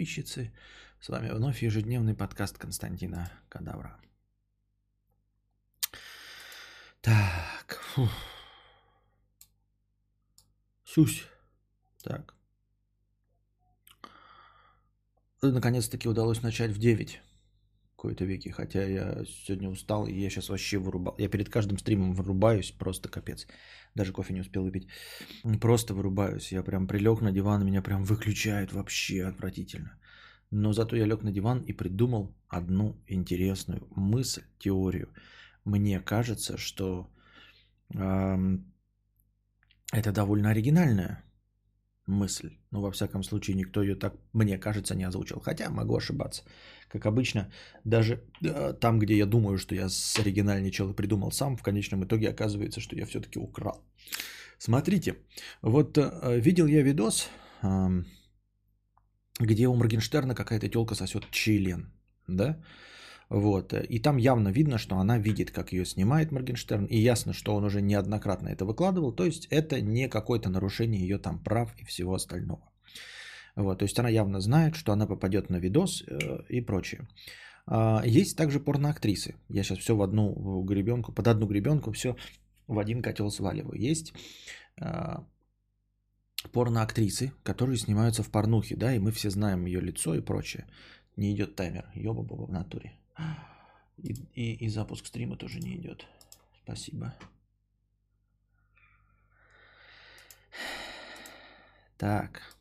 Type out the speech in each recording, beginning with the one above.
подписчицы. С вами вновь ежедневный подкаст Константина Кадавра. Так. Фух. Сюсь. Так. Наконец-таки удалось начать в 9 какой-то веке, хотя я сегодня устал, и я сейчас вообще вырубал. Я перед каждым стримом вырубаюсь, просто капец. Даже кофе не успел выпить. Просто вырубаюсь. Я прям прилег на диван, меня прям выключает вообще отвратительно. Но зато я лег на диван и придумал одну интересную мысль, теорию. Мне кажется, что э, это довольно оригинальная мысль. Но во всяком случае никто ее так, мне кажется, не озвучил. Хотя могу ошибаться. Как обычно, даже э, там, где я думаю, что я оригинальничал и придумал сам, в конечном итоге оказывается, что я все-таки украл. Смотрите, вот э, видел я видос, э, где у Моргенштерна какая-то телка сосет член, да? Вот. И там явно видно, что она видит, как ее снимает Моргенштерн. И ясно, что он уже неоднократно это выкладывал. То есть это не какое-то нарушение ее там прав и всего остального. Вот, то есть она явно знает, что она попадет на видос э, и прочее. А, есть также порноактрисы. Я сейчас все в одну гребенку, под одну гребенку все в один котел сваливаю. Есть а, порноактрисы, которые снимаются в порнухе, да, и мы все знаем ее лицо и прочее. Не идет таймер, ёба-боба в натуре. И, и, и запуск стрима тоже не идет. Спасибо. Так.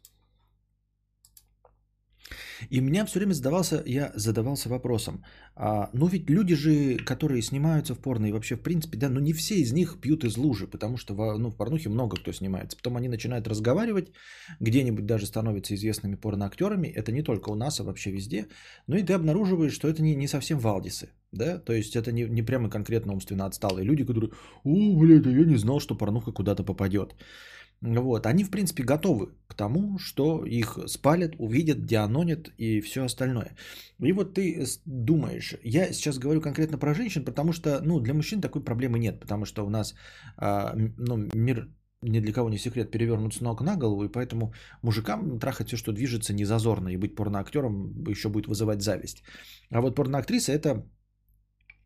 И меня все время задавался, я задавался вопросом, а, ну ведь люди же, которые снимаются в порно и вообще в принципе, да, ну не все из них пьют из лужи, потому что в, ну, в порнухе много кто снимается. Потом они начинают разговаривать, где-нибудь даже становятся известными порноактерами. Это не только у нас, а вообще везде. Ну и ты обнаруживаешь, что это не, не совсем валдисы. Да, то есть это не, не прямо конкретно умственно отсталые люди, которые, о, блядь, я не знал, что порнуха куда-то попадет. Вот, они, в принципе, готовы к тому, что их спалят, увидят, дианонят и все остальное. И вот ты думаешь, я сейчас говорю конкретно про женщин, потому что, ну, для мужчин такой проблемы нет, потому что у нас, а, ну, мир ни для кого не секрет, перевернут с ног на голову, и поэтому мужикам трахать все, что движется, не зазорно, и быть порноактером еще будет вызывать зависть. А вот порноактриса – это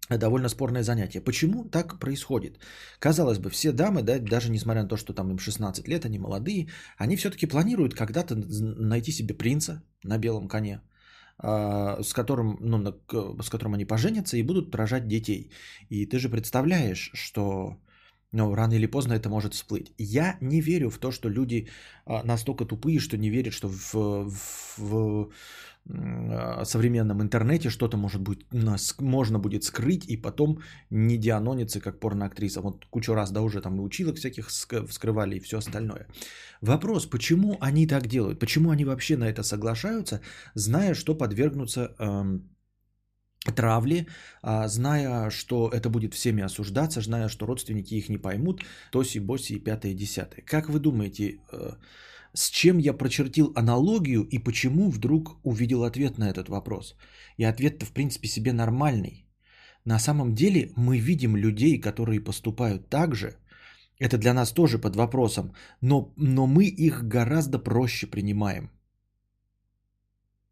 довольно спорное занятие. Почему так происходит? Казалось бы, все дамы, да, даже несмотря на то, что там им 16 лет, они молодые, они все-таки планируют когда-то найти себе принца на белом коне, а, с которым, ну, с которым они поженятся и будут рожать детей. И ты же представляешь, что ну, рано или поздно это может всплыть. Я не верю в то, что люди а, настолько тупые, что не верят, что в, в, современном интернете что-то может быть, можно будет скрыть и потом не дианониться как порноактриса. Вот кучу раз, да, уже там и училок всяких вскрывали и все остальное. Вопрос, почему они так делают? Почему они вообще на это соглашаются, зная, что подвергнутся эм, травли, а, зная, что это будет всеми осуждаться, зная, что родственники их не поймут, тоси, боси и пятое, десятое. Как вы думаете, э, с чем я прочертил аналогию и почему вдруг увидел ответ на этот вопрос? И ответ-то, в принципе, себе нормальный. На самом деле мы видим людей, которые поступают так же. Это для нас тоже под вопросом, но, но мы их гораздо проще принимаем.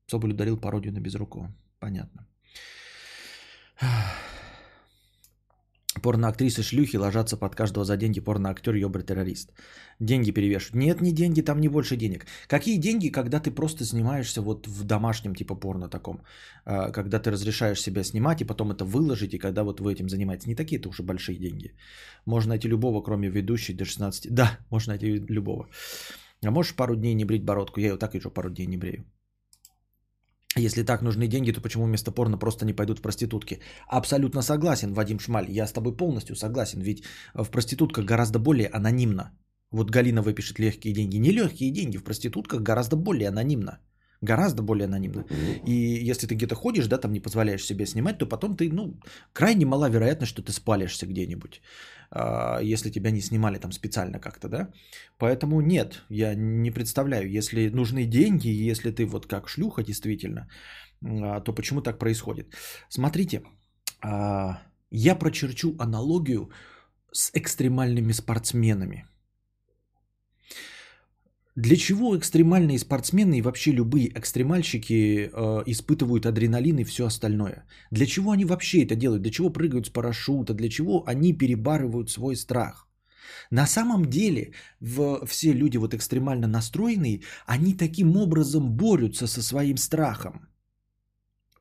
Соболь ударил пародию на Безрукова. Понятно. Порноактрисы шлюхи ложатся под каждого за деньги порноактер, ёбрый террорист. Деньги перевешивают. Нет, не деньги, там не больше денег. Какие деньги, когда ты просто снимаешься вот в домашнем типа порно таком? А, когда ты разрешаешь себя снимать и потом это выложить, и когда вот вы этим занимаетесь. Не такие-то уже большие деньги. Можно найти любого, кроме ведущей до 16. Да, можно найти любого. А можешь пару дней не брить бородку? Я ее так еще пару дней не брею. Если так нужны деньги, то почему вместо порно просто не пойдут в проститутки? Абсолютно согласен, Вадим Шмаль. Я с тобой полностью согласен. Ведь в проститутках гораздо более анонимно. Вот Галина выпишет легкие деньги. Не легкие деньги, в проститутках гораздо более анонимно. Гораздо более анонимно. И если ты где-то ходишь, да, там не позволяешь себе снимать, то потом ты, ну, крайне мала вероятность, что ты спалишься где-нибудь. А, если тебя не снимали там специально как-то, да. Поэтому нет, я не представляю, если нужны деньги, если ты вот как шлюха действительно, а, то почему так происходит? Смотрите, а, я прочерчу аналогию с экстремальными спортсменами. Для чего экстремальные спортсмены и вообще любые экстремальщики э, испытывают адреналин и все остальное? Для чего они вообще это делают? Для чего прыгают с парашюта? Для чего они перебарывают свой страх? На самом деле в, все люди вот экстремально настроенные, они таким образом борются со своим страхом.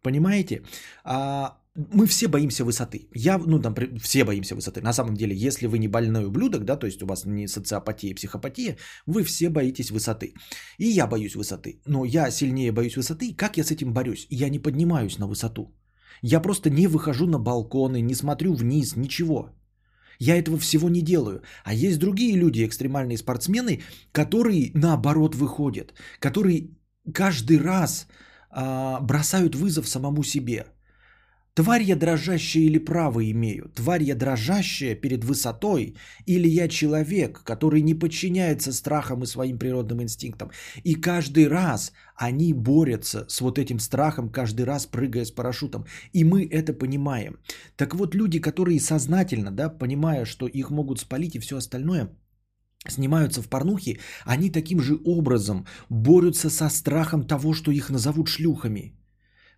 Понимаете? А, мы все боимся высоты. Я, ну, там, все боимся высоты. На самом деле, если вы не больной ублюдок, да, то есть у вас не социопатия, психопатия, вы все боитесь высоты. И я боюсь высоты. Но я сильнее боюсь высоты. Как я с этим борюсь? Я не поднимаюсь на высоту. Я просто не выхожу на балконы, не смотрю вниз, ничего. Я этого всего не делаю. А есть другие люди, экстремальные спортсмены, которые наоборот выходят, которые каждый раз а, бросают вызов самому себе. Тварь я дрожащая или право имею? Тварь я дрожащая перед высотой? Или я человек, который не подчиняется страхам и своим природным инстинктам? И каждый раз они борются с вот этим страхом, каждый раз прыгая с парашютом. И мы это понимаем. Так вот, люди, которые сознательно, да, понимая, что их могут спалить и все остальное, снимаются в порнухе, они таким же образом борются со страхом того, что их назовут шлюхами.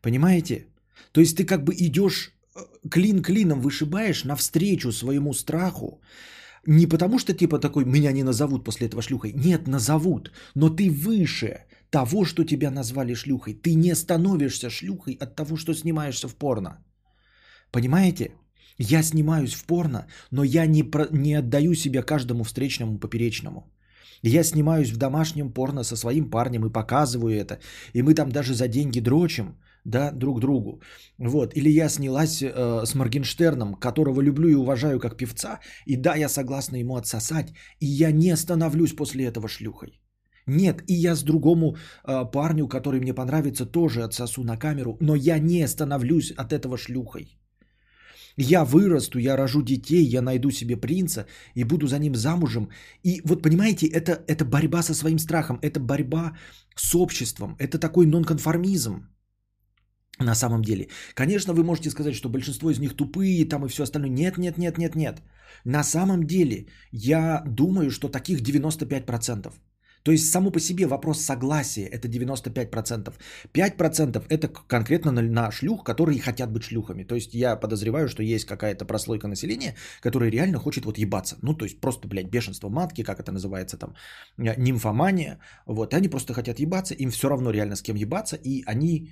Понимаете? То есть ты как бы идешь э, клин клином вышибаешь навстречу своему страху, не потому что типа такой, меня не назовут после этого шлюхой. Нет, назовут. Но ты выше того, что тебя назвали шлюхой. Ты не становишься шлюхой от того, что снимаешься в порно. Понимаете? Я снимаюсь в порно, но я не, про, не отдаю себя каждому встречному поперечному. Я снимаюсь в домашнем порно со своим парнем и показываю это. И мы там даже за деньги дрочим да, друг другу. Вот. Или я снялась э, с Моргенштерном, которого люблю и уважаю как певца, и да, я согласна ему отсосать, и я не становлюсь после этого шлюхой. Нет, и я с другому э, парню, который мне понравится, тоже отсосу на камеру, но я не становлюсь от этого шлюхой. Я вырасту, я рожу детей, я найду себе принца и буду за ним замужем. И вот понимаете, это, это борьба со своим страхом, это борьба с обществом, это такой нонконформизм на самом деле. Конечно, вы можете сказать, что большинство из них тупые там и все остальное. Нет, нет, нет, нет, нет. На самом деле, я думаю, что таких 95%. То есть само по себе вопрос согласия это 95%. 5% это конкретно на, на шлюх, которые хотят быть шлюхами. То есть я подозреваю, что есть какая-то прослойка населения, которая реально хочет вот ебаться. Ну, то есть просто, блядь, бешенство матки, как это называется там, нимфомания. Вот, они просто хотят ебаться, им все равно реально с кем ебаться, и они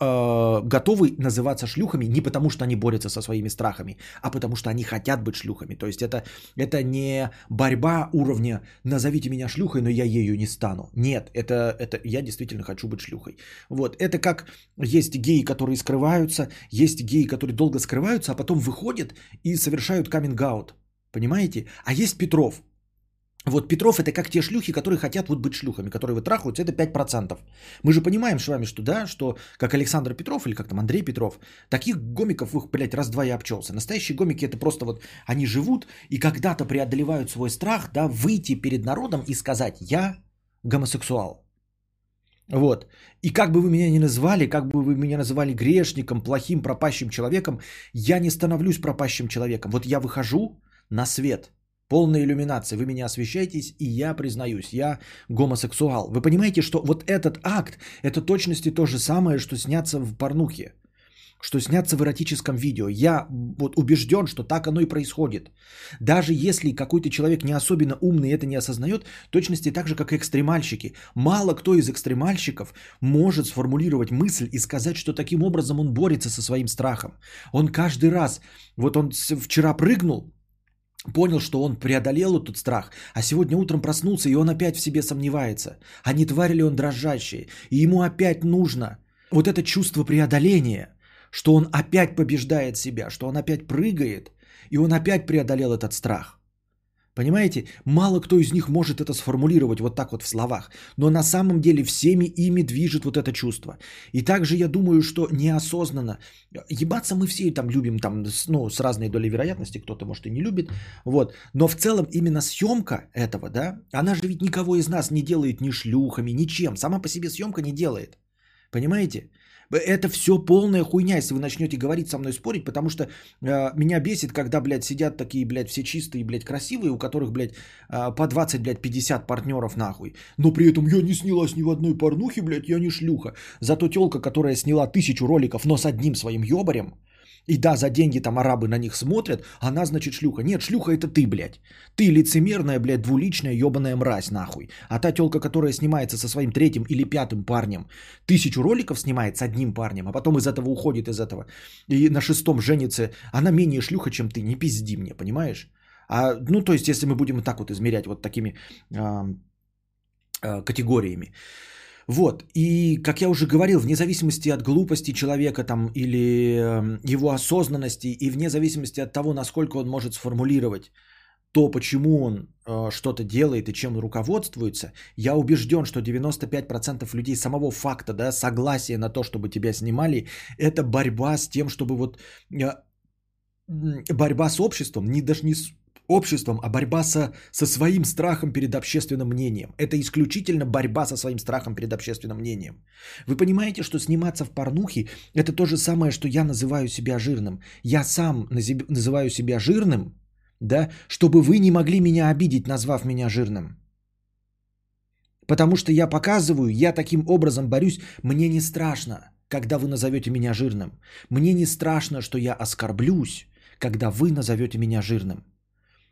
э, готовы называться шлюхами не потому, что они борются со своими страхами, а потому что они хотят быть шлюхами. То есть это, это не борьба уровня «назовите меня шлюхой, но я ею не стану». Нет, это, это я действительно хочу быть шлюхой. Вот, это как есть геи, которые скрываются, есть геи, которые долго скрываются, а потом выходят и совершают каминг-аут. Понимаете? А есть Петров, вот Петров это как те шлюхи, которые хотят вот быть шлюхами, которые вы трахаются, это 5%. Мы же понимаем с вами, что да, что как Александр Петров или как там Андрей Петров, таких гомиков их, блядь, раз-два я обчелся. Настоящие гомики это просто вот, они живут и когда-то преодолевают свой страх, да, выйти перед народом и сказать, я гомосексуал. Вот. И как бы вы меня ни назвали, как бы вы меня называли грешником, плохим, пропащим человеком, я не становлюсь пропащим человеком. Вот я выхожу на свет – Полная иллюминация. Вы меня освещаетесь, и я признаюсь, я гомосексуал. Вы понимаете, что вот этот акт, это точности то же самое, что сняться в порнухе. Что сняться в эротическом видео. Я вот убежден, что так оно и происходит. Даже если какой-то человек не особенно умный это не осознает, точности так же, как и экстремальщики. Мало кто из экстремальщиков может сформулировать мысль и сказать, что таким образом он борется со своим страхом. Он каждый раз, вот он вчера прыгнул, понял, что он преодолел этот страх, а сегодня утром проснулся, и он опять в себе сомневается. А не тварь ли он дрожащий? И ему опять нужно вот это чувство преодоления, что он опять побеждает себя, что он опять прыгает, и он опять преодолел этот страх. Понимаете, мало кто из них может это сформулировать вот так вот в словах, но на самом деле всеми ими движет вот это чувство. И также я думаю, что неосознанно, ебаться мы все там любим, там, ну, с разной долей вероятности, кто-то может и не любит, вот, но в целом именно съемка этого, да, она же ведь никого из нас не делает ни шлюхами, ничем, сама по себе съемка не делает. Понимаете? Это все полная хуйня, если вы начнете говорить со мной спорить, потому что э, меня бесит, когда, блядь, сидят такие, блядь, все чистые, блядь, красивые, у которых, блядь, э, по 20, блядь, 50 партнеров нахуй. Но при этом я не снялась ни в одной порнухе, блядь, я не шлюха. Зато телка, которая сняла тысячу роликов, но с одним своим ебарем, и да, за деньги там арабы на них смотрят, она значит шлюха. Нет, шлюха это ты, блядь. Ты лицемерная, блядь, двуличная ебаная мразь, нахуй. А та телка, которая снимается со своим третьим или пятым парнем, тысячу роликов снимает с одним парнем, а потом из этого уходит из этого. И на шестом женится, она менее шлюха, чем ты. Не пизди мне, понимаешь? А, ну, то есть, если мы будем так вот измерять вот такими э, э, категориями. Вот, и, как я уже говорил, вне зависимости от глупости человека там или эм, его осознанности, и вне зависимости от того, насколько он может сформулировать то, почему он э, что-то делает и чем руководствуется, я убежден, что 95% людей самого факта, да, согласия на то, чтобы тебя снимали, это борьба с тем, чтобы вот э, борьба с обществом, не даже не с обществом, а борьба со, со своим страхом перед общественным мнением. Это исключительно борьба со своим страхом перед общественным мнением. Вы понимаете, что сниматься в порнухе – это то же самое, что я называю себя жирным. Я сам называю себя жирным, да, чтобы вы не могли меня обидеть, назвав меня жирным. Потому что я показываю, я таким образом борюсь, мне не страшно, когда вы назовете меня жирным. Мне не страшно, что я оскорблюсь, когда вы назовете меня жирным.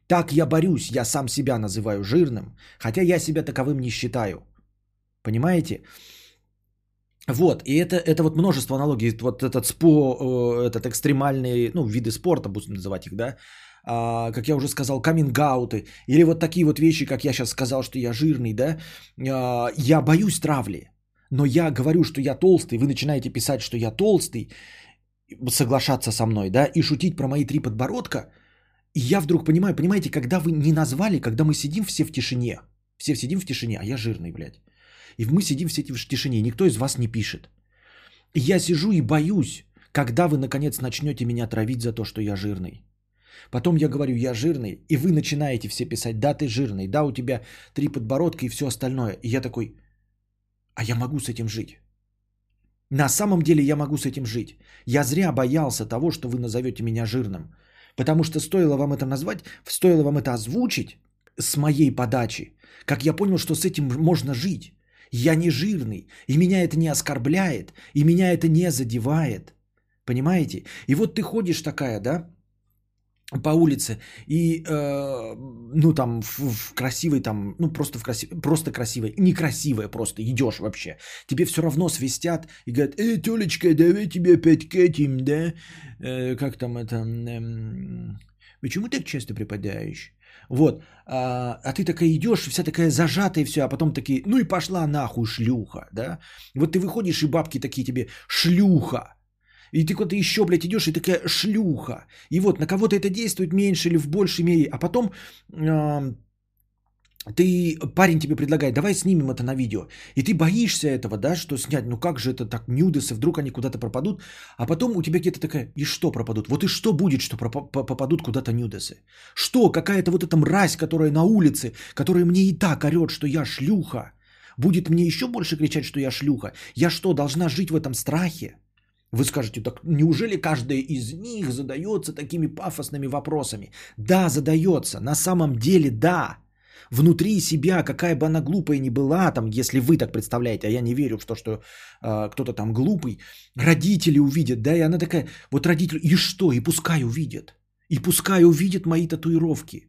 Так я борюсь, я сам себя называю жирным, хотя я себя таковым не считаю. Понимаете? Вот, и это, это вот множество аналогий, вот этот спо, э, этот экстремальные, ну, виды спорта, будем называть их, да, а, как я уже сказал, камингауты, или вот такие вот вещи, как я сейчас сказал, что я жирный, да, а, я боюсь травли, но я говорю, что я толстый, вы начинаете писать, что я толстый, соглашаться со мной, да, и шутить про мои три подбородка – и я вдруг понимаю, понимаете, когда вы не назвали, когда мы сидим все в тишине, все сидим в тишине, а я жирный, блядь. И мы сидим все в тишине, никто из вас не пишет. И я сижу и боюсь, когда вы наконец начнете меня травить за то, что я жирный. Потом я говорю, я жирный, и вы начинаете все писать, да, ты жирный, да, у тебя три подбородка и все остальное. И я такой, а я могу с этим жить. На самом деле я могу с этим жить. Я зря боялся того, что вы назовете меня жирным. Потому что стоило вам это назвать, стоило вам это озвучить с моей подачи, как я понял, что с этим можно жить. Я не жирный, и меня это не оскорбляет, и меня это не задевает. Понимаете? И вот ты ходишь такая, да, по улице и э, ну там в, в красивой там ну просто в красивой просто красивой некрасивая просто идешь вообще. Тебе все равно свистят и говорят эй тёлечка давай тебе опять катим да? Э, как там это э, почему так часто припадаешь? Вот. А, а ты такая идешь вся такая зажатая все а потом такие ну и пошла нахуй шлюха да? Вот ты выходишь и бабки такие тебе шлюха и ты куда-то еще, блядь, идешь, и такая шлюха. И вот на кого-то это действует меньше или в большей мере. А потом э, ты, парень тебе предлагает, давай снимем это на видео. И ты боишься этого, да, что снять. Ну как же это так, нюдесы, вдруг они куда-то пропадут. А потом у тебя где-то такая, и что пропадут? Вот и что будет, что попадут куда-то нюдесы? Что, какая-то вот эта мразь, которая на улице, которая мне и так орет, что я шлюха, будет мне еще больше кричать, что я шлюха? Я что, должна жить в этом страхе? Вы скажете, так неужели каждая из них задается такими пафосными вопросами? Да, задается. На самом деле, да. Внутри себя, какая бы она глупая ни была, там, если вы так представляете, а я не верю в то, что э, кто-то там глупый, родители увидят, да, и она такая, вот родители, и что, и пускай увидят, и пускай увидят мои татуировки.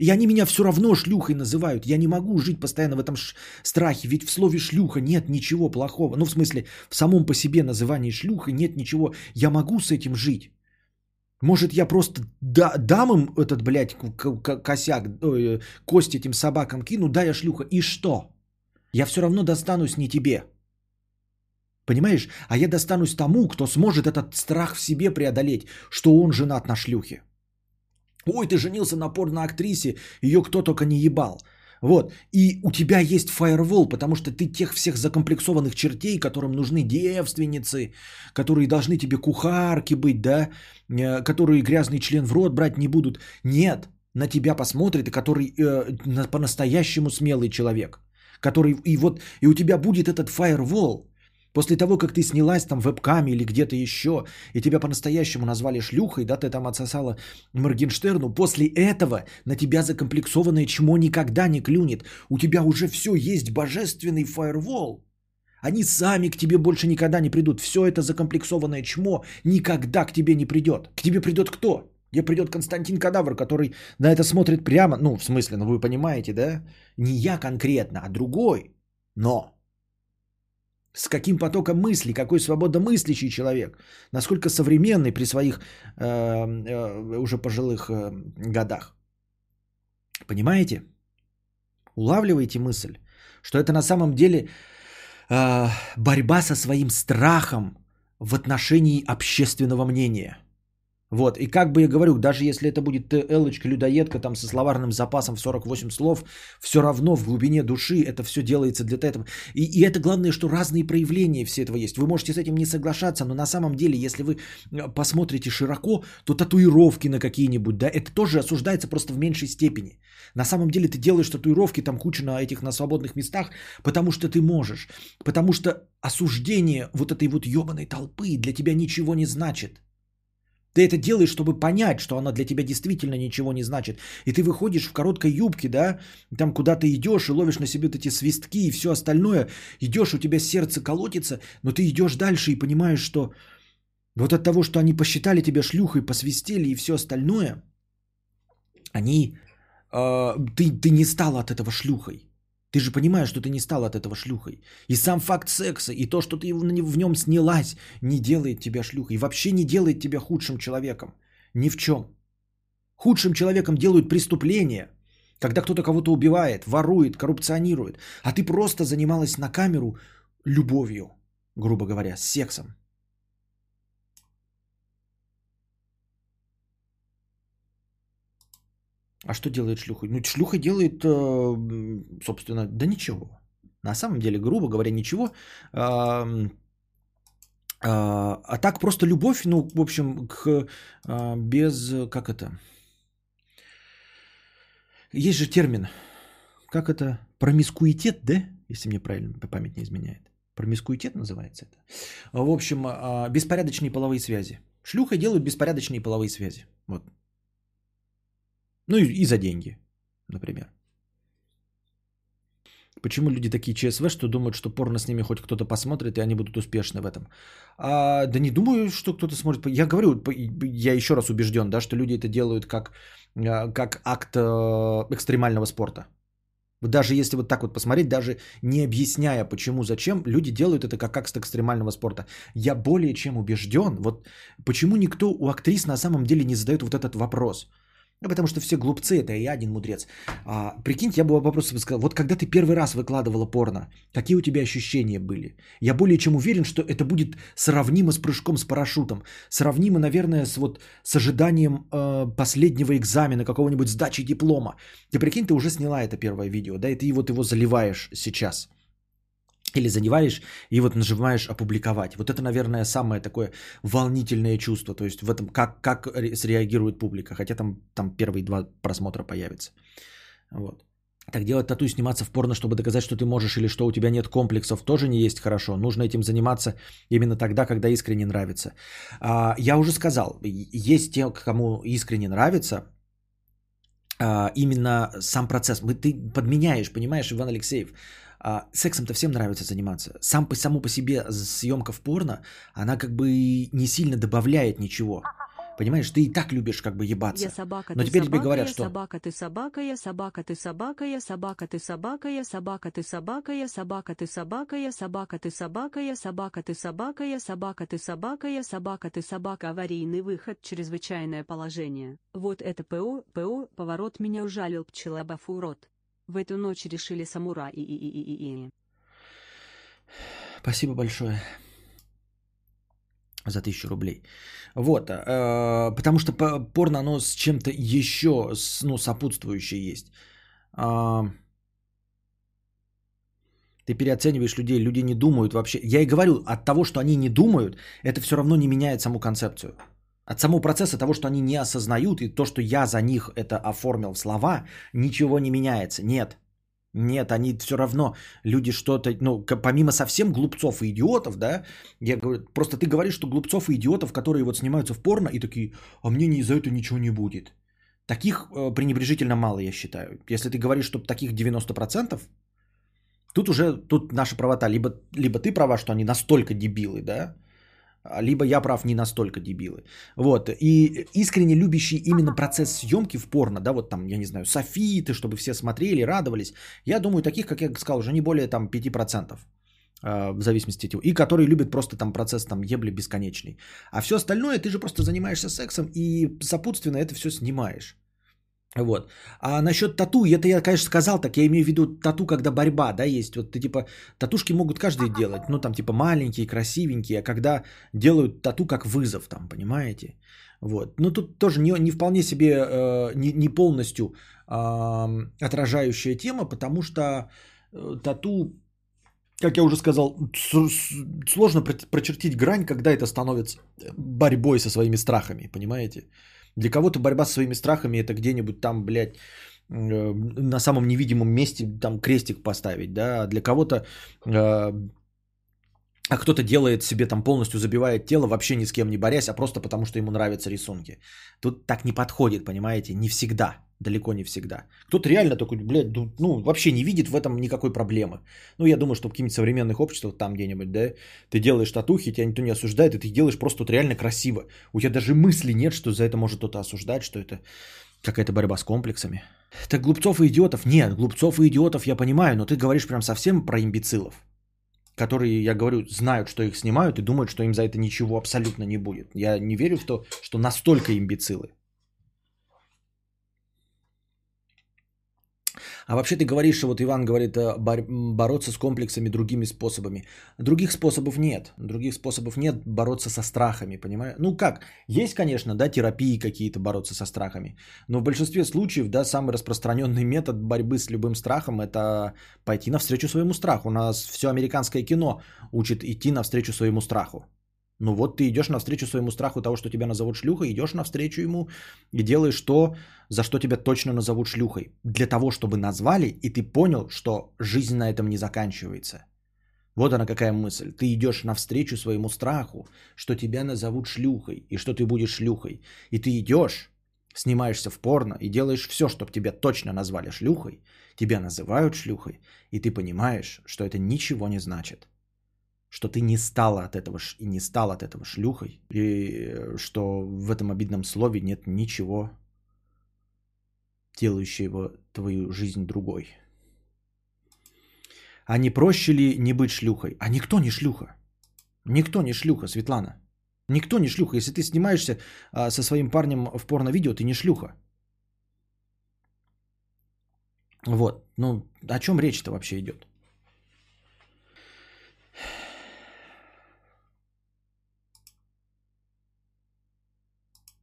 И они меня все равно шлюхой называют. Я не могу жить постоянно в этом ш- страхе. Ведь в слове шлюха нет ничего плохого. Ну, в смысле, в самом по себе назывании шлюха нет ничего. Я могу с этим жить. Может, я просто да, дам им этот, блядь, косяк, э, кость этим собакам кину, да, я шлюха. И что? Я все равно достанусь не тебе. Понимаешь? А я достанусь тому, кто сможет этот страх в себе преодолеть, что он женат на шлюхе. Ой, ты женился на порно-актрисе, ее кто только не ебал. Вот. И у тебя есть фаервол, потому что ты тех всех закомплексованных чертей, которым нужны девственницы, которые должны тебе кухарки быть, да, э, которые грязный член в рот брать не будут. Нет, на тебя посмотрит, который э, по-настоящему смелый человек. Который, и вот, и у тебя будет этот фаервол. После того, как ты снялась там в вебкаме или где-то еще, и тебя по-настоящему назвали шлюхой, да, ты там отсосала Моргенштерну, после этого на тебя закомплексованное чмо никогда не клюнет. У тебя уже все есть божественный фаервол. Они сами к тебе больше никогда не придут. Все это закомплексованное чмо никогда к тебе не придет. К тебе придет кто? Где придет Константин Кадавр, который на это смотрит прямо, ну, в смысле, ну вы понимаете, да? Не я конкретно, а другой. Но с каким потоком мыслей, какой свободомыслящий человек, насколько современный при своих э, э, уже пожилых э, годах. Понимаете? Улавливаете мысль, что это на самом деле э, борьба со своим страхом в отношении общественного мнения – вот, и как бы я говорю, даже если это будет Элочка, людоедка там со словарным запасом в 48 слов, все равно в глубине души это все делается для этого. И, и это главное, что разные проявления все этого есть. Вы можете с этим не соглашаться, но на самом деле, если вы э, посмотрите широко, то татуировки на какие-нибудь, да, это тоже осуждается просто в меньшей степени. На самом деле ты делаешь татуировки там куча на этих, на свободных местах, потому что ты можешь. Потому что осуждение вот этой вот ебаной толпы для тебя ничего не значит. Ты это делаешь, чтобы понять, что она для тебя действительно ничего не значит. И ты выходишь в короткой юбке, да, там куда ты идешь и ловишь на себе вот эти свистки и все остальное. Идешь, у тебя сердце колотится, но ты идешь дальше и понимаешь, что вот от того, что они посчитали тебя шлюхой, посвистели и все остальное, они, э, ты, ты не стала от этого шлюхой. Ты же понимаешь, что ты не стал от этого шлюхой. И сам факт секса, и то, что ты в нем снялась, не делает тебя шлюхой. И вообще не делает тебя худшим человеком. Ни в чем. Худшим человеком делают преступления, когда кто-то кого-то убивает, ворует, коррупционирует. А ты просто занималась на камеру любовью, грубо говоря, сексом. А что делает шлюха? Ну, шлюха делает, э, собственно, да ничего. На самом деле, грубо говоря, ничего. А, а, а так просто любовь, ну, в общем, к, а, без, как это? Есть же термин, как это? Промискуитет, да? Если мне правильно память не изменяет. Промискуитет называется это. В общем, беспорядочные половые связи. Шлюха делают беспорядочные половые связи. Вот, ну и, и за деньги, например. Почему люди такие ЧСВ, что думают, что порно с ними хоть кто-то посмотрит, и они будут успешны в этом? А, да не думаю, что кто-то смотрит. Я говорю, я еще раз убежден, да, что люди это делают как, а, как акт э, экстремального спорта. Даже если вот так вот посмотреть, даже не объясняя почему, зачем, люди делают это как акт экстремального спорта. Я более чем убежден, вот почему никто у актрис на самом деле не задает вот этот вопрос – ну, потому что все глупцы, это я один мудрец. А, прикиньте, я бы вопрос сказал, вот когда ты первый раз выкладывала порно, какие у тебя ощущения были? Я более чем уверен, что это будет сравнимо с прыжком с парашютом. Сравнимо, наверное, с, вот, с ожиданием э, последнего экзамена, какого-нибудь сдачи диплома. Ты прикинь, ты уже сняла это первое видео, да, и ты вот его заливаешь сейчас – или задеваешь и вот нажимаешь опубликовать. Вот это, наверное, самое такое волнительное чувство. То есть в этом как, как среагирует публика. Хотя там, там первые два просмотра появятся. Вот. Так делать тату и сниматься в порно, чтобы доказать, что ты можешь или что у тебя нет комплексов, тоже не есть хорошо. Нужно этим заниматься именно тогда, когда искренне нравится. А, я уже сказал, есть те, кому искренне нравится, а, именно сам процесс. Мы, ты подменяешь, понимаешь, Иван Алексеев. А, сексом-то всем нравится заниматься. Сам по саму по себе съемка в порно, она как бы не сильно добавляет ничего. Понимаешь, ты и так любишь как бы ебаться. Я собака, Но теперь собака, тебе говорят, я что... Собака, ты собака, я собака, ты собака, я собака, ты собака, я собака, ты собака, я собака, ты собака, я собака, ты собака, я собака, ты собака, я собака, ты собака, я собака, ты собака. Аварийный выход, чрезвычайное положение. Вот это ПО, ПО, поворот меня ужалил пчелобафу рот. В эту ночь решили самураи и и и и и. Спасибо большое за тысячу рублей. Вот, э, потому что порно, оно с чем-то еще, с, ну, сопутствующее есть. Э, ты переоцениваешь людей, люди не думают вообще. Я и говорю, от того, что они не думают, это все равно не меняет саму концепцию. От самого процесса того, что они не осознают, и то, что я за них это оформил в слова, ничего не меняется. Нет. Нет, они все равно, люди что-то, ну, помимо совсем глупцов и идиотов, да, я говорю, просто ты говоришь, что глупцов и идиотов, которые вот снимаются в порно и такие, а мне не за это ничего не будет. Таких э, пренебрежительно мало, я считаю. Если ты говоришь, что таких 90%, тут уже, тут наша правота, либо, либо ты права, что они настолько дебилы, да, либо я прав не настолько дебилы. Вот. И искренне любящие именно процесс съемки в порно, да, вот там, я не знаю, софиты, чтобы все смотрели, радовались. Я думаю, таких, как я сказал, уже не более там 5%. А, в зависимости от него. И которые любят просто там процесс там ебли бесконечный. А все остальное ты же просто занимаешься сексом и сопутственно это все снимаешь. Вот. А насчет тату, это я, конечно, сказал, так я имею в виду тату, когда борьба, да, есть. Вот ты типа, татушки могут каждый делать, ну там типа маленькие, красивенькие, а когда делают тату как вызов там, понимаете? Вот. Ну тут тоже не, не вполне себе, э, не, не полностью э, отражающая тема, потому что э, тату, как я уже сказал, сложно прочертить грань, когда это становится борьбой со своими страхами, понимаете? Для кого-то борьба с своими страхами это где-нибудь там, блядь, э, на самом невидимом месте там крестик поставить, да, а для кого-то э, а кто-то делает себе там полностью забивает тело, вообще ни с кем не борясь, а просто потому, что ему нравятся рисунки. Тут так не подходит, понимаете, не всегда, далеко не всегда. Кто-то реально такой, блядь, ну вообще не видит в этом никакой проблемы. Ну я думаю, что в каких-нибудь современных обществах там где-нибудь, да, ты делаешь татухи, тебя никто не осуждает, и ты делаешь просто вот реально красиво. У тебя даже мысли нет, что за это может кто-то осуждать, что это какая-то борьба с комплексами. Так глупцов и идиотов? Нет, глупцов и идиотов я понимаю, но ты говоришь прям совсем про имбецилов которые, я говорю, знают, что их снимают и думают, что им за это ничего абсолютно не будет. Я не верю в то, что настолько имбецилы. А вообще ты говоришь, что вот Иван говорит, э, бороться с комплексами другими способами. Других способов нет. Других способов нет бороться со страхами, понимаешь? Ну как, есть, конечно, да, терапии какие-то бороться со страхами. Но в большинстве случаев, да, самый распространенный метод борьбы с любым страхом это пойти навстречу своему страху. У нас все американское кино учит идти навстречу своему страху. Ну вот ты идешь навстречу своему страху того, что тебя назовут шлюхой, идешь навстречу ему и делаешь то, за что тебя точно назовут шлюхой. Для того, чтобы назвали, и ты понял, что жизнь на этом не заканчивается. Вот она какая мысль. Ты идешь навстречу своему страху, что тебя назовут шлюхой, и что ты будешь шлюхой. И ты идешь, снимаешься в порно и делаешь все, чтобы тебя точно назвали шлюхой, тебя называют шлюхой, и ты понимаешь, что это ничего не значит что ты не стала от этого и не стал от этого шлюхой, и что в этом обидном слове нет ничего делающего твою жизнь другой. А не проще ли не быть шлюхой? А никто не шлюха. Никто не шлюха, Светлана. Никто не шлюха. Если ты снимаешься а, со своим парнем в порно-видео, ты не шлюха. Вот. Ну, о чем речь-то вообще идет?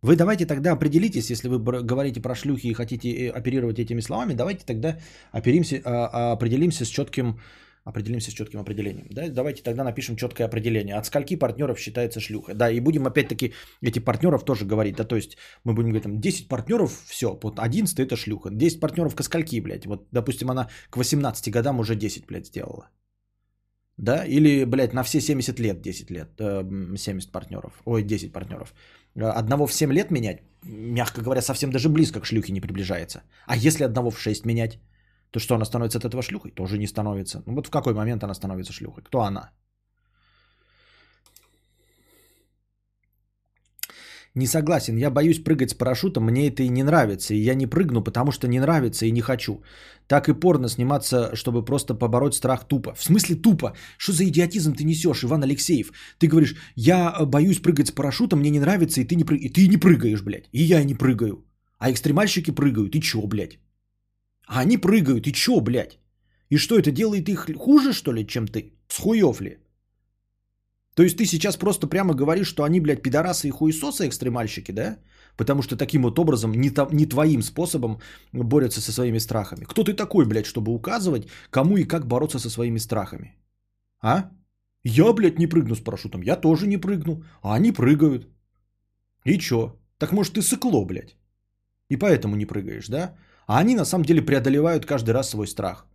Вы давайте тогда определитесь, если вы говорите про шлюхи и хотите э, оперировать этими словами, давайте тогда оперимся, а, определимся с четким определимся с четким определением. Да? Давайте тогда напишем четкое определение. От скольки партнеров считается шлюха? Да, и будем опять-таки эти партнеров тоже говорить. Да, то есть мы будем говорить, там, 10 партнеров, все, вот 11 это шлюха. 10 партнеров к скольки, блядь? Вот, допустим, она к 18 годам уже 10, блядь, сделала. Да, или, блядь, на все 70 лет 10 лет, 70 э, партнеров, ой, 10 партнеров. Одного в 7 лет менять, мягко говоря, совсем даже близко к шлюхе не приближается. А если одного в 6 менять, то что, она становится от этого шлюхой? Тоже не становится. Ну вот в какой момент она становится шлюхой? Кто она? Не согласен, я боюсь прыгать с парашютом, мне это и не нравится, и я не прыгну, потому что не нравится и не хочу. Так и порно сниматься, чтобы просто побороть страх тупо. В смысле тупо? Что за идиотизм ты несешь, Иван Алексеев? Ты говоришь, я э, боюсь прыгать с парашютом, мне не нравится, и ты не, прыг... и ты не прыгаешь, блядь. И я не прыгаю. А экстремальщики прыгают, и чё, блядь? А они прыгают, и чё, блядь? И что, это делает их хуже, что ли, чем ты? С ли? То есть ты сейчас просто прямо говоришь, что они, блядь, пидорасы и хуесосы экстремальщики, да? Потому что таким вот образом, не, то, не твоим способом борются со своими страхами. Кто ты такой, блядь, чтобы указывать, кому и как бороться со своими страхами? А? Я, блядь, не прыгну с парашютом. Я тоже не прыгну. А они прыгают. И чё? Так может ты сыкло, блядь. И поэтому не прыгаешь, да? А они на самом деле преодолевают каждый раз свой страх.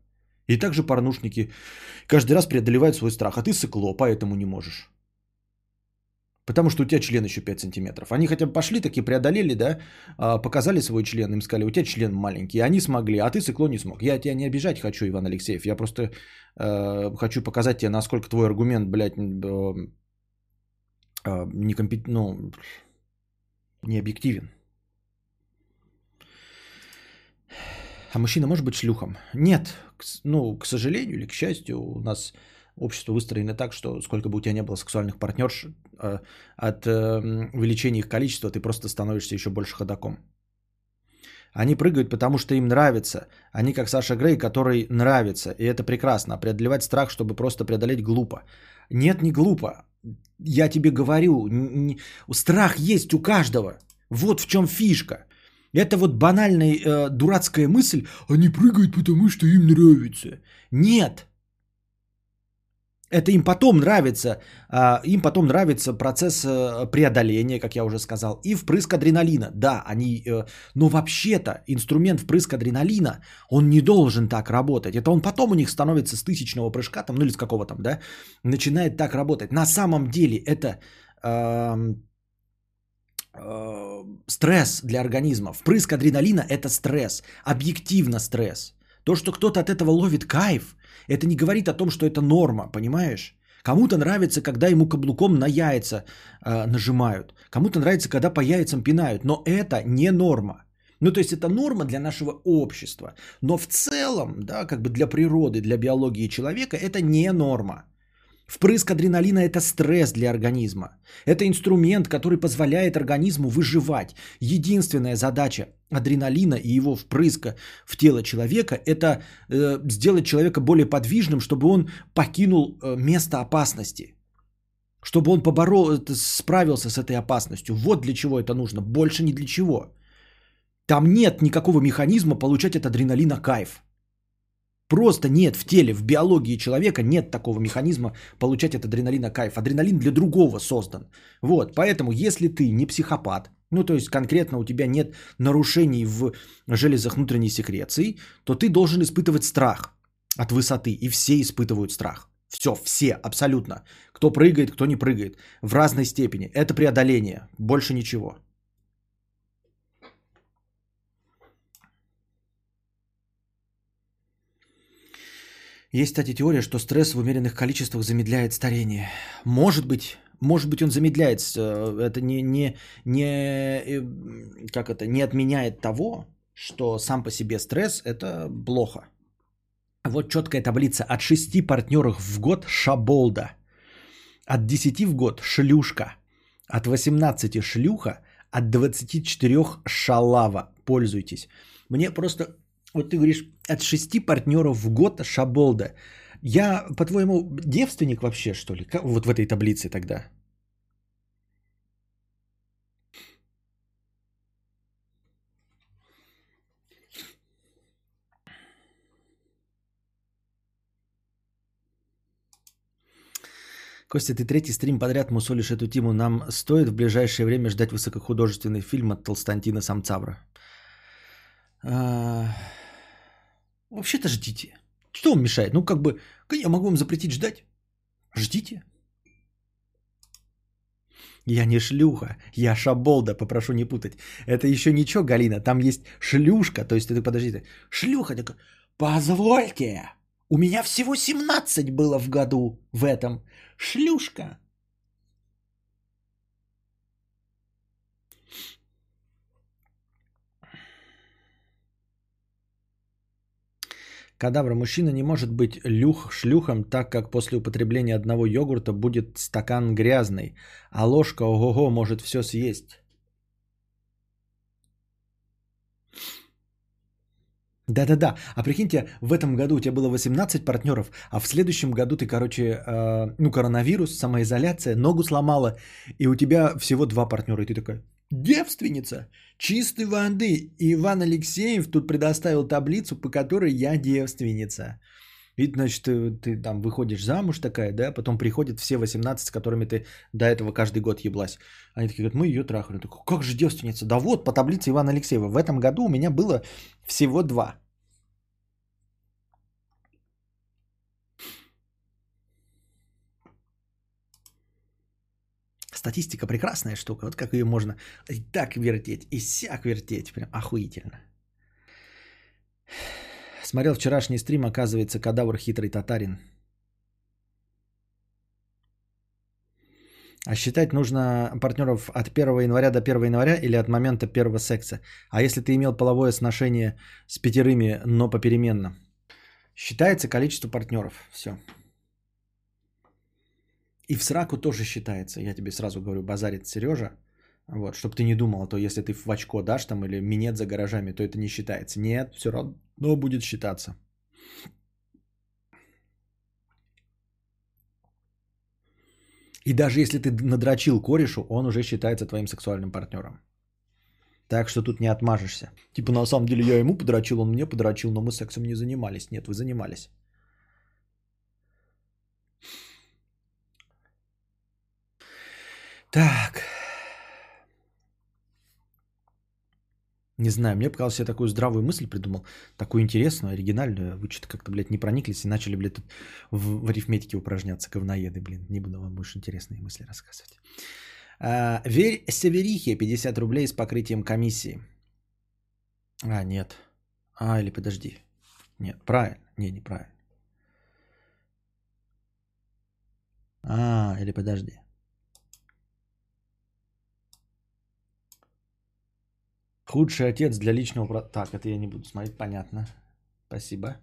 И также порнушники каждый раз преодолевают свой страх. А ты сыкло, поэтому не можешь. Потому что у тебя член еще 5 сантиметров. Они хотя бы пошли, такие преодолели, да, а, показали свой член, им сказали, у тебя член маленький. Они смогли, а ты сыкло не смог. Я тебя не обижать хочу, Иван Алексеев. Я просто э, хочу показать тебе, насколько твой аргумент, блядь, э, э, некомпет... ну, не А мужчина может быть шлюхом? Нет. Ну, к сожалению или к счастью, у нас общество выстроено так, что сколько бы у тебя не было сексуальных партнерш, э, от э, увеличения их количества ты просто становишься еще больше ходаком. Они прыгают, потому что им нравится. Они как Саша Грей, который нравится. И это прекрасно. А преодолевать страх, чтобы просто преодолеть глупо. Нет, не глупо. Я тебе говорю, страх есть у каждого. Вот в чем фишка. Это вот банальная э, дурацкая мысль, они прыгают, потому что им нравится. Нет. Это им потом нравится, э, им потом нравится процесс э, преодоления, как я уже сказал, и впрыск адреналина. Да, они, э, но вообще-то инструмент впрыск адреналина, он не должен так работать. Это он потом у них становится с тысячного прыжка, там, ну или с какого там, да, начинает так работать. На самом деле это... Э, стресс для организма. Впрыск адреналина – это стресс, объективно стресс. То, что кто-то от этого ловит кайф, это не говорит о том, что это норма, понимаешь? Кому-то нравится, когда ему каблуком на яйца э, нажимают. Кому-то нравится, когда по яйцам пинают. Но это не норма. Ну, то есть это норма для нашего общества. Но в целом, да, как бы для природы, для биологии человека это не норма. Впрыск адреналина – это стресс для организма. Это инструмент, который позволяет организму выживать. Единственная задача адреналина и его впрыска в тело человека – это э, сделать человека более подвижным, чтобы он покинул э, место опасности. Чтобы он поборол, э, справился с этой опасностью. Вот для чего это нужно, больше ни для чего. Там нет никакого механизма получать от адреналина кайф. Просто нет в теле, в биологии человека нет такого механизма получать от адреналина кайф. Адреналин для другого создан. Вот, поэтому если ты не психопат, ну то есть конкретно у тебя нет нарушений в железах внутренней секреции, то ты должен испытывать страх от высоты. И все испытывают страх. Все, все, абсолютно. Кто прыгает, кто не прыгает. В разной степени. Это преодоление. Больше ничего. Есть, кстати, теория, что стресс в умеренных количествах замедляет старение. Может быть, может быть, он замедляет. Э, это не, не, не, э, как это, не отменяет того, что сам по себе стресс – это плохо. Вот четкая таблица. От 6 партнеров в год – шаболда. От 10 в год – шлюшка. От 18 – шлюха. От 24 – шалава. Пользуйтесь. Мне просто вот ты говоришь, от шести партнеров в год шаболда. Я, по-твоему, девственник вообще, что ли? Как, вот в этой таблице тогда. Костя, ты третий стрим подряд мусолишь эту тему. Нам стоит в ближайшее время ждать высокохудожественный фильм от Толстантина Самцавра? А, Вообще-то ждите. Что вам мешает? Ну, как бы, я могу вам запретить ждать. Ждите. Я не шлюха, я шаболда, попрошу не путать. Это еще ничего, Галина, там есть шлюшка, то есть ты подожди, шлюха такая, позвольте, у меня всего 17 было в году в этом. Шлюшка. Кадавра, мужчина не может быть люх шлюхом, так как после употребления одного йогурта будет стакан грязный, а ложка ого-го может все съесть. Да-да-да. А прикиньте, в этом году у тебя было 18 партнеров, а в следующем году ты, короче, э, ну, коронавирус, самоизоляция, ногу сломала, и у тебя всего два партнера, и ты такая, девственница, чистой воды. Иван Алексеев тут предоставил таблицу, по которой я девственница. И, значит, ты, ты там выходишь замуж такая, да, потом приходят все 18, с которыми ты до этого каждый год еблась. Они такие говорят, мы ее трахали. Я такой, как же девственница? Да вот, по таблице Ивана Алексеева. В этом году у меня было всего два. Статистика прекрасная штука. Вот как ее можно и так вертеть, и сяк вертеть. Прям охуительно. Смотрел вчерашний стрим, оказывается, кадавр хитрый татарин. А считать нужно партнеров от 1 января до 1 января или от момента первого секса. А если ты имел половое сношение с пятерыми, но попеременно? Считается количество партнеров. Все. И в сраку тоже считается. Я тебе сразу говорю, базарит Сережа. Вот, чтобы ты не думал, а то если ты в очко дашь там или минет за гаражами, то это не считается. Нет, все равно будет считаться. И даже если ты надрочил корешу, он уже считается твоим сексуальным партнером. Так что тут не отмажешься. Типа на самом деле я ему подрочил, он мне подрочил, но мы сексом не занимались. Нет, вы занимались. Так. Не знаю, мне показалось, я такую здравую мысль придумал, такую интересную, оригинальную. Вы что-то как-то, блядь, не прониклись и начали, блядь, тут в, в арифметике упражняться, говноеды, блин. Не буду вам больше интересные мысли рассказывать. А, Верь Северихе, 50 рублей с покрытием комиссии. А, нет. А, или подожди. Нет, правильно. Не, неправильно. А, или подожди. Худший отец для личного... Так, это я не буду смотреть, понятно. Спасибо.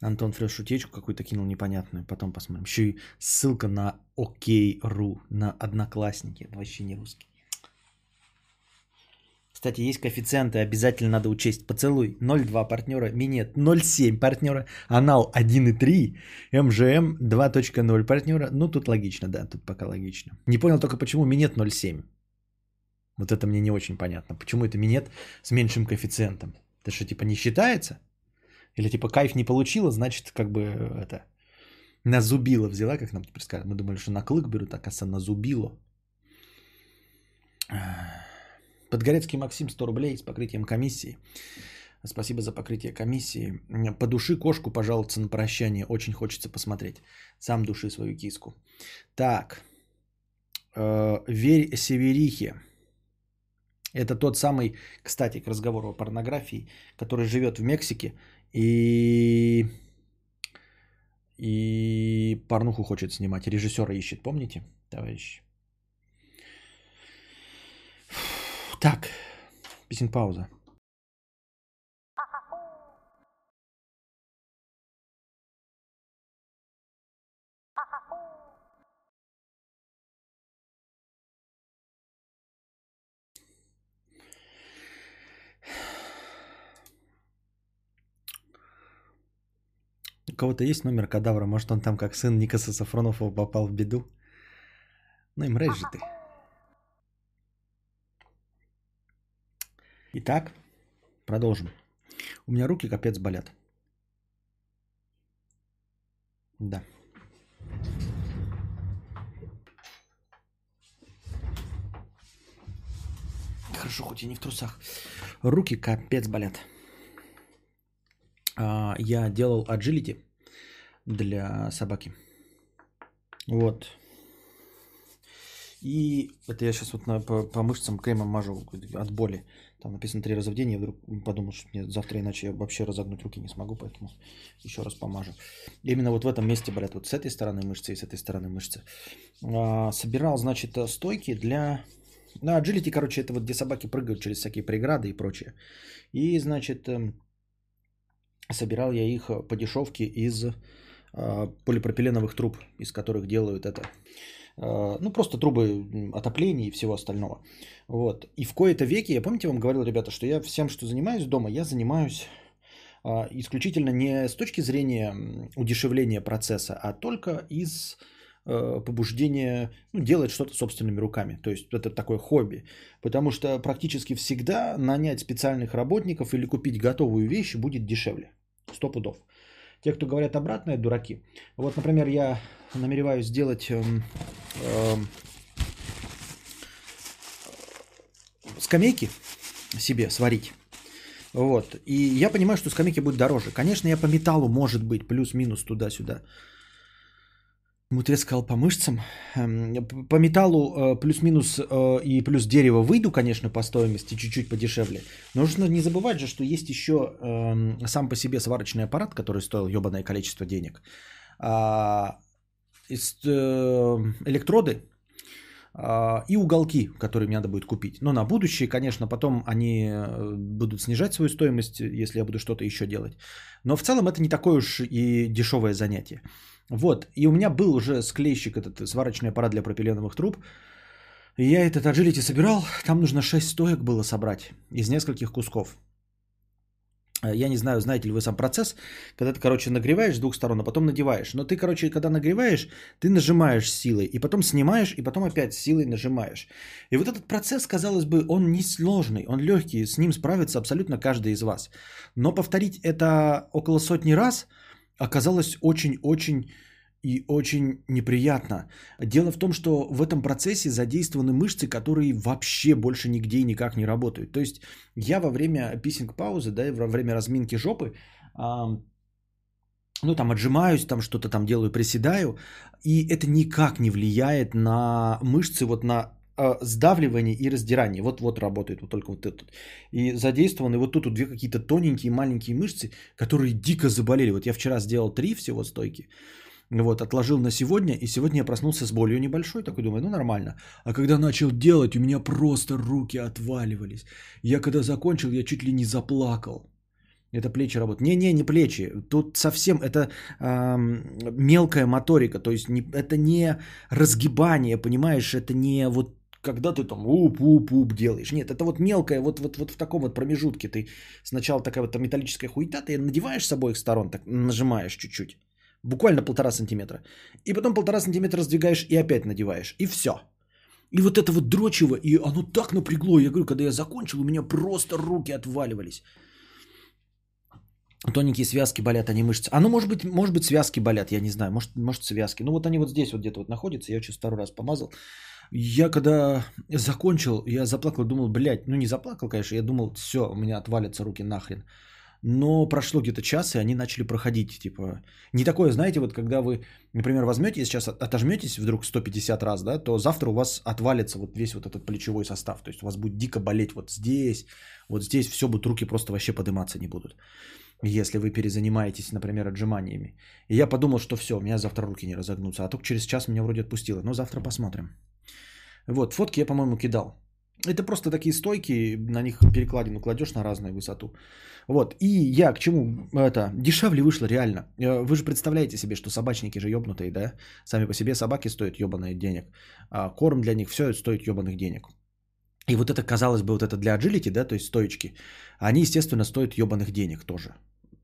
Антон Фреш утечку какую-то кинул непонятную, потом посмотрим. Еще и ссылка на OK.ru, на Одноклассники. Вообще не русский. Кстати, есть коэффициенты, обязательно надо учесть. Поцелуй 0,2 партнера, минет 0,7 партнера, анал 1,3, МЖМ 2.0 партнера. Ну, тут логично, да, тут пока логично. Не понял только, почему минет 0,7. Вот это мне не очень понятно. Почему это минет с меньшим коэффициентом? Это что, типа не считается? Или типа кайф не получила, значит, как бы это на зубило взяла, как нам теперь сказать. Мы думали, что на клык берут, а на зубило. Подгорецкий Максим 100 рублей с покрытием комиссии. Спасибо за покрытие комиссии. По души кошку пожаловаться на прощание. Очень хочется посмотреть. Сам души свою киску. Так. Э, верь Северихе. Это тот самый, кстати, к разговору о порнографии, который живет в Мексике и, и порнуху хочет снимать. Режиссера ищет, помните, товарищ? Так, песен пауза. Кого-то есть номер кадавра? Может, он там как сын Никаса Сафронова попал в беду? Ну и мразь же ты. Итак, продолжим. У меня руки капец болят. Да. Хорошо, хоть и не в трусах. Руки капец болят. А, я делал agility для собаки. Вот. И это я сейчас вот на, по, по мышцам кремом мажу от боли. Там написано три раза в день. Я вдруг подумал, что мне завтра иначе я вообще разогнуть руки не смогу, поэтому еще раз помажу. Именно вот в этом месте болят. Вот с этой стороны мышцы и с этой стороны мышцы. А, собирал, значит, стойки для... На ну, agility, короче, это вот где собаки прыгают через всякие преграды и прочее. И, значит, эм, собирал я их по дешевке из полипропиленовых труб, из которых делают это. А, ну, просто трубы отопления и всего остального. Вот. И в кои-то веке, я помните, вам говорил, ребята, что я всем, что занимаюсь дома, я занимаюсь а, исключительно не с точки зрения удешевления процесса, а только из побуждения ну, делать что-то собственными руками. То есть это такое хобби. Потому что практически всегда нанять специальных работников или купить готовую вещь будет дешевле. Сто пудов. Те, кто говорят обратное, дураки. Вот, например, я намереваюсь сделать эм, эм, скамейки себе сварить. Вот. И я понимаю, что скамейки будут дороже. Конечно, я по металлу, может быть, плюс-минус туда-сюда. Мудрец сказал по мышцам. Эм, по металлу э, плюс-минус э, и плюс дерево выйду, конечно, по стоимости чуть-чуть подешевле. Но нужно не забывать же, что есть еще эм, сам по себе сварочный аппарат, который стоил ебаное количество денег. А, э, электроды а, и уголки, которые мне надо будет купить. Но на будущее, конечно, потом они будут снижать свою стоимость, если я буду что-то еще делать. Но в целом это не такое уж и дешевое занятие. Вот, и у меня был уже склейщик, этот сварочный аппарат для пропиленовых труб. И я этот agility собирал, там нужно 6 стоек было собрать из нескольких кусков. Э, я не знаю, знаете ли вы сам процесс, когда ты, короче, нагреваешь с двух сторон, а потом надеваешь. Но ты, короче, когда нагреваешь, ты нажимаешь силой, и потом снимаешь, и потом опять силой нажимаешь. И вот этот процесс, казалось бы, он не сложный, он легкий, с ним справится абсолютно каждый из вас. Но повторить это около сотни раз – оказалось очень-очень и очень неприятно. Дело в том, что в этом процессе задействованы мышцы, которые вообще больше нигде и никак не работают. То есть я во время писинг-паузы, да, во время разминки жопы, а, ну там отжимаюсь, там что-то там делаю, приседаю, и это никак не влияет на мышцы, вот на сдавливание и раздирание. Вот, вот работает вот только вот этот. И задействованы вот тут вот две какие-то тоненькие маленькие мышцы, которые дико заболели. Вот я вчера сделал три всего стойки. Вот, отложил на сегодня, и сегодня я проснулся с болью небольшой, такой думаю, ну нормально. А когда начал делать, у меня просто руки отваливались. Я когда закончил, я чуть ли не заплакал. Это плечи работают. Не-не, не плечи. Тут совсем это э, мелкая моторика. То есть не, это не разгибание, понимаешь? Это не вот когда ты там уп-уп-уп делаешь. Нет, это вот мелкое, вот, вот, вот в таком вот промежутке ты сначала такая вот металлическая хуета, ты надеваешь с обоих сторон, так нажимаешь чуть-чуть, буквально полтора сантиметра. И потом полтора сантиметра раздвигаешь и опять надеваешь. И все. И вот это вот дрочево, и оно так напрягло. Я говорю, когда я закончил, у меня просто руки отваливались. Тоненькие связки болят, а не мышцы. А ну, может быть, может быть, связки болят, я не знаю. Может, может связки. Ну, вот они вот здесь вот где-то вот находятся. Я сейчас второй раз помазал. Я когда закончил, я заплакал, думал, блядь, ну не заплакал, конечно, я думал, все, у меня отвалятся руки нахрен. Но прошло где-то час, и они начали проходить. Типа, не такое, знаете, вот когда вы, например, возьмете сейчас отожметесь вдруг 150 раз, да, то завтра у вас отвалится вот весь вот этот плечевой состав. То есть у вас будет дико болеть вот здесь, вот здесь все будут руки просто вообще подниматься не будут. Если вы перезанимаетесь, например, отжиманиями. И я подумал, что все, у меня завтра руки не разогнутся. А только через час меня вроде отпустило. Но завтра посмотрим. Вот, фотки я, по-моему, кидал. Это просто такие стойки, на них перекладину кладешь на разную высоту. Вот, и я к чему, это, дешевле вышло реально. Э, вы же представляете себе, что собачники же ебнутые, да? Сами по себе собаки стоят ебаные денег. А корм для них, все стоит ебаных денег. И вот это, казалось бы, вот это для agility, да, то есть стоечки, они, естественно, стоят ебаных денег тоже.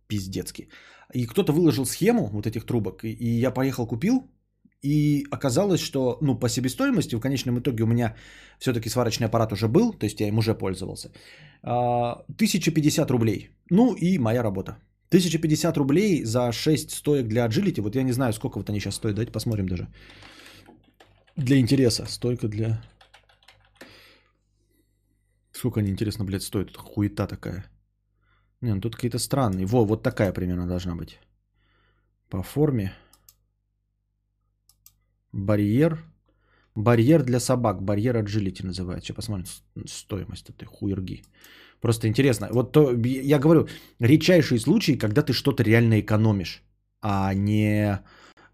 Пиздецки. И кто-то выложил схему вот этих трубок, и я поехал купил, и оказалось, что ну, по себестоимости в конечном итоге у меня все-таки сварочный аппарат уже был, то есть я им уже пользовался. 1050 а, рублей. Ну и моя работа. 1050 рублей за 6 стоек для Agility. Вот я не знаю, сколько вот они сейчас стоят. Давайте посмотрим даже. Для интереса. Стойка для... Сколько они, интересно, блядь, стоят? Хуета такая. Не, ну тут какие-то странные. Во, вот такая примерно должна быть. По форме. Барьер. Барьер для собак. Барьер agility называется. Сейчас посмотрим стоимость этой хуерги. Просто интересно. Вот то, я говорю, редчайшие случаи, когда ты что-то реально экономишь, а не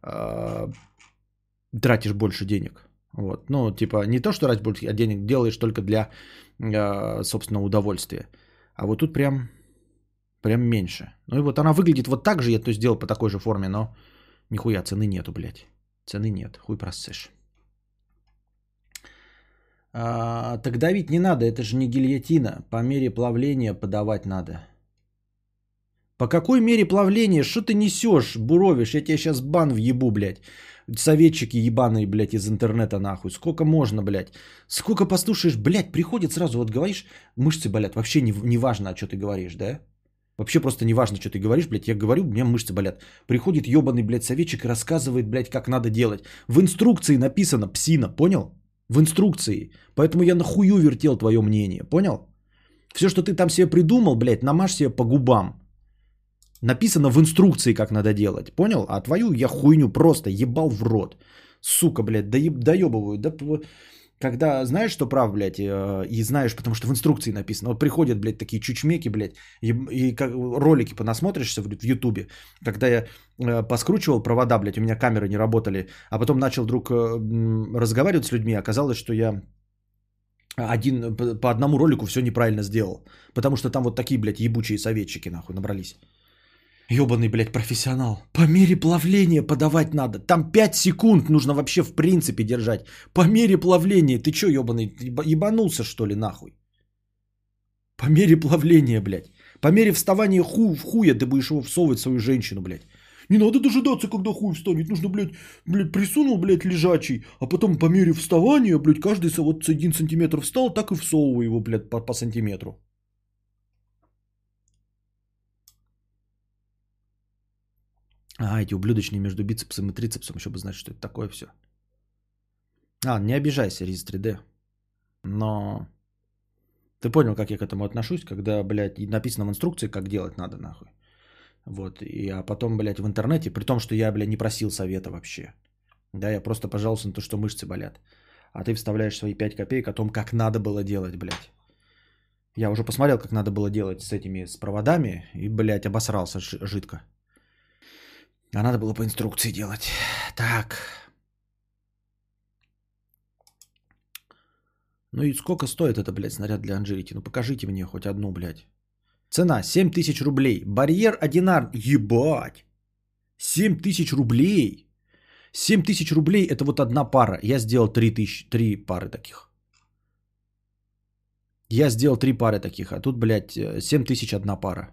э, тратишь больше денег. Вот. Ну, типа, не то, что тратишь больше денег, делаешь только для, э, собственно, удовольствия. А вот тут прям, прям меньше. Ну и вот она выглядит вот так же, я то сделал по такой же форме, но нихуя цены нету, блядь. Цены нет, хуй просышь. А, так давить не надо, это же не гильотина. По мере плавления подавать надо. По какой мере плавления? Что ты несешь, буровишь? Я тебе сейчас бан въебу, блядь. Советчики ебаные, блядь, из интернета нахуй. Сколько можно, блядь? Сколько послушаешь, блядь, приходит сразу, вот говоришь, мышцы болят. Вообще не, не важно, что ты говоришь, да? Вообще просто не важно, что ты говоришь, блядь. Я говорю, у меня мышцы болят. Приходит ебаный, блядь, советчик и рассказывает, блядь, как надо делать. В инструкции написано псина, понял? В инструкции. Поэтому я нахую вертел твое мнение, понял? Все, что ты там себе придумал, блядь, намажь себе по губам. Написано в инструкции, как надо делать. Понял? А твою я хуйню просто ебал в рот. Сука, блядь, да еб, доебываю. Да, когда знаешь, что прав, блядь, э, и знаешь, потому что в инструкции написано. Вот приходят, блядь, такие чучмеки, блядь, и, и как, ролики понасмотришься в, в Ютубе, когда я э, поскручивал провода, блядь, у меня камеры не работали, а потом начал вдруг э, разговаривать с людьми, оказалось, что я один, по одному ролику все неправильно сделал. Потому что там вот такие, блядь, ебучие советчики, нахуй, набрались. Ебаный, блядь, профессионал. По мере плавления подавать надо. Там 5 секунд нужно вообще в принципе держать. По мере плавления. Ты чё, ебаный, ебанулся что ли, нахуй? По мере плавления, блядь. По мере вставания ху в хуя ты будешь его всовывать свою женщину, блядь. Не надо дожидаться, когда хуй встанет. Нужно, блядь, блядь, присунул, блядь, лежачий, а потом по мере вставания, блядь, каждый вот с один сантиметр встал, так и всовывай его, блядь, по, по сантиметру. А, эти ублюдочные между бицепсом и трицепсом, еще бы знать, что это такое все. А, не обижайся, Риз 3D. Но ты понял, как я к этому отношусь, когда, блядь, написано в инструкции, как делать надо, нахуй. Вот, и, а потом, блядь, в интернете, при том, что я, блядь, не просил совета вообще. Да, я просто пожаловался на то, что мышцы болят. А ты вставляешь свои 5 копеек о том, как надо было делать, блядь. Я уже посмотрел, как надо было делать с этими, с проводами, и, блядь, обосрался жидко. А надо было по инструкции делать. Так. Ну и сколько стоит это, блядь, снаряд для Анжелики? Ну покажите мне хоть одну, блядь. Цена 7 тысяч рублей. Барьер одинар. Ебать. 7 тысяч рублей. 7 тысяч рублей это вот одна пара. Я сделал 3, тысяч, 3 пары таких. Я сделал 3 пары таких. А тут, блядь, 7 тысяч одна пара.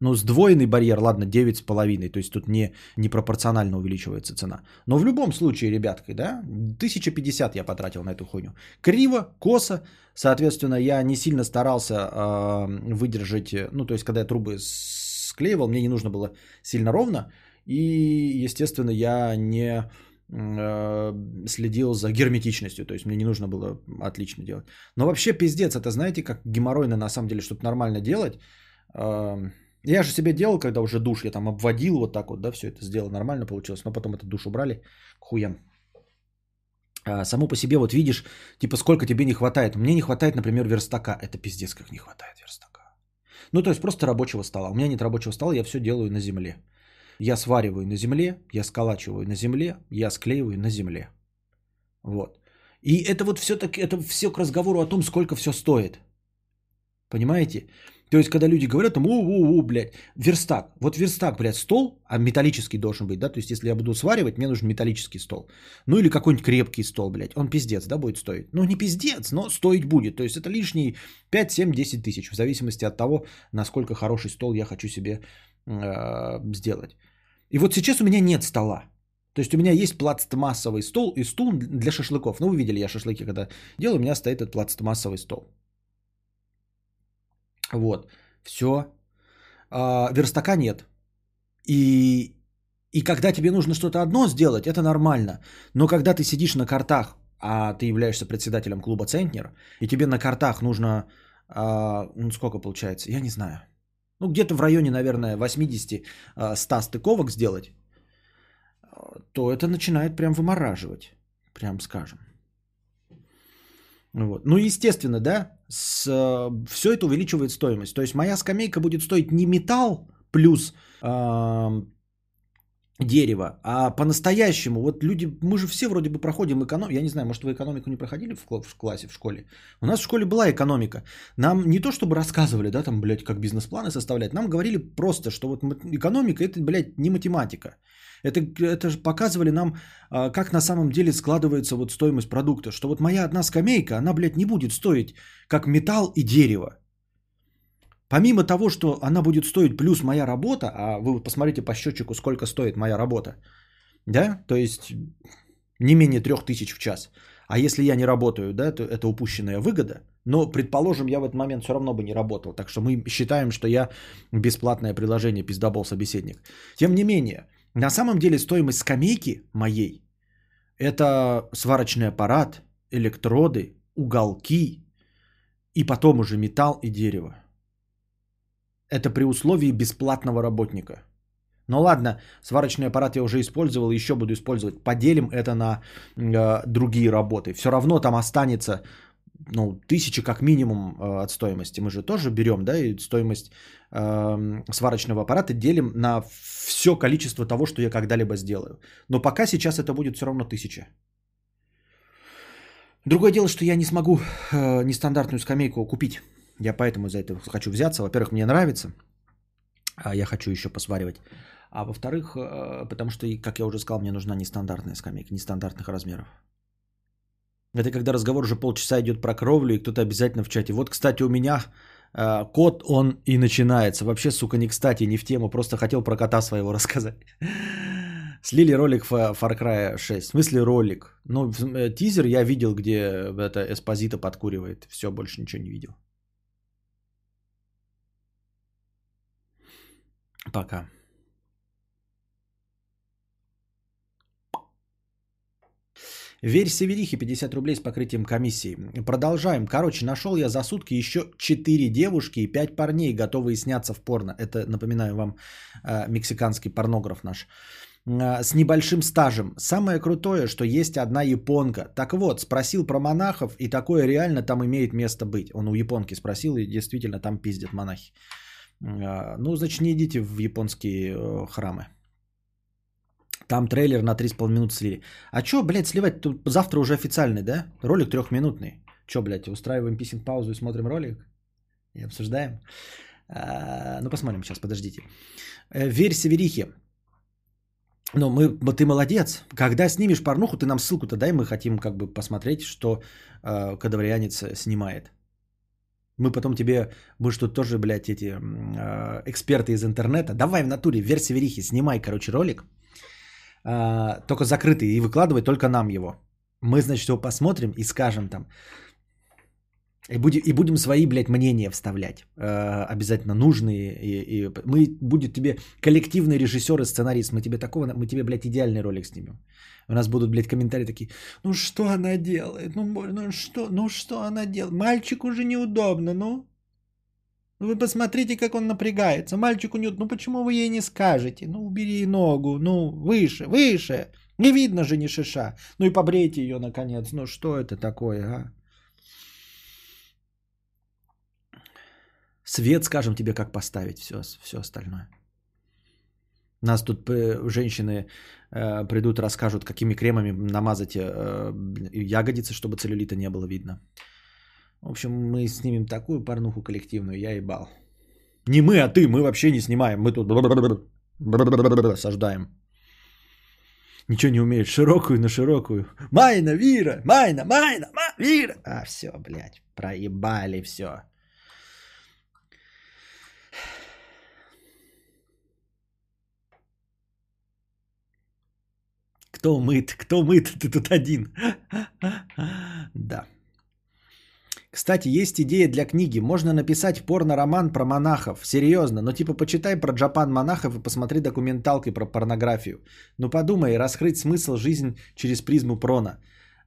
Ну, сдвоенный барьер, ладно, 9,5. То есть тут не, не пропорционально увеличивается цена. Но в любом случае, ребятки, да, 1050 я потратил на эту хуйню. Криво, косо. Соответственно, я не сильно старался э, выдержать, ну, то есть, когда я трубы склеивал, мне не нужно было сильно ровно. И, естественно, я не э, следил за герметичностью, то есть мне не нужно было отлично делать. Но вообще пиздец, это знаете, как геморройно на самом деле, чтобы нормально делать, э, я же себе делал, когда уже душ, я там обводил вот так вот, да, все это сделал, нормально получилось, но потом этот душ убрали хуям. А, само по себе вот видишь, типа сколько тебе не хватает. Мне не хватает, например, верстака. Это пиздец, как не хватает верстака. Ну, то есть просто рабочего стола. У меня нет рабочего стола, я все делаю на земле. Я свариваю на земле, я сколачиваю на земле, я склеиваю на земле. Вот. И это вот все-таки, это все к разговору о том, сколько все стоит. Понимаете? То есть, когда люди говорят, там, о-о-о, блядь, верстак. Вот верстак, блядь, стол, а металлический должен быть, да? То есть, если я буду сваривать, мне нужен металлический стол. Ну, или какой-нибудь крепкий стол, блядь. Он пиздец, да, будет стоить? Ну, не пиздец, но стоить будет. То есть, это лишние 5, 7, 10 тысяч, в зависимости от того, насколько хороший стол я хочу себе э, сделать. И вот сейчас у меня нет стола. То есть у меня есть пластмассовый стол и стул для шашлыков. Ну, вы видели, я шашлыки когда делаю, у меня стоит этот пластмассовый стол. Вот, все. А, верстака нет. И, и когда тебе нужно что-то одно сделать, это нормально. Но когда ты сидишь на картах, а ты являешься председателем клуба Центнер, и тебе на картах нужно, а, ну сколько получается, я не знаю. Ну где-то в районе, наверное, 80-100 а, стыковок сделать, то это начинает прям вымораживать, прям скажем. Вот. Ну, естественно, да, с, э, все это увеличивает стоимость. То есть моя скамейка будет стоить не металл плюс э, дерево, а по-настоящему. Вот люди, мы же все вроде бы проходим экономику. Я не знаю, может вы экономику не проходили в, в классе, в школе? У нас в школе была экономика. Нам не то чтобы рассказывали, да, там, блядь, как бизнес-планы составлять. Нам говорили просто, что вот экономика это, блядь, не математика. Это, это же показывали нам, а, как на самом деле складывается вот стоимость продукта. Что вот моя одна скамейка, она, блядь, не будет стоить как металл и дерево. Помимо того, что она будет стоить плюс моя работа, а вы посмотрите по счетчику, сколько стоит моя работа, да, то есть не менее 3000 в час. А если я не работаю, да, то это упущенная выгода. Но, предположим, я в этот момент все равно бы не работал. Так что мы считаем, что я бесплатное приложение пиздобол собеседник. Тем не менее, на самом деле стоимость скамейки моей – это сварочный аппарат, электроды, уголки и потом уже металл и дерево. Это при условии бесплатного работника. Ну ладно, сварочный аппарат я уже использовал, еще буду использовать. Поделим это на э, другие работы. Все равно там останется ну, тысяча как минимум э, от стоимости. Мы же тоже берем, да, и стоимость э, сварочного аппарата делим на все количество того, что я когда-либо сделаю. Но пока сейчас это будет все равно тысяча. Другое дело, что я не смогу э, нестандартную скамейку купить. Я поэтому за это хочу взяться. Во-первых, мне нравится, а я хочу еще посваривать. А во-вторых, э, потому что, как я уже сказал, мне нужна нестандартная скамейка, нестандартных размеров. Это когда разговор уже полчаса идет про кровлю, и кто-то обязательно в чате. Вот, кстати, у меня э, кот, он и начинается. Вообще, сука, не кстати, не в тему, просто хотел про кота своего рассказать. Слили ролик Far Cry 6. В смысле ролик? Ну, э, тизер я видел, где это Эспозита подкуривает. Все, больше ничего не видел. Пока. Верь Северихе 50 рублей с покрытием комиссии. Продолжаем. Короче, нашел я за сутки еще 4 девушки и 5 парней, готовые сняться в порно. Это, напоминаю вам, э, мексиканский порнограф наш. Э, с небольшим стажем. Самое крутое, что есть одна японка. Так вот, спросил про монахов, и такое реально там имеет место быть. Он у японки спросил, и действительно там пиздят монахи. Э, ну, значит, не идите в японские храмы. Там трейлер на 3,5 минуты слили. А чё, блядь, сливать? Тут завтра уже официальный, да? Ролик трехминутный. Чё, блядь, устраиваем писинг паузу и смотрим ролик? И обсуждаем? А, ну, посмотрим сейчас, подождите. Э, Верь Северихе. Ну, мы, ты молодец. Когда снимешь порнуху, ты нам ссылку-то дай, мы хотим как бы посмотреть, что э, кадаврианец снимает. Мы потом тебе, мы что тоже, блядь, эти э, эксперты из интернета. Давай в натуре, верь Северихе, снимай, короче, ролик. А, только закрытый и выкладывать только нам его. Мы, значит, его посмотрим и скажем там. И будем, и будем свои, блядь, мнения вставлять. Э, обязательно нужные. И, и мы будет тебе коллективный режиссер и сценарист. Мы тебе такого, мы тебе, блядь, идеальный ролик снимем. У нас будут, блядь, комментарии такие. Ну что она делает? Ну, ну что, ну что она делает? Мальчик уже неудобно, ну. Ну вы посмотрите, как он напрягается. Мальчику не... Ну почему вы ей не скажете? Ну убери ногу, ну выше, выше. Не видно же ни шиша. Ну и побрейте ее наконец. Ну что это такое, а? Свет, скажем тебе, как поставить, все, все остальное. Нас тут э, женщины э, придут, расскажут, какими кремами намазать э, ягодицы, чтобы целлюлита не было видно. В общем, мы снимем такую порнуху коллективную, я ебал. Не мы, а ты, мы вообще не снимаем, мы тут осаждаем. Ничего не умеют, широкую на широкую. Майна, Вира, Майна, Майна, Ма, Вира. А, все, блядь, проебали все. Кто мыт? Кто мыт? Ты тут один. Да. Кстати, есть идея для книги. Можно написать порно-роман про монахов. Серьезно. Но типа почитай про Japan монахов и посмотри документалки про порнографию. Ну подумай, раскрыть смысл жизнь через призму прона.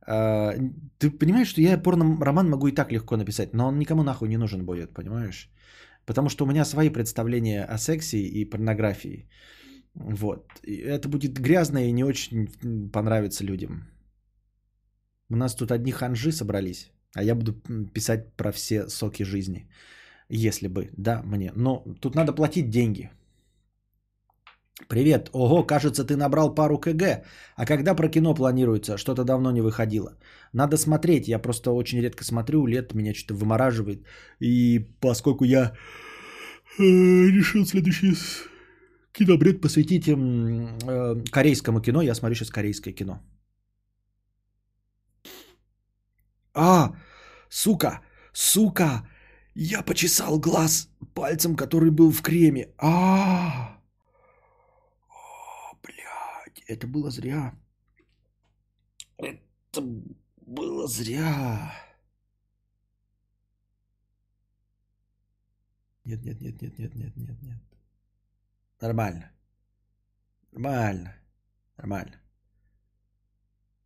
А, ты понимаешь, что я порно-роман могу и так легко написать, но он никому нахуй не нужен будет, понимаешь? Потому что у меня свои представления о сексе и порнографии. Вот. И это будет грязно и не очень понравится людям. У нас тут одни ханжи собрались. А я буду писать про все соки жизни. Если бы, да, мне. Но тут надо платить деньги. Привет. Ого, кажется, ты набрал пару КГ. А когда про кино планируется? Что-то давно не выходило. Надо смотреть. Я просто очень редко смотрю. Лет меня что-то вымораживает. И поскольку я э, решил следующий кинобред посвятить э, корейскому кино, я смотрю сейчас корейское кино. А, сука, сука, я почесал глаз пальцем, который был в креме. А, О, блядь, это было зря. Это было зря. Нет, нет, нет, нет, нет, нет, нет, нет. Нормально. Нормально. Нормально.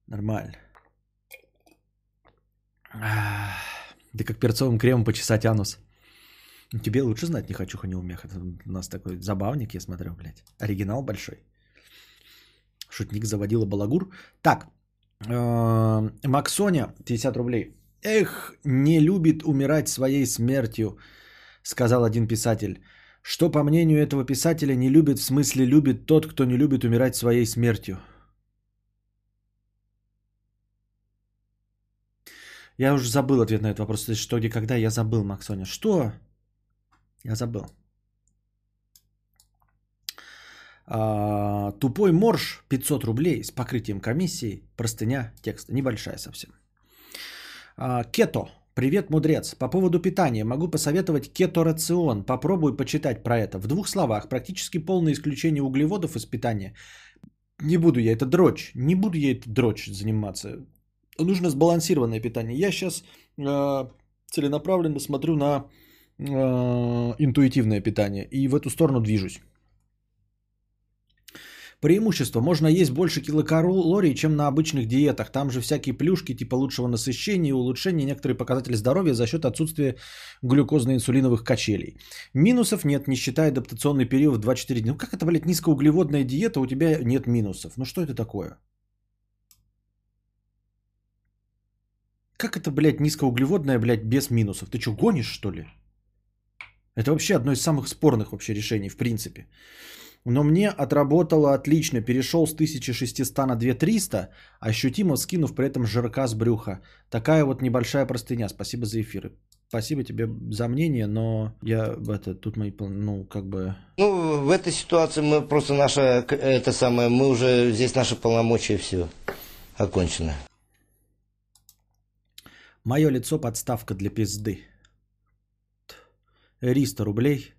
Нормально. Да как перцовым кремом почесать анус. Тебе лучше знать не хочу, Ханиумех. Это у нас такой забавник, я смотрю, блядь. Оригинал большой. Шутник заводила балагур. Так, э, Максоня, 50 рублей. Эх, не любит умирать своей смертью, сказал один писатель. Что, по мнению этого писателя, не любит, в смысле любит тот, кто не любит умирать своей смертью? Я уже забыл ответ на этот вопрос. Что, где, когда? Я забыл, Максоня. Что? Я забыл. А, тупой морж 500 рублей с покрытием комиссии. Простыня текста. Небольшая совсем. А, кето. Привет, мудрец. По поводу питания могу посоветовать кето-рацион. Попробуй почитать про это. В двух словах. Практически полное исключение углеводов из питания. Не буду я это дрочь. Не буду я это дрочь заниматься. Нужно сбалансированное питание. Я сейчас э, целенаправленно смотрю на э, интуитивное питание и в эту сторону движусь. Преимущество. Можно есть больше килокалорий, чем на обычных диетах. Там же всякие плюшки типа лучшего насыщения и улучшения некоторые показатели здоровья за счет отсутствия глюкозно-инсулиновых качелей. Минусов нет, не считая адаптационный период в 2-4 дня. Ну как это, блядь, низкоуглеводная диета, у тебя нет минусов? Ну что это такое? Как это, блядь, низкоуглеводная, блядь, без минусов? Ты что, гонишь, что ли? Это вообще одно из самых спорных вообще решений, в принципе. Но мне отработало отлично. Перешел с 1600 на 2300, ощутимо скинув при этом жирка с брюха. Такая вот небольшая простыня. Спасибо за эфиры. Спасибо тебе за мнение, но я это тут мои, ну, как бы... Ну, в этой ситуации мы просто наша, это самое, мы уже, здесь наши полномочия все окончено. Мое лицо подставка для пизды. 300 рублей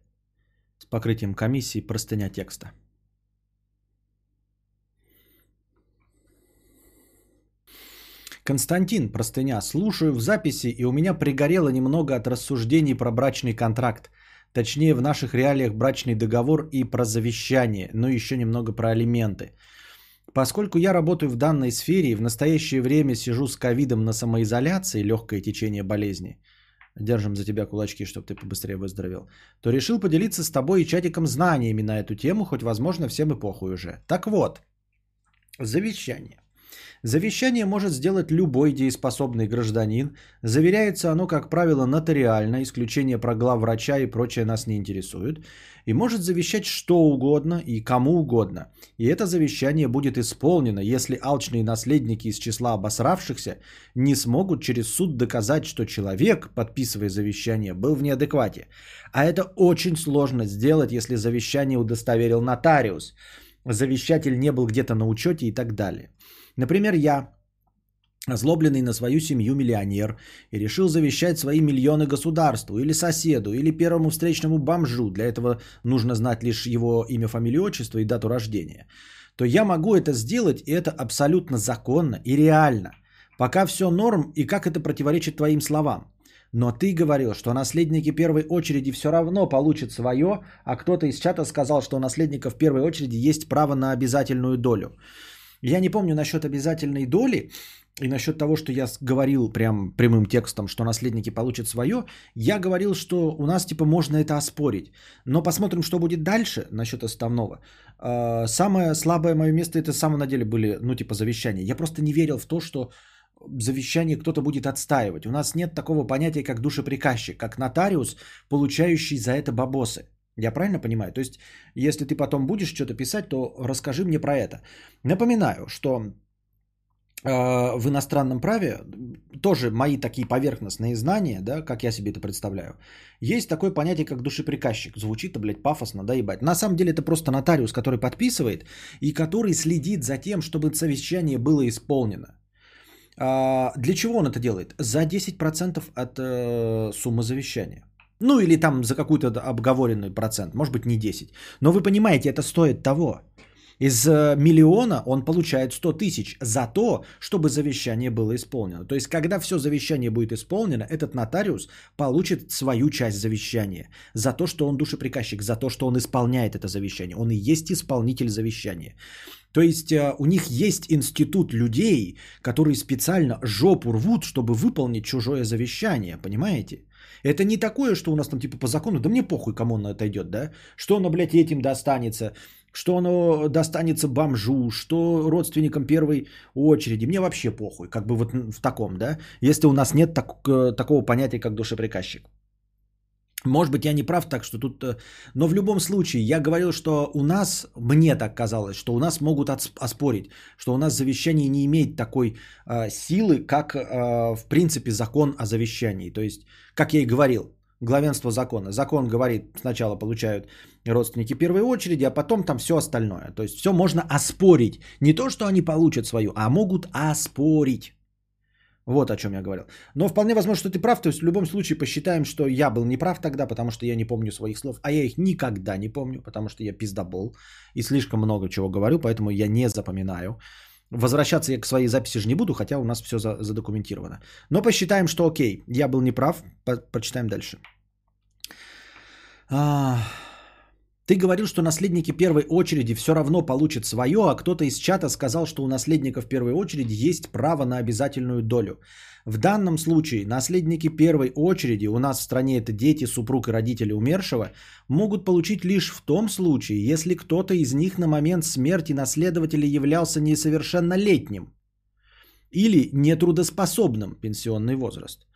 с покрытием комиссии простыня текста. Константин, простыня, слушаю в записи, и у меня пригорело немного от рассуждений про брачный контракт. Точнее, в наших реалиях брачный договор и про завещание, но еще немного про алименты. Поскольку я работаю в данной сфере и в настоящее время сижу с ковидом на самоизоляции, легкое течение болезни – держим за тебя кулачки, чтобы ты побыстрее выздоровел, то решил поделиться с тобой и чатиком знаниями на эту тему, хоть, возможно, всем и похуй уже. Так вот, завещание. Завещание может сделать любой дееспособный гражданин. Заверяется оно, как правило, нотариально, исключение про главврача и прочее нас не интересует. И может завещать что угодно и кому угодно. И это завещание будет исполнено, если алчные наследники из числа обосравшихся не смогут через суд доказать, что человек, подписывая завещание, был в неадеквате. А это очень сложно сделать, если завещание удостоверил нотариус. Завещатель не был где-то на учете и так далее. Например, я, озлобленный на свою семью миллионер, и решил завещать свои миллионы государству или соседу, или первому встречному бомжу, для этого нужно знать лишь его имя, фамилию, отчество и дату рождения, то я могу это сделать, и это абсолютно законно и реально. Пока все норм, и как это противоречит твоим словам. Но ты говорил, что наследники первой очереди все равно получат свое, а кто-то из чата сказал, что у наследников первой очереди есть право на обязательную долю. Я не помню насчет обязательной доли и насчет того, что я говорил прям прямым текстом, что наследники получат свое. Я говорил, что у нас типа можно это оспорить. Но посмотрим, что будет дальше насчет основного. А, самое слабое мое место это в самом деле были, ну типа завещания. Я просто не верил в то, что завещание кто-то будет отстаивать. У нас нет такого понятия, как душеприказчик, как нотариус, получающий за это бабосы. Я правильно понимаю? То есть, если ты потом будешь что-то писать, то расскажи мне про это. Напоминаю, что в иностранном праве тоже мои такие поверхностные знания, да, как я себе это представляю. Есть такое понятие, как душеприказчик. Звучит, блядь, пафосно, да, ебать. На самом деле это просто нотариус, который подписывает и который следит за тем, чтобы совещание было исполнено. А, для чего он это делает? За 10% от э, суммы завещания. Ну или там за какой-то обговоренный процент, может быть не 10. Но вы понимаете, это стоит того. Из э, миллиона он получает 100 тысяч за то, чтобы завещание было исполнено. То есть, когда все завещание будет исполнено, этот нотариус получит свою часть завещания. За то, что он душеприказчик, за то, что он исполняет это завещание. Он и есть исполнитель завещания. То есть, э, у них есть институт людей, которые специально жопу рвут, чтобы выполнить чужое завещание. Понимаете? Это не такое, что у нас там типа по закону, да мне похуй, кому оно отойдет, да? Что оно, блядь, этим достанется, что оно достанется бомжу, что родственникам первой очереди. Мне вообще похуй, как бы вот в таком, да? Если у нас нет так, э, такого понятия, как душеприказчик. Может быть, я не прав, так что тут... э, Но в любом случае, я говорил, что у нас, мне так казалось, что у нас могут оспорить, что у нас завещание не имеет такой э, силы, как, э, в принципе, закон о завещании. То есть, как я и говорил, главенство закона. Закон говорит, сначала получают родственники первой очереди, а потом там все остальное. То есть, все можно оспорить. Не то, что они получат свою, а могут оспорить. Вот о чем я говорил. Но вполне возможно, что ты прав. То есть в любом случае посчитаем, что я был неправ тогда, потому что я не помню своих слов. А я их никогда не помню, потому что я пиздобол. И слишком много чего говорю, поэтому я не запоминаю. Возвращаться я к своей записи же не буду, хотя у нас все за- задокументировано. Но посчитаем, что окей, я был неправ. По- почитаем дальше. А, Ты говорил, что наследники первой очереди все равно получат свое, а кто-то из чата сказал, что у наследников первой очереди есть право на обязательную долю. В данном случае наследники первой очереди, у нас в стране это дети, супруг и родители умершего, могут получить лишь в том случае, если кто-то из них на момент смерти наследователя являлся несовершеннолетним или нетрудоспособным пенсионный возраст.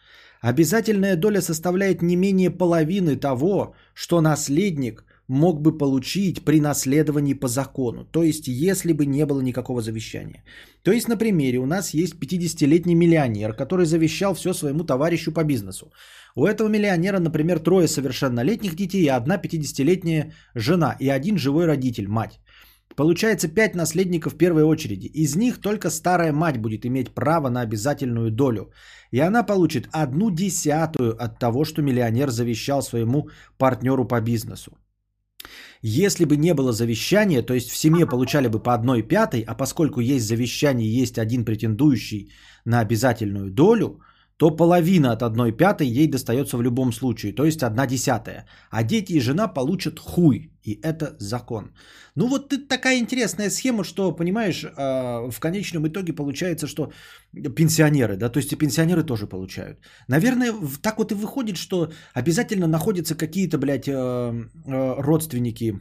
Обязательная доля составляет не менее половины того, что наследник мог бы получить при наследовании по закону. То есть, если бы не было никакого завещания. То есть, на примере, у нас есть 50-летний миллионер, который завещал все своему товарищу по бизнесу. У этого миллионера, например, трое совершеннолетних детей и одна 50-летняя жена и один живой родитель, мать. Получается 5 наследников первой очереди. Из них только старая мать будет иметь право на обязательную долю. И она получит одну десятую от того, что миллионер завещал своему партнеру по бизнесу. Если бы не было завещания, то есть в семье получали бы по одной пятой, а поскольку есть завещание, есть один претендующий на обязательную долю, то половина от одной пятой ей достается в любом случае, то есть одна десятая. А дети и жена получат хуй, и это закон. Ну вот это такая интересная схема, что, понимаешь, а, в конечном итоге получается, что пенсионеры, да, то есть и пенсионеры тоже получают. Наверное, так вот и выходит, что обязательно находятся какие-то, блядь, э, э, родственники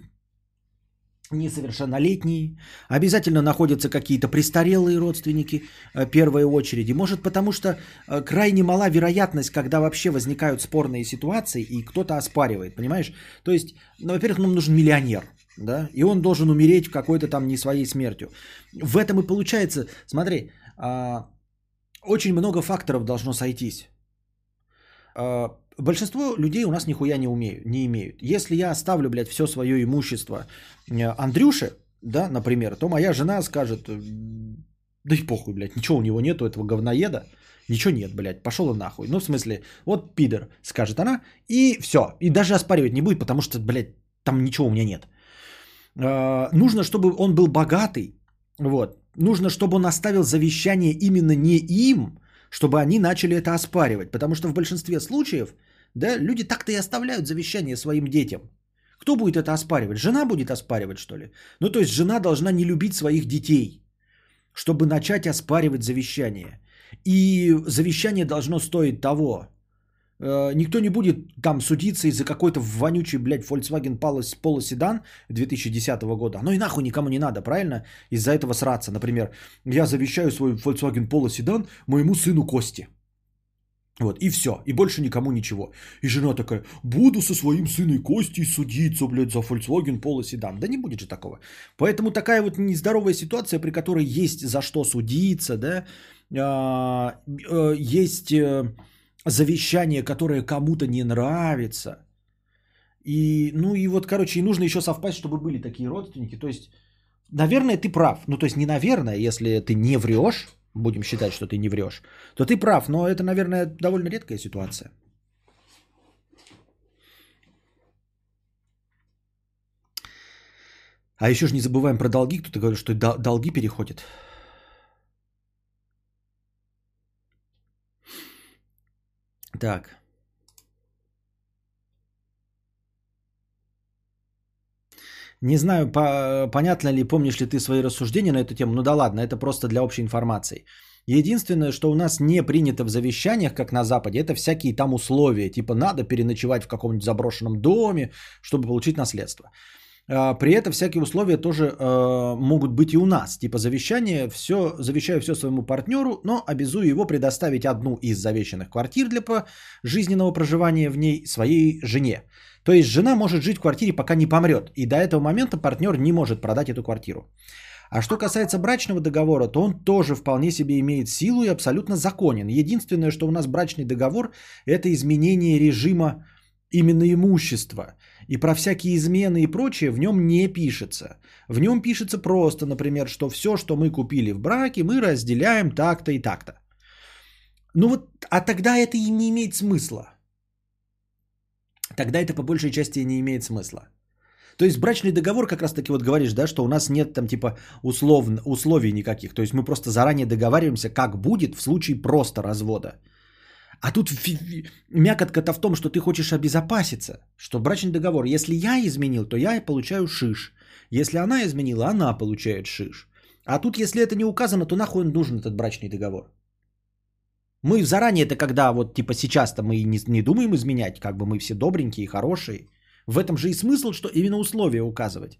несовершеннолетние, обязательно находятся какие-то престарелые родственники э, первой очереди. Может, потому что э, крайне мала вероятность, когда вообще возникают спорные ситуации, и кто-то оспаривает, понимаешь? То есть, ну, во-первых, нам нужен миллионер, да, и он должен умереть в какой-то там не своей смертью. В этом и получается, смотри, а, очень много факторов должно сойтись. Большинство людей у нас нихуя не умеют, не имеют. Если я оставлю, блядь, все свое имущество э, Андрюше, да, например, то моя жена скажет, да и похуй, блядь, ничего у него нету, этого говноеда, ничего нет, блядь, пошел и нахуй. Ну, в смысле, вот пидор, скажет она, и все. И даже оспаривать не будет, потому что, блядь, там ничего у меня нет. Э, Нужно, чтобы он был богатый, вот. Нужно, чтобы он оставил завещание именно не им, чтобы они начали это оспаривать. Потому что в большинстве случаев, да, люди так-то и оставляют завещание своим детям. Кто будет это оспаривать? Жена будет оспаривать, что ли? Ну, то есть жена должна не любить своих детей, чтобы начать оспаривать завещание. И завещание должно стоить того. Э, Никто не будет там судиться из-за какой-то вонючий, блядь, Volkswagen Polo, седан 2010 года. Оно и нахуй никому не надо, правильно? Из-за этого сраться. Например, я завещаю свой Volkswagen Polo седан моему сыну Косте. Вот, и все, и больше никому ничего. И жена такая, буду со своим сыном Костей судиться, блядь, за Volkswagen Polo седан. Да не будет же такого. Поэтому такая вот нездоровая ситуация, при которой есть за что судиться, да, а, э, есть э, завещание, которое кому-то не нравится. И, ну и вот, короче, и нужно еще совпасть, чтобы были такие родственники. То есть, наверное, ты прав. Ну, то есть, не наверное, если ты не врешь, будем считать, что ты не врешь, то ты прав, но это, наверное, довольно редкая ситуация. А еще же не забываем про долги. Кто-то говорит, что дол- долги переходят. Так. Не знаю, по- понятно ли, помнишь ли ты свои рассуждения на эту тему. Ну да ладно, это просто для общей информации. Единственное, что у нас не принято в завещаниях, как на Западе, это всякие там условия. Типа надо переночевать в каком-нибудь заброшенном доме, чтобы получить наследство. А, При этом всякие условия тоже э, могут быть и у нас. Типа завещание, все, завещаю все своему партнеру, но обязую его предоставить одну из завещанных квартир для жизненного проживания в ней своей жене. То есть жена может жить в квартире, пока не помрет. И до этого момента партнер не может продать эту квартиру. А что касается брачного договора, то он тоже вполне себе имеет силу и абсолютно законен. Единственное, что у нас брачный договор, это изменение режима именно имущества. И про всякие измены и прочее в нем не пишется. В нем пишется просто, например, что все, что мы купили в браке, мы разделяем так-то и так-то. Ну вот, а тогда это и не имеет смысла. Тогда это по большей части не имеет смысла. То есть брачный договор как раз таки вот говоришь, да, что у нас нет там типа услов, условий никаких. То есть мы просто заранее договариваемся, как будет в случае просто развода. А тут мякотка-то в том, что ты хочешь обезопаситься, что брачный договор, если я изменил, то я получаю шиш. Если она изменила, она получает шиш. А тут, если это не указано, то нахуй нужен этот брачный договор? Мы заранее это когда вот типа сейчас-то мы не, не думаем изменять, как бы мы все добренькие и хорошие. В этом же и смысл, что именно условия указывать.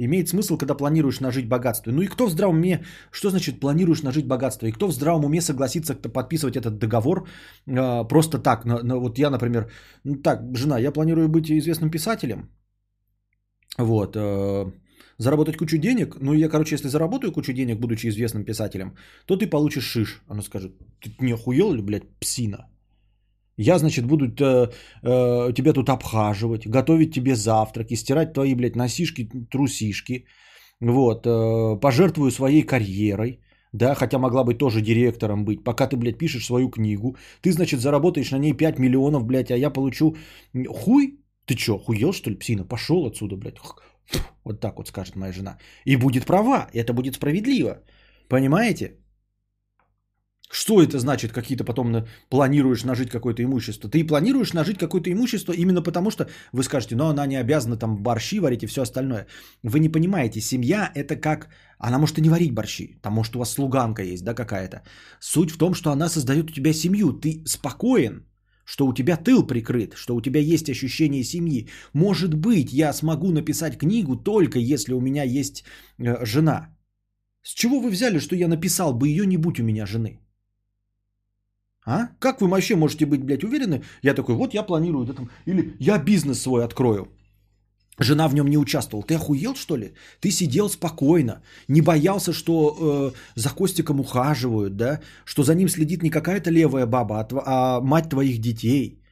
Имеет смысл, когда планируешь нажить богатство. Ну и кто в здравом уме, что значит планируешь нажить богатство? И кто в здравом уме согласится подписывать этот договор э, просто так? На, на, вот я, например, ну так, жена, я планирую быть известным писателем. Вот. Э, заработать кучу денег. Ну, я, короче, если заработаю кучу денег, будучи известным писателем, то ты получишь шиш. Она скажет, ты не охуел ли, блядь, псина? Я, значит, буду э, э, тебя тут обхаживать, готовить тебе завтраки, стирать твои, блядь, носишки, трусишки. Вот, э, пожертвую своей карьерой, да, хотя могла бы тоже директором быть, пока ты, блядь, пишешь свою книгу. Ты, значит, заработаешь на ней 5 миллионов, блядь, а я получу хуй? Ты чё, хуел, что ли, псина? Пошел отсюда, блядь. Вот так вот скажет моя жена. И будет права, это будет справедливо. Понимаете? Что это значит, какие-то потом планируешь нажить какое-то имущество? Ты планируешь нажить какое-то имущество именно потому, что вы скажете, ну она не обязана там борщи варить и все остальное. Вы не понимаете, семья это как... Она может и не варить борщи, там может у вас слуганка есть, да, какая-то. Суть в том, что она создает у тебя семью. Ты спокоен, что у тебя тыл прикрыт, что у тебя есть ощущение семьи. Может быть, я смогу написать книгу только если у меня есть э, жена. С чего вы взяли, что я написал бы ее, не будь у меня жены? А? Как вы вообще можете быть, блядь, уверены? Я такой, вот я планирую, там, или я бизнес свой открою. Жена в нем не участвовала. Ты охуел, что ли? Ты сидел спокойно, не боялся, что э, за Костиком ухаживают, да? Что за ним следит не какая-то левая баба, а, а мать твоих детей.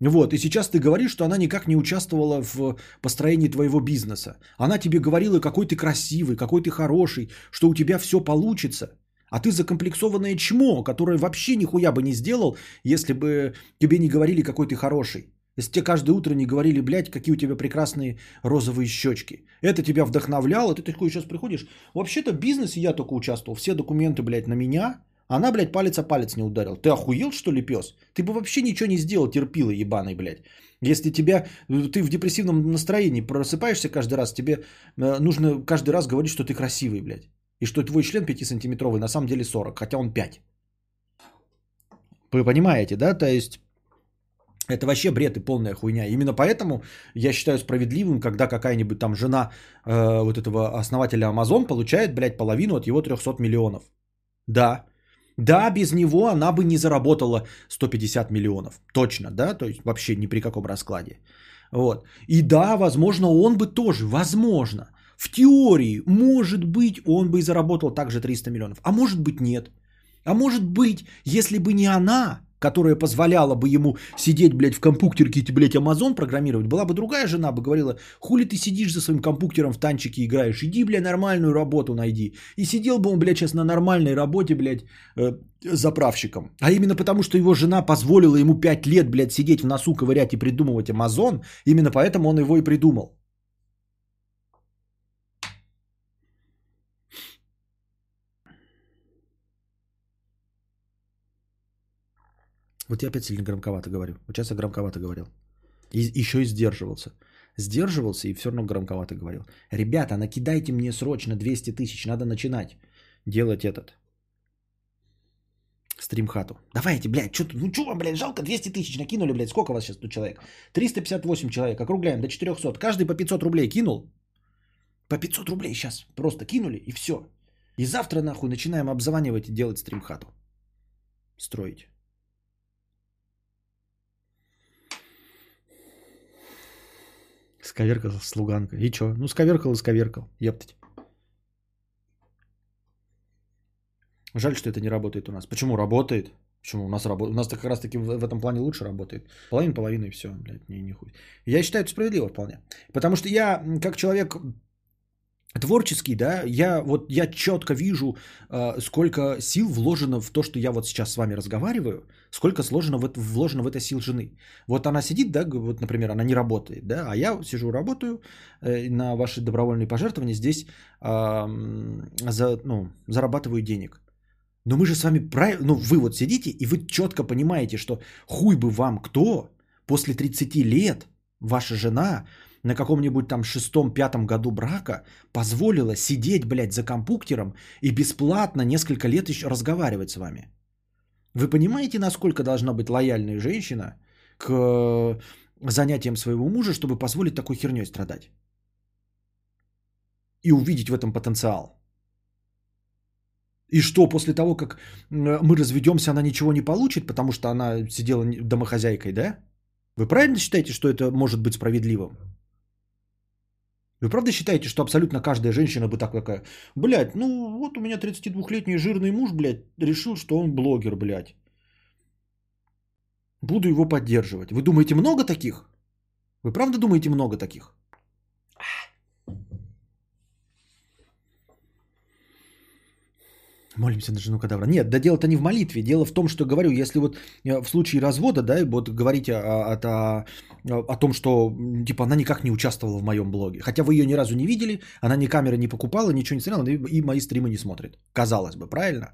Вот, и сейчас ты говоришь, что она никак не участвовала в построении твоего бизнеса. Она тебе говорила, какой ты красивый, какой ты хороший, что у тебя все получится. А ты закомплексованное чмо, которое вообще нихуя бы не сделал, если бы тебе не говорили, какой ты хороший. Если тебе каждое утро не говорили, блядь, какие у тебя прекрасные розовые щечки. Это тебя вдохновляло, ты такой сейчас приходишь. Вообще-то в бизнесе я только участвовал. Все документы, блядь, на меня. Она, блядь, палец о палец не ударил. Ты охуел, что ли, пес? Ты бы вообще ничего не сделал, терпила ебаный, блядь. Если тебя, ты в депрессивном настроении просыпаешься каждый раз, тебе э, нужно каждый раз говорить, что ты красивый, блядь. И что твой член 5-сантиметровый на самом деле 40, хотя он 5. Вы понимаете, да? То есть это вообще бред и полная хуйня. Именно поэтому я считаю справедливым, когда какая-нибудь там жена э, вот этого основателя Amazon получает, блядь, половину от его 300 миллионов. Да. Да, без него она бы не заработала 150 миллионов. Точно, да? То есть вообще ни при каком раскладе. Вот. И да, возможно, он бы тоже, возможно, в теории, может быть, он бы и заработал также 300 миллионов. А может быть, нет. А может быть, если бы не она, которая позволяла бы ему сидеть, блядь, в компьютерке блядь, Амазон программировать, была бы другая жена, бы говорила, хули ты сидишь за своим компьютером в танчике играешь, иди, блядь, нормальную работу найди. И сидел бы он, блядь, сейчас на нормальной работе, блядь, э, заправщиком. А именно потому, что его жена позволила ему 5 лет, блядь, сидеть в носу, ковырять и придумывать Амазон, именно поэтому он его и придумал. Вот я опять сильно громковато говорю. Вот сейчас я громковато говорил. И еще и сдерживался. Сдерживался и все равно громковато говорил. Ребята, накидайте мне срочно 200 тысяч, надо начинать делать этот. стримхату. Давайте, блядь, что ну что вам, блядь, жалко, 200 тысяч накинули, блядь, сколько у вас сейчас тут человек? 358 человек, округляем до 400. Каждый по 500 рублей кинул? По 500 рублей сейчас просто кинули и все. И завтра нахуй начинаем обзванивать и делать стримхату. Строить. Сковеркал слуганка. И чё? Ну, сковеркал и сковеркал. Ептать. Жаль, что это не работает у нас. Почему работает? Почему у нас работает? У нас как раз таки в, этом плане лучше работает. Половина, половина и все. Блядь, не, не хуй. Я считаю это справедливо вполне. Потому что я, как человек творческий, да, я вот я четко вижу, э, сколько сил вложено в то, что я вот сейчас с вами разговариваю, сколько сложено в, вложено в это сил жены. Вот она сидит, да, вот, например, она не работает, да, а я сижу, работаю э, на ваши добровольные пожертвования здесь э, за, ну, зарабатываю денег. Но мы же с вами правильно, ну вы вот сидите и вы четко понимаете, что хуй бы вам кто после 30 лет ваша жена на каком-нибудь там шестом-пятом году брака позволила сидеть, блядь, за компьютером и бесплатно несколько лет еще разговаривать с вами. Вы понимаете, насколько должна быть лояльная женщина к э, занятиям своего мужа, чтобы позволить такой херней страдать? И увидеть в этом потенциал. И что, после того, как мы разведемся, она ничего не получит, потому что она сидела домохозяйкой, да? Вы правильно считаете, что это может быть справедливым? Вы правда считаете, что абсолютно каждая женщина бы так такая, блядь, ну вот у меня 32-летний жирный муж, блядь, решил, что он блогер, блядь. Буду его поддерживать. Вы думаете, много таких? Вы правда думаете, много таких? Молимся на жену кадавра. Нет, да дело-то не в молитве. Дело в том, что говорю, если вот э, в случае развода, да, вот говорите о, о, о том, что типа она никак не участвовала в моем блоге. Хотя вы ее ни разу не видели, она ни камеры не покупала, ничего не смотрела, и мои стримы не смотрит. Казалось бы, правильно?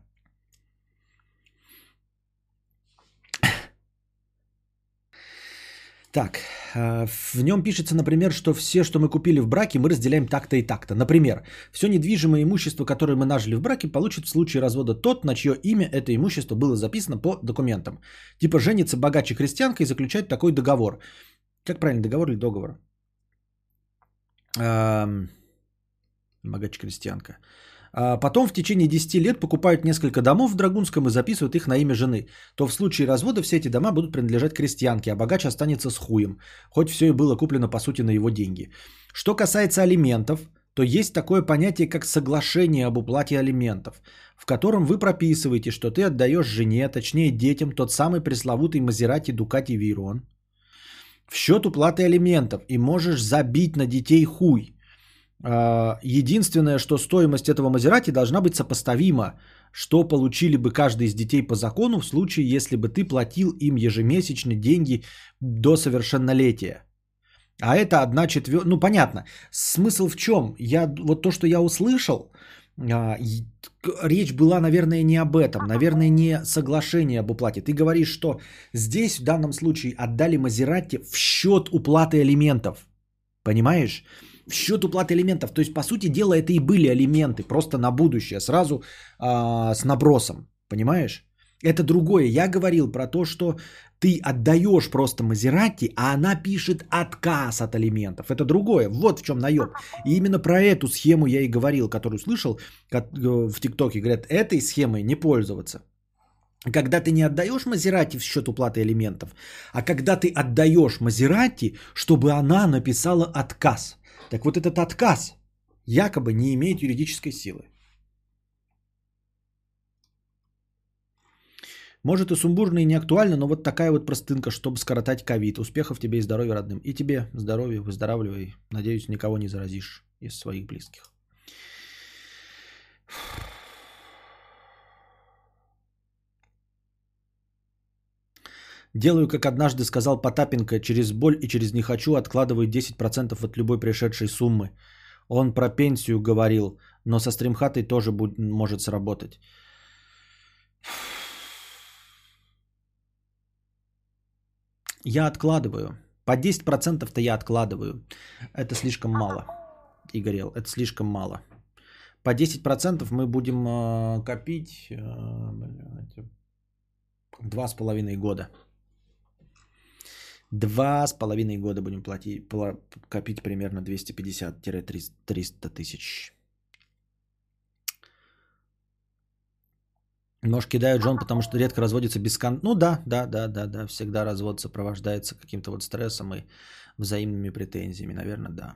Так, э, в нем пишется, например, что все, что мы купили в браке, мы разделяем так-то и так-то. Например, все недвижимое имущество, которое мы нажили в браке, получит в случае развода тот, на чье имя это имущество было записано по документам. Типа женится богаче крестьянка и заключать такой договор. Как правильно, договор или договор? Эм... Богаче крестьянка. А потом в течение 10 лет покупают несколько домов в Драгунском и записывают их на имя жены. То в случае развода все эти дома будут принадлежать крестьянке, а богач останется с хуем. Хоть все и было куплено по сути на его деньги. Что касается алиментов, то есть такое понятие, как соглашение об уплате алиментов, в котором вы прописываете, что ты отдаешь жене, точнее детям, тот самый пресловутый Мазерати Дукати Вирон, в счет уплаты алиментов и можешь забить на детей хуй. А, единственное, что стоимость этого Мазерати должна быть сопоставима, что получили бы каждый из детей по закону в случае, если бы ты платил им ежемесячно деньги до совершеннолетия. А это одна четвертая... Ну, понятно. Смысл в чем? Я, вот то, что я услышал, а, речь была, наверное, не об этом. Наверное, не соглашение об уплате. Ты говоришь, что здесь в данном случае отдали Мазерати в счет уплаты алиментов. Понимаешь? В счет уплаты элементов. То есть, по сути дела, это и были алименты, просто на будущее, сразу а, с набросом. Понимаешь? Это другое. Я говорил про то, что ты отдаешь просто Мазерати, а она пишет отказ от алиментов. Это другое. Вот в чем наеб. И именно про эту схему я и говорил, которую слышал э, в ТикТоке. Говорят, этой схемой не пользоваться. Когда ты не отдаешь Мазерати в счет уплаты алиментов, а когда ты отдаешь Мазерати, чтобы она написала отказ. Так вот этот отказ якобы не имеет юридической силы. Может и сумбурно и не актуально, но вот такая вот простынка, чтобы скоротать ковид. Успехов тебе и здоровья родным. И тебе здоровья, выздоравливай. Надеюсь, никого не заразишь из своих близких. Делаю, как однажды сказал Потапенко, через боль и через не хочу откладываю 10% от любой пришедшей суммы. Он про пенсию говорил, но со стримхатой тоже будет, может сработать. Я откладываю. По 10%-то я откладываю. Это слишком мало, Игорел. Это слишком мало. По 10% мы будем э, копить. Э, два с половиной года. Два с половиной года будем платить, пла- копить примерно 250-300 тысяч. Может, кидают жен, потому что редко разводится без кон... Ну да, да, да, да, да. Всегда развод сопровождается каким-то вот стрессом и взаимными претензиями. Наверное, да.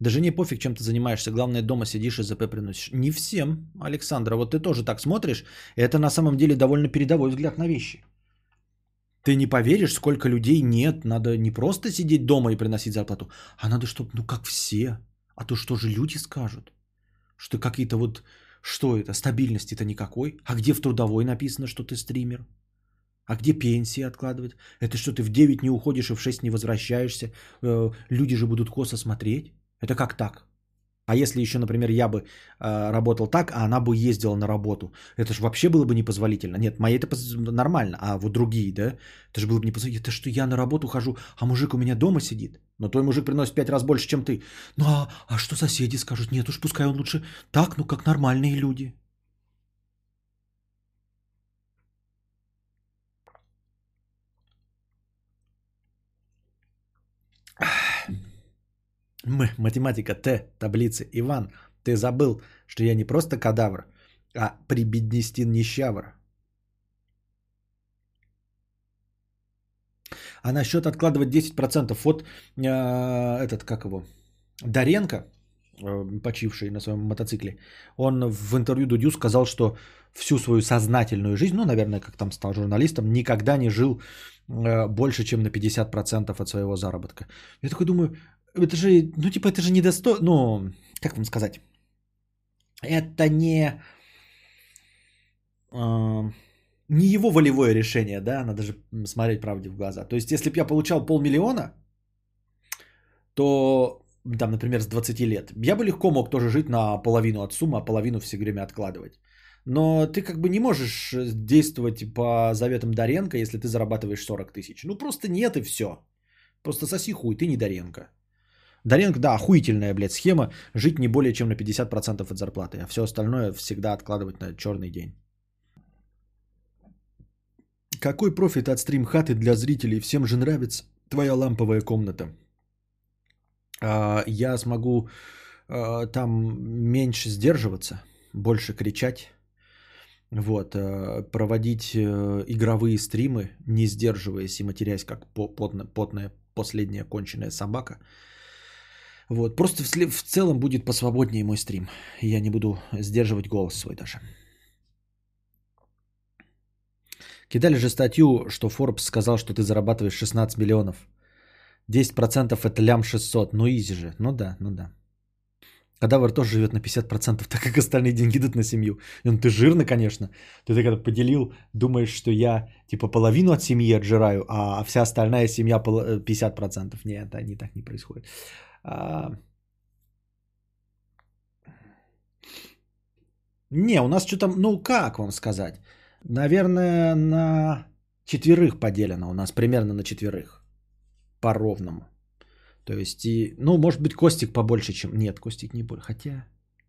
Да жене пофиг, чем ты занимаешься. Главное, дома сидишь и ЗП приносишь. Не всем, Александра. Вот ты тоже так смотришь. Это на самом деле довольно передовой взгляд на вещи. Ты не поверишь, сколько людей нет. Надо не просто сидеть дома и приносить зарплату, а надо, чтобы, ну, как все. А то что же люди скажут? Что какие-то вот что это? Стабильности-то никакой. А где в трудовой написано, что ты стример? А где пенсии откладывать? Это что, ты в 9 не уходишь и в 6 не возвращаешься? Э, Люди же будут косо смотреть. Это как так? А если еще, например, я бы э, работал так, а она бы ездила на работу, это же вообще было бы непозволительно. Нет, мои это нормально, а вот другие, да, это же было бы непозволительно. Это что, я на работу хожу, а мужик у меня дома сидит? Но твой мужик приносит пять раз больше, чем ты. Ну а, а что соседи скажут? Нет уж, пускай он лучше так, ну как нормальные люди. М, математика Т, таблицы. Иван, ты забыл, что я не просто кадавр, а прибеднестин нищавр. А насчет откладывать 10% вот э, этот, как его, Даренко, э, почивший на своем мотоцикле, он в интервью Дудю сказал, что всю свою сознательную жизнь, ну, наверное, как там стал журналистом, никогда не жил э, больше, чем на 50% от своего заработка. Я такой думаю, это же, ну, типа, это же недостойно, ну, как вам сказать, это не, э, не его волевое решение, да, надо же смотреть правде в глаза. То есть, если бы я получал полмиллиона, то, там, например, с 20 лет, я бы легко мог тоже жить на половину от суммы, а половину все время откладывать. Но ты как бы не можешь действовать по заветам Даренко, если ты зарабатываешь 40 тысяч. Ну, просто нет и все. Просто соси хуй, ты не Даренко. Даренко, да, охуительная, блядь, схема. Жить не более чем на 50% от зарплаты, а все остальное всегда откладывать на черный день. Какой профит от стрим-хаты для зрителей? Всем же нравится твоя ламповая комната. А, Я смогу а, там меньше сдерживаться, больше кричать. Вот, а, проводить э, игровые стримы, не сдерживаясь и матерясь, как по- потно- потная последняя конченая собака. Вот, просто в, в целом будет посвободнее мой стрим. Я не буду сдерживать голос свой даже. Кидали же статью, что Forbes сказал, что ты зарабатываешь 16 миллионов. 10% это лям 600. Ну изи же. Ну да, ну да. Кадавр тоже живет на 50%, так как остальные деньги идут на семью. И он, ты жирный, конечно. Ты так поделил, думаешь, что я типа половину от семьи отжираю, а вся остальная семья пол- э, 50%. Нет, они так не происходит. А, Не, у нас что-то, ну как вам сказать? Наверное, на четверых поделено у нас, примерно на четверых. По-ровному. То есть, и, ну, может быть, Костик побольше, чем... Нет, Костик не больше. Хотя,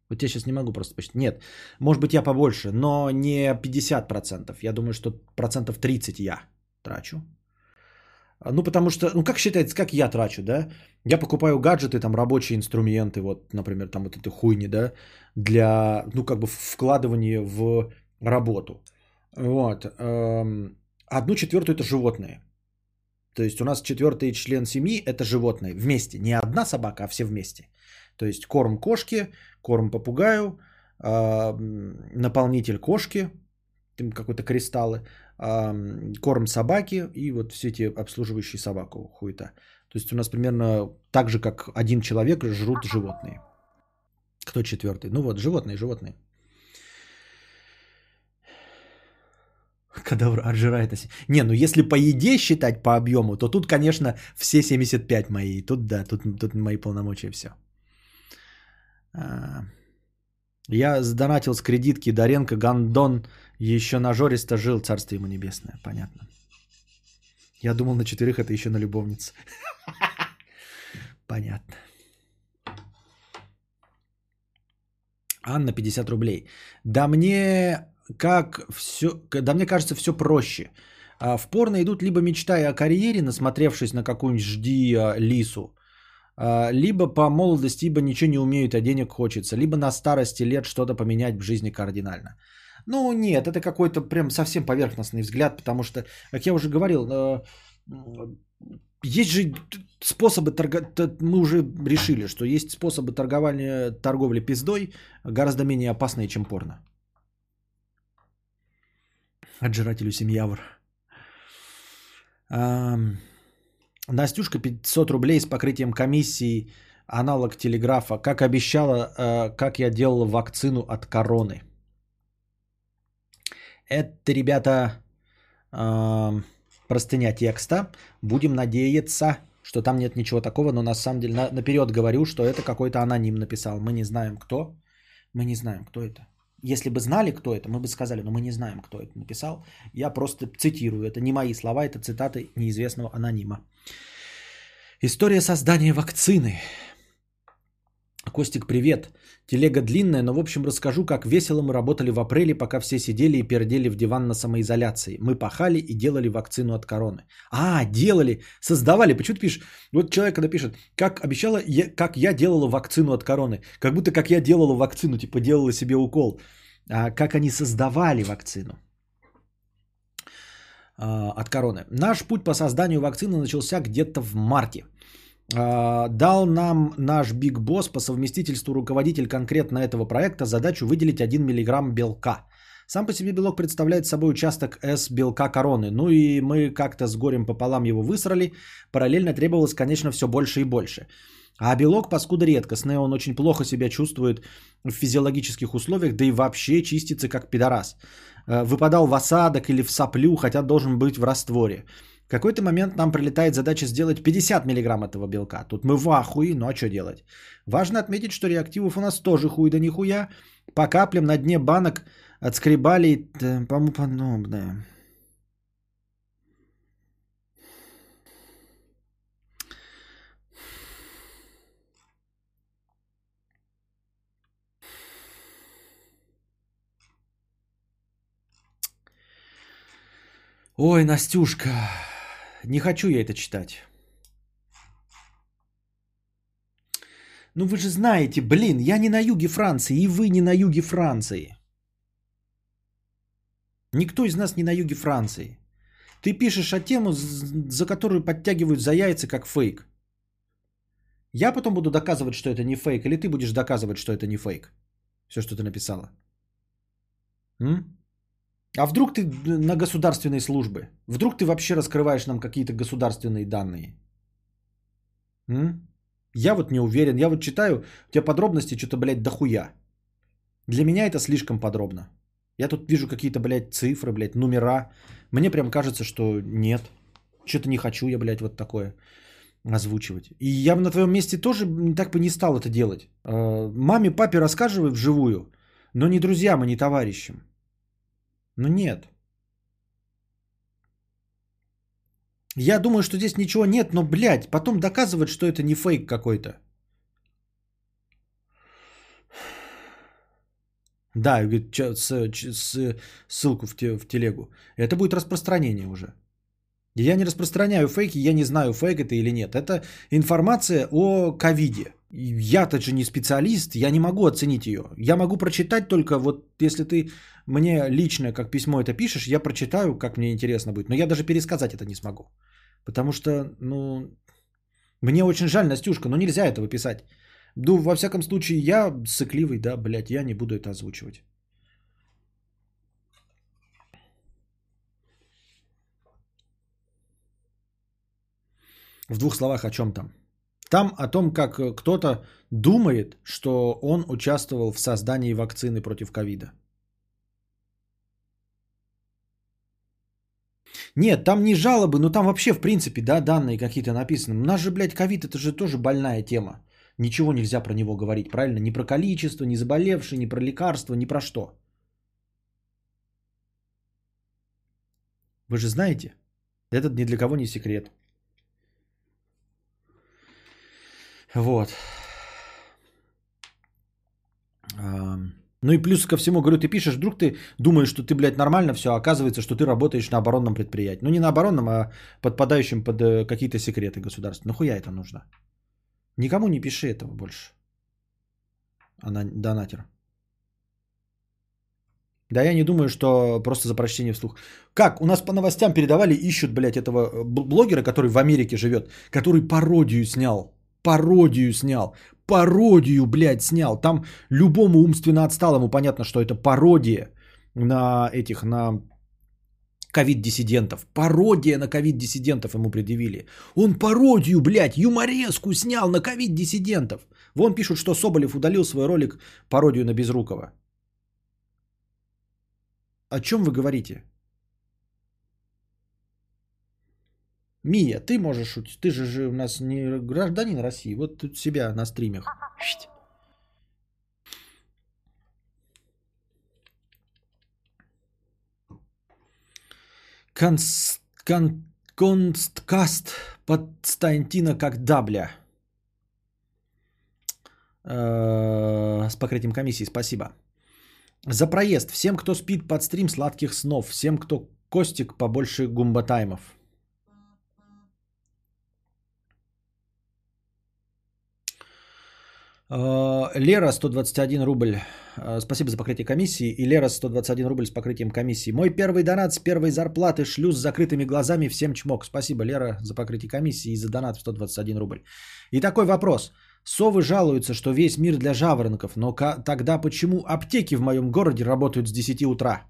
вот я сейчас не могу просто посчитать. Нет, может быть, я побольше, но не 50%. Я думаю, что процентов 30 я трачу. А, Ну, потому что, ну, как считается, как я трачу, да? Я покупаю гаджеты, там, рабочие инструменты, вот, например, там, вот этой хуйни, да, для, ну, как бы вкладывания в работу. Вот. эм, Одну четвертую это животные. То есть у нас четвертый член семьи это животные вместе. Не одна собака, а все вместе. То есть корм кошки, корм попугаю, эм, наполнитель кошки, какой-то кристаллы, ам, корм собаки и вот все эти обслуживающие собаку хуета. То есть у нас примерно так же, как один человек жрут животные. Кто четвертый? Ну вот, животные, животные. Кадавр отжирает. оси- Не, ну если по еде считать по объему, то тут, конечно, все 75 мои. Тут да, тут, тут мои полномочия все. Я сдонатил с кредитки Даренко Гандон еще на жористо жил, царство ему небесное. Понятно. Я думал, на четверых это еще на любовнице. Понятно. Анна, 50 рублей. Да мне как все, да мне кажется, все проще. А В порно идут либо мечтая о карьере, насмотревшись на какую-нибудь жди а, лису, а, либо по молодости, ибо ничего не умеют, а денег хочется, либо на старости лет что-то поменять в жизни кардинально. Ну нет, это какой-то прям совсем поверхностный взгляд, потому что, как я уже говорил, э, есть же способы торговли, мы уже решили, что есть способы торгования, торговли пиздой гораздо менее опасные, чем порно. Отжирателю семьявр. Настюшка 500 рублей с покрытием комиссии, аналог телеграфа. Как обещала, э, как я делала вакцину от короны. Это, ребята, простыня текста. Будем надеяться, что там нет ничего такого, но на самом деле на, наперед говорю, что это какой-то аноним написал. Мы не знаем кто. Мы не знаем, кто это. Если бы знали, кто это, мы бы сказали, но мы не знаем, кто это написал. Я просто цитирую. Это не мои слова, это цитаты неизвестного анонима. История создания вакцины. Костик, привет. Телега длинная, но в общем расскажу, как весело мы работали в апреле, пока все сидели и пердели в диван на самоизоляции. Мы пахали и делали вакцину от короны. А, делали, создавали. Почему ты пишешь? Вот человек когда пишет, как обещала, я, как я делала вакцину от короны. Как будто как я делала вакцину, типа делала себе укол. А как они создавали вакцину а, от короны. Наш путь по созданию вакцины начался где-то в марте. А, дал нам наш Биг Босс по совместительству руководитель конкретно этого проекта задачу выделить 1 мг белка. Сам по себе белок представляет собой участок S белка короны. Ну и мы как-то с горем пополам его высрали. Параллельно требовалось, конечно, все больше и больше. А белок, паскуда редкостный, он очень плохо себя чувствует в физиологических условиях, да и вообще чистится как пидорас. Э, выпадал в осадок или в соплю, хотя должен быть в растворе. Какой-то момент нам прилетает задача сделать 50 мг этого белка. Тут мы в ахуе, ну а что делать? Важно отметить, что реактивов у нас тоже хуй да нихуя. По каплям на дне банок отскребали и тому подобное. Ой, Настюшка, не хочу я это читать. Ну вы же знаете, блин, я не на юге Франции, и вы не на юге Франции. Никто из нас не на юге Франции. Ты пишешь о тему, за которую подтягивают за яйца как фейк. Я потом буду доказывать, что это не фейк, или ты будешь доказывать, что это не фейк? Все, что ты написала. М? А вдруг ты на государственной службе? Вдруг ты вообще раскрываешь нам какие-то государственные данные? М? Я вот не уверен. Я вот читаю, у тебя подробности что-то, блядь, дохуя. Для меня это слишком подробно. Я тут вижу какие-то, блядь, цифры, блядь, номера. Мне прям кажется, что нет. Что-то не хочу я, блядь, вот такое озвучивать. И я бы на твоем месте тоже так бы не стал это делать. А, маме, папе рассказывай вживую, но не друзьям и не товарищам. Ну нет. Я думаю, что здесь ничего нет, но, блядь, потом доказывать, что это не фейк какой-то. Да, говорит, ссылку в телегу. Это будет распространение уже. Я не распространяю фейки, я не знаю, фейк это или нет. Это информация о ковиде. Я-то же не специалист, я не могу оценить ее. Я могу прочитать только вот, если ты мне лично как письмо это пишешь, я прочитаю, как мне интересно будет. Но я даже пересказать это не смогу. Потому что, ну, мне очень жаль, Настюшка, но нельзя этого писать. Ну, во всяком случае, я сыкливый, да, блядь, я не буду это озвучивать. В двух словах о чем там. Там о том, как кто-то думает, что он участвовал в создании вакцины против ковида. Нет, там не жалобы, но там вообще, в принципе, да, данные какие-то написаны. У нас же, блядь, ковид, это же тоже больная тема. Ничего нельзя про него говорить, правильно? Ни про количество, ни заболевшие, ни про лекарства, ни про что. Вы же знаете, этот ни для кого не секрет. Вот. Ну и плюс ко всему, говорю, ты пишешь, вдруг ты думаешь, что ты, блядь, нормально все, а оказывается, что ты работаешь на оборонном предприятии. Ну не на оборонном, а подпадающем под э, какие-то секреты государства. Нахуя это нужно? Никому не пиши этого больше. Она донатер. Да я не думаю, что просто за прочтение вслух. Как? У нас по новостям передавали, ищут, блядь, этого э, блогера, который в Америке живет, который пародию снял. Пародию снял. Пародию, блядь, снял. Там любому умственно отсталому понятно, что это пародия на этих, на ковид-диссидентов. Пародия на ковид-диссидентов ему предъявили. Он пародию, блядь, юмореску снял на ковид-диссидентов. Вон пишут, что Соболев удалил свой ролик пародию на Безрукова. О чем вы говорите? Мия, ты можешь шутить. Ты же, же у нас не гражданин России. Вот тут себя на стримах. Шть. Конс... Кон... Консткаст Константина как дабля. Э, С покрытием комиссии, спасибо. За проезд. Всем, кто спит под стрим, сладких снов. Всем, кто Костик, побольше гумбатаймов. Лера 121 рубль. Э, Спасибо за покрытие комиссии. И Лера 121 рубль с покрытием комиссии. Мой первый донат с первой зарплаты. Шлю с закрытыми глазами. Всем чмок. Спасибо, Лера, за покрытие комиссии и за донат в 121 рубль. И такой вопрос. Совы жалуются, что весь мир для жаворонков. Но ка- тогда почему аптеки в моем городе работают с 10 утра?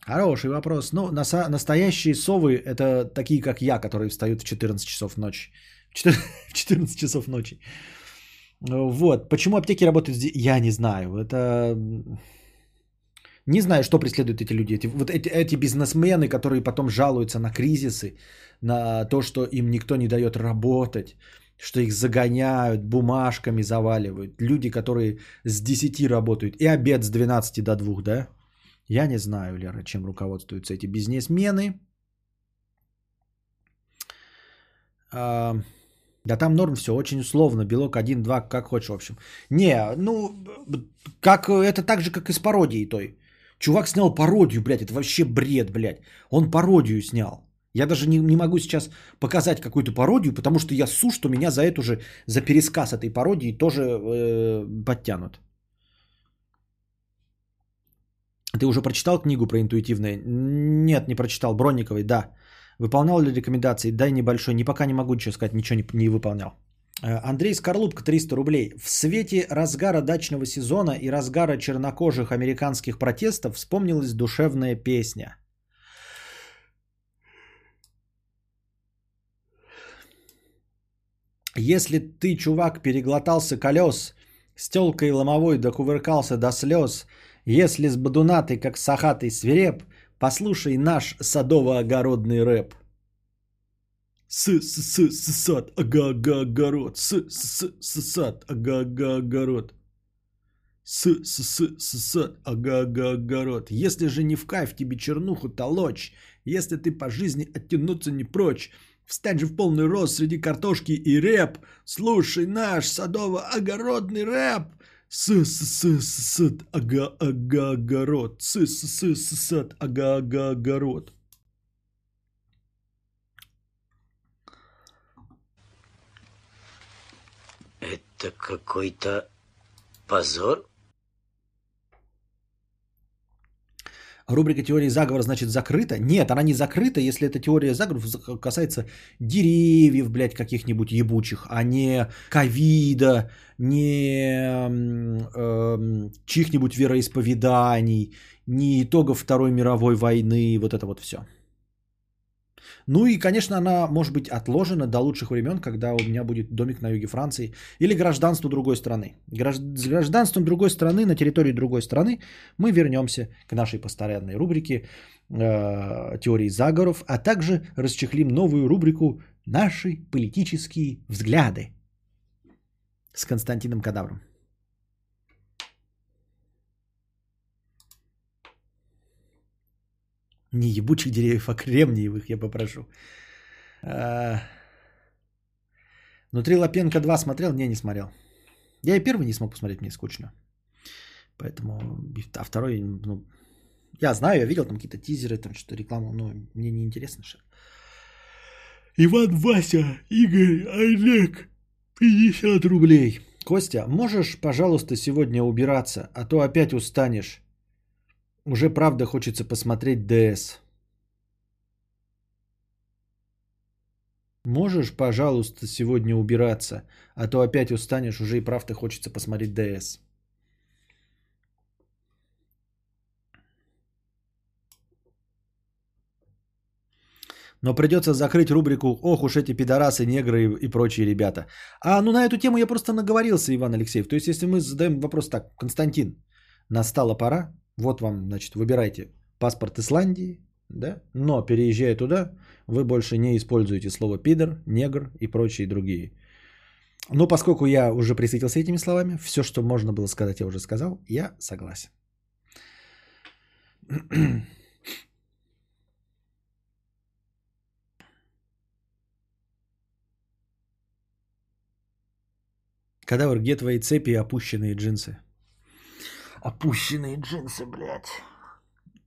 Хороший вопрос. Ну, настоящие совы это такие, как я, которые встают в 14 часов ночи. В 14 в 14 часов ночи. Вот. Почему аптеки работают здесь? Я не знаю. Это... Не знаю, что преследуют эти люди. Эти, вот эти, эти бизнесмены, которые потом жалуются на кризисы, на то, что им никто не дает работать, что их загоняют, бумажками заваливают. Люди, которые с 10 работают и обед с 12 до 2, да? Я не знаю, Лера, чем руководствуются эти бизнесмены. А, да там норм все очень условно. Белок 1-2, как хочешь, в общем. Не, ну, как, это так же, как и с пародией той. Чувак снял пародию, блядь, это вообще бред, блядь. Он пародию снял. Я даже не, не могу сейчас показать какую-то пародию, потому что я су, что меня за эту же, за пересказ этой пародии тоже э, подтянут. Ты уже прочитал книгу про интуитивное? Нет, не прочитал. Бронниковой, да. Выполнял ли рекомендации? Дай небольшой. Не пока не могу ничего сказать, ничего не, не выполнял. Э, Андрей Скорлупка, 300 рублей. В свете разгара дачного сезона и разгара чернокожих американских протестов вспомнилась душевная песня. Если ты, чувак, переглотался колес, с тёлкой ломовой докувыркался до слез, если с бадуна ты, как сахатый свиреп, послушай наш садово-огородный рэп. С с с с сад ага ага огород с с с с сад ага ага огород с с с с сад ага ага огород если же не в кайф тебе чернуху толочь если ты по жизни оттянуться не прочь встань же в полный рост среди картошки и реп слушай наш садово-огородный рэп с с с с сад ага ага огород с с с с сад ага ага огород Это какой-то позор? Рубрика «Теория заговора» значит закрыта? Нет, она не закрыта, если эта теория заговора касается деревьев, блядь, каких-нибудь ебучих, а не ковида, не эм, чьих-нибудь вероисповеданий, не итогов Второй мировой войны, вот это вот все. Ну и, конечно, она может быть отложена до лучших времен, когда у меня будет домик на юге Франции или гражданство другой страны. С гражданством другой страны на территории другой страны мы вернемся к нашей постоянной рубрике э, теории заговоров, а также расчехлим новую рубрику «Наши политические взгляды» с Константином Кадавром. Не ебучих деревьев, а кремниевых, я попрошу. А, Внутри Лапенко 2 смотрел? Не, не смотрел. Я и первый не смог посмотреть, мне скучно. Поэтому, а второй, ну, я знаю, я видел там какие-то тизеры, там что-то рекламу, но мне не интересно что. Иван, Вася, Игорь, Олег, 50 рублей. Костя, можешь, пожалуйста, сегодня убираться, а то опять устанешь. Уже правда хочется посмотреть ДС. Можешь, пожалуйста, сегодня убираться, а то опять устанешь, уже и правда хочется посмотреть ДС. Но придется закрыть рубрику «Ох уж эти пидорасы, негры и, прочие ребята». А ну на эту тему я просто наговорился, Иван Алексеев. То есть если мы задаем вопрос так, Константин, настала пора, вот вам, значит, выбирайте паспорт Исландии, да, но переезжая туда, вы больше не используете слово пидор, негр и прочие другие. Но поскольку я уже присытился этими словами, все, что можно было сказать, я уже сказал, я согласен. Кадавр, где твои цепи и опущенные джинсы? Опущенные джинсы, блядь.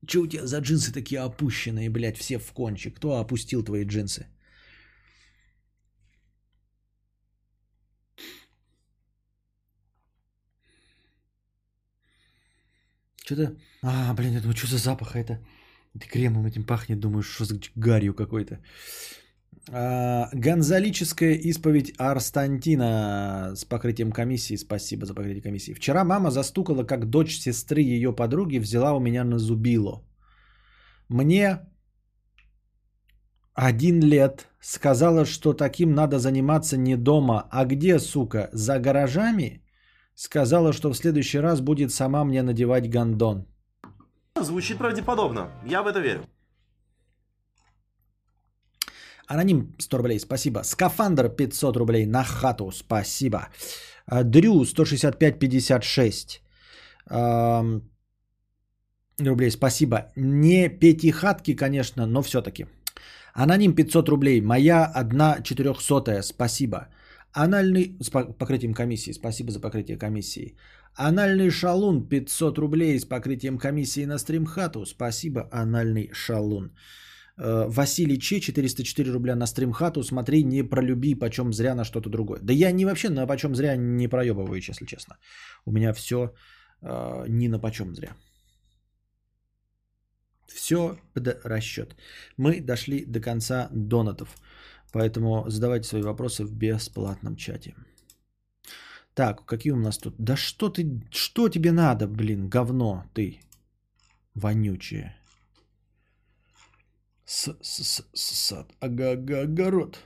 Че у тебя за джинсы такие опущенные, блядь, все в кончик? Кто опустил твои джинсы? Что-то... А, блин, я думаю, что за запах это? Это кремом этим пахнет, думаю, что за гарью какой-то. А, Гонзалическая исповедь Арстантина с покрытием комиссии. Спасибо за покрытие комиссии. Вчера мама застукала, как дочь сестры ее подруги взяла у меня на зубило. Мне один лет сказала, что таким надо заниматься не дома, а где, сука, за гаражами? Сказала, что в следующий раз будет сама мне надевать гондон. Звучит правдеподобно. Я в это верю. Аноним 100 рублей, спасибо. Скафандр 500 рублей на хату, спасибо. А, Дрю 165-56 рублей, спасибо. Не пятихатки, конечно, но все-таки. Аноним 500 рублей, моя одна четырехсотая, спасибо. Анальный, с покрытием комиссии, спасибо за покрытие комиссии. Анальный шалун 500 рублей с покрытием комиссии на стримхату, спасибо, анальный шалун. Э, Василий Че, 404 рубля на стримхату. Смотри, не пролюби почем зря на что-то другое. Да я не вообще на почем зря не проебываю, если честно. У меня все э, не на почем зря. Все под расчет. Мы дошли до конца донатов. Поэтому задавайте свои вопросы в бесплатном чате. Так, какие у нас тут? Да что ты, что тебе надо, блин, говно ты, вонючее. Сад, огород.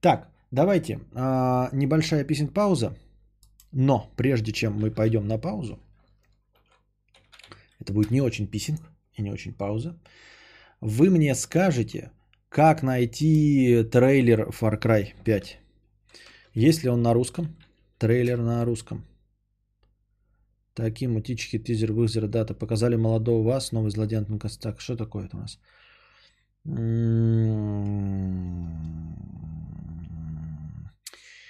Так, давайте а, небольшая песен пауза. Но прежде чем мы пойдем на паузу, это будет не очень писинг и не очень пауза, вы мне скажете, как найти трейлер Far Cry 5. Есть ли он на русском? Трейлер на русском. Такие мутички, тизер, вызор, дата. Показали молодого вас, новый злодей Антон Так, что такое это у нас?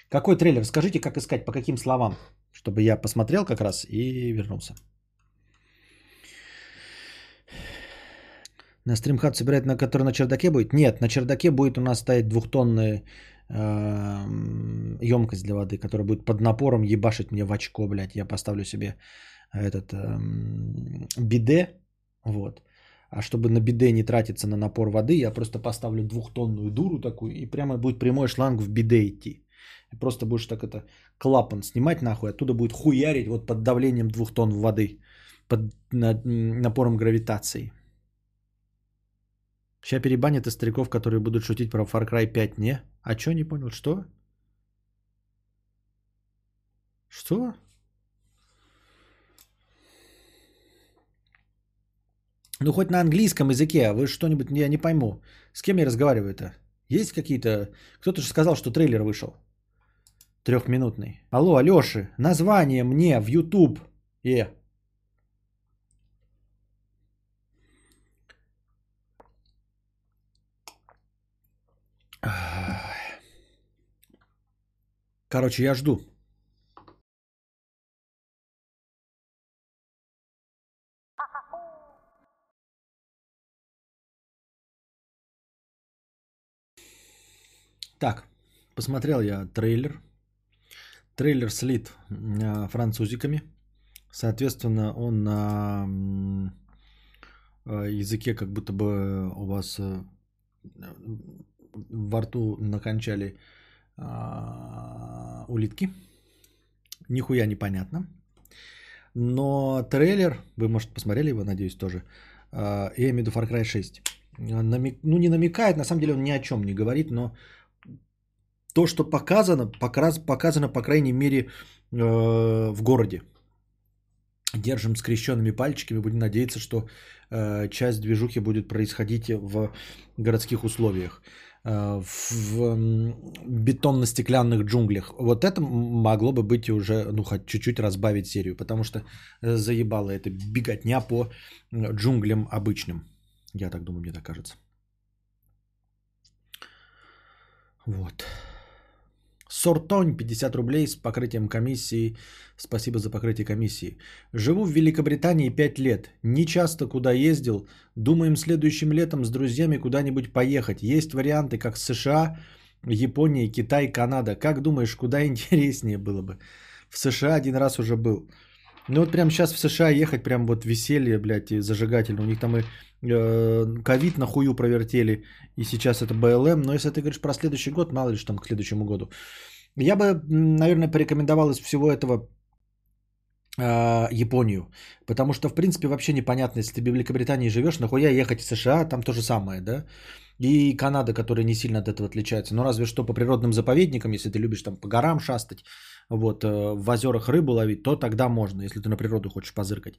Какой трейлер? Скажите, как искать, по каким словам, чтобы я посмотрел как раз и вернулся. На стримхат собирать, на который на чердаке будет? Нет, на чердаке будет у нас стоять двухтонная емкость для воды, которая будет под напором ебашить мне в очко, блядь. Я поставлю себе этот эм, биде, вот. А чтобы на биде не тратиться на напор воды, я просто поставлю двухтонную дуру такую, и прямо будет прямой шланг в биде идти. И просто будешь так это клапан снимать нахуй, оттуда будет хуярить вот под давлением двух тонн воды, под напором гравитации. Сейчас перебанят и стариков, которые будут шутить про Far Cry 5, не? А чё, не понял, что? Что? Ну, хоть на английском языке, а вы что-нибудь, я не пойму. С кем я разговариваю-то? Есть какие-то... Кто-то же сказал, что трейлер вышел. Трехминутный. Алло, Алёши, название мне в YouTube. Е. Короче, я жду. Так, посмотрел я трейлер. Трейлер слит а, французиками. Соответственно, он на а, языке как будто бы у вас э, во рту накончали улитки. Нихуя непонятно. Но трейлер, вы, может, посмотрели его, надеюсь, тоже. а, Я имею в виду Far Cry 6. Намек- ну, не намекает, на самом деле он ни о чем не говорит, но то, что показано, покрас- показано, по крайней мере, э, в городе. Держим скрещенными пальчиками, будем надеяться, что э, часть движухи будет происходить в городских условиях, в м, бетонно-стеклянных джунглях. Вот это могло бы быть уже, ну, хоть чуть-чуть разбавить серию, потому что э, заебало это беготня по джунглям обычным. Я так думаю, мне так кажется. Вот. Сортонь 50 рублей с покрытием комиссии. Спасибо за покрытие комиссии. Живу в Великобритании 5 лет. Не часто куда ездил. Думаем следующим летом с друзьями куда-нибудь поехать. Есть варианты, как США, Япония, Китай, Канада. Как думаешь, куда интереснее было бы? В США один раз уже был. Ну вот прям сейчас в США ехать прям вот веселье, блядь, и зажигательно. У них там и э, ковид на хую провертели, и сейчас это БЛМ. Но если ты говоришь про следующий год, мало ли что там к следующему году. Я бы, наверное, порекомендовал из всего этого э, Японию. Потому что, в принципе, вообще непонятно, если ты в Великобритании живешь, нахуя ехать в США, там то же самое, да? И Канада, которая не сильно от этого отличается. Но разве что по природным заповедникам, если ты любишь там по горам шастать, вот, э, в озерах рыбу ловить, то тогда можно, если ты на природу хочешь позыркать.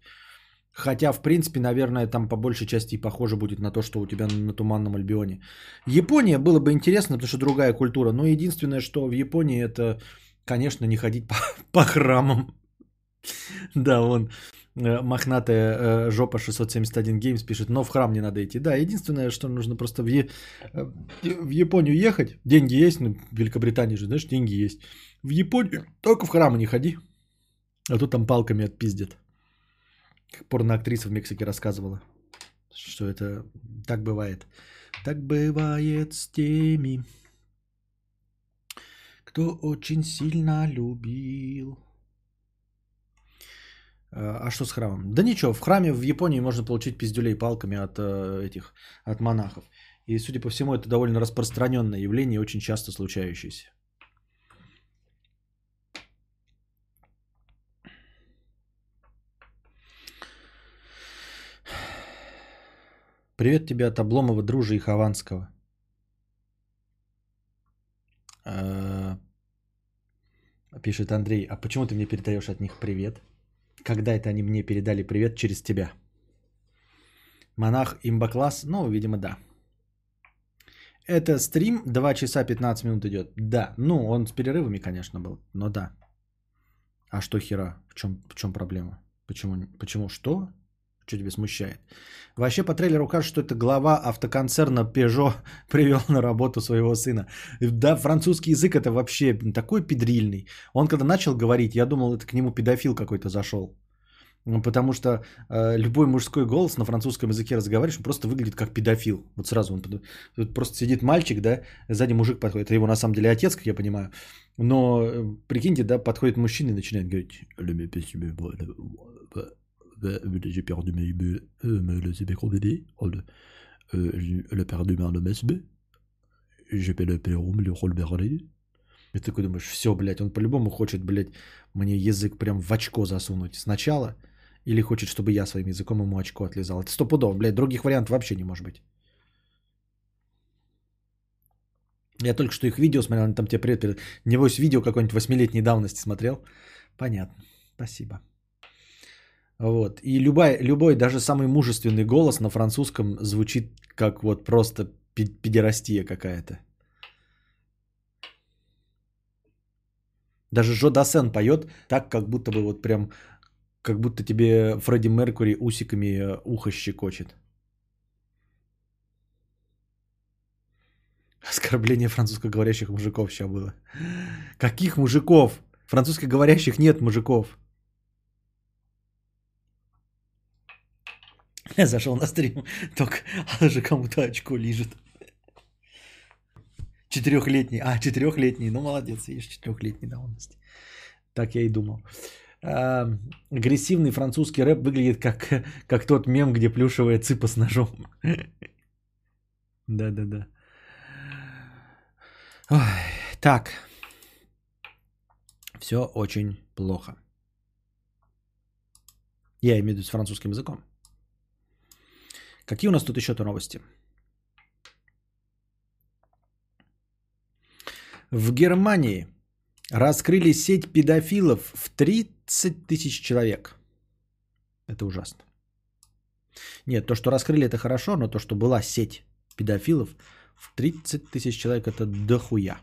Хотя, в принципе, наверное, там по большей части и похоже будет на то, что у тебя на Туманном Альбионе. Япония было бы интересно, потому что другая культура. Но единственное, что в Японии, это, конечно, не ходить по, по храмам. Да, вон э, мохнатая э, жопа 671 Games пишет, но в храм не надо идти. Да, единственное, что нужно просто в, в Японию ехать. Деньги есть, ну, в Великобритании же, знаешь, деньги есть. В Японию только в храмы не ходи. А то там палками отпиздят. Как порноактриса в Мексике рассказывала, что это так бывает. Так бывает с теми, кто очень сильно любил. А а что с храмом? Да ничего, в храме в Японии можно получить пиздюлей палками от э, этих, от монахов. И, судя по всему, это довольно распространенное явление, очень часто случающееся. Привет тебе от Обломова, Дружи и Хованского. Э, Пишет Андрей, а почему ты мне передаешь от них привет? Когда это они мне передали привет через тебя? Монах имбокласс? Ну, видимо, да. Это стрим 2 часа 15 минут идет. Да, ну, он с перерывами, конечно, был, но да. А что хера? В чем, в чем проблема? Почему, почему что? Что тебя смущает? Вообще по трейлеру кажется, что это глава автоконцерна Peugeot привел на работу своего сына. Да, французский язык это вообще такой педрильный. Он когда начал говорить, я думал, это к нему педофил какой-то зашел. Ну, Потому что э, любой мужской голос на французском языке разговариваешь, он просто выглядит как педофил. Вот сразу он тут просто сидит мальчик, да, сзади мужик подходит. Это его на самом деле отец, как я понимаю. Но э, прикиньте, да, подходит мужчина и начинает говорить «Le mec, j'ai perdu mes euh, oh, le, euh, le perdu le пером, le роль берли». И ты такой думаешь, все, блядь, он по-любому хочет, блядь, мне язык прям в очко засунуть сначала, или хочет, чтобы я своим языком ему очко отлезал. Это стопудово, блядь, других вариантов вообще не может быть. Я только что их видео смотрел, они там тебе привет, передают. Небось, видео какой-нибудь восьмилетней давности смотрел. Понятно. Спасибо. Вот. И любой, любой, даже самый мужественный голос на французском звучит как вот просто педерастия какая-то. Даже Жо Дасен поет так, как будто бы вот прям, как будто тебе Фредди Меркури усиками э, ухо щекочет. Оскорбление французскоговорящих мужиков сейчас было. Каких мужиков? Французскоговорящих нет мужиков. Я зашел на стрим, только уже кому-то очко лежит. Четырехлетний. А, четырехлетний. Ну, молодец, видишь, четырехлетней давности. Так я и думал. А, агрессивный французский рэп выглядит как, как тот мем, где плюшевая цыпа с ножом. Да-да-да. Так. Все очень плохо. Я имею в виду с французским языком. Какие у нас тут еще-то новости? В Германии раскрыли сеть педофилов в 30 тысяч человек. Это ужасно. Нет, то, что раскрыли, это хорошо, но то, что была сеть педофилов в 30 тысяч человек, это дохуя.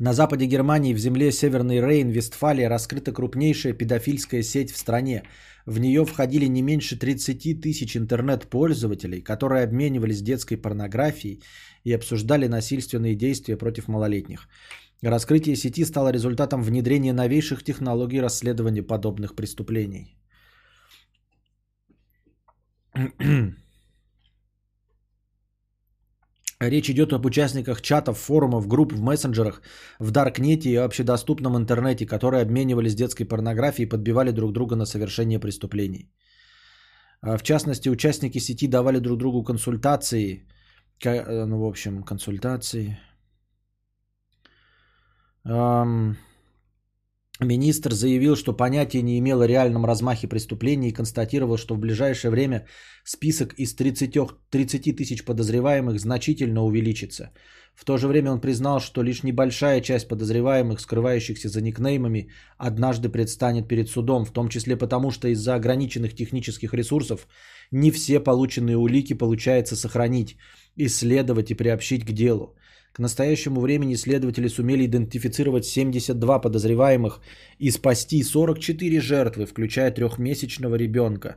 На западе Германии, в земле Северный Рейн, Вестфалия, раскрыта крупнейшая педофильская сеть в стране. В нее входили не меньше 30 тысяч интернет-пользователей, которые обменивались детской порнографией и обсуждали насильственные действия против малолетних. Раскрытие сети стало результатом внедрения новейших технологий расследования подобных преступлений. Речь идет об участниках чатов, форумов, групп в мессенджерах, в Даркнете и общедоступном интернете, которые обменивались детской порнографией и подбивали друг друга на совершение преступлений. А, в частности, участники сети давали друг другу консультации, э, ну, в общем, консультации. Министр заявил, что понятие не имело реальном размахе преступлений и констатировал, что в ближайшее время список из 30, 30 тысяч подозреваемых значительно увеличится. В то же время он признал, что лишь небольшая часть подозреваемых, скрывающихся за никнеймами, однажды предстанет перед судом, в том числе потому, что из-за ограниченных технических ресурсов не все полученные улики получается сохранить, исследовать и приобщить к делу. К настоящему времени следователи сумели идентифицировать 72 подозреваемых и спасти 44 жертвы, включая трехмесячного ребенка.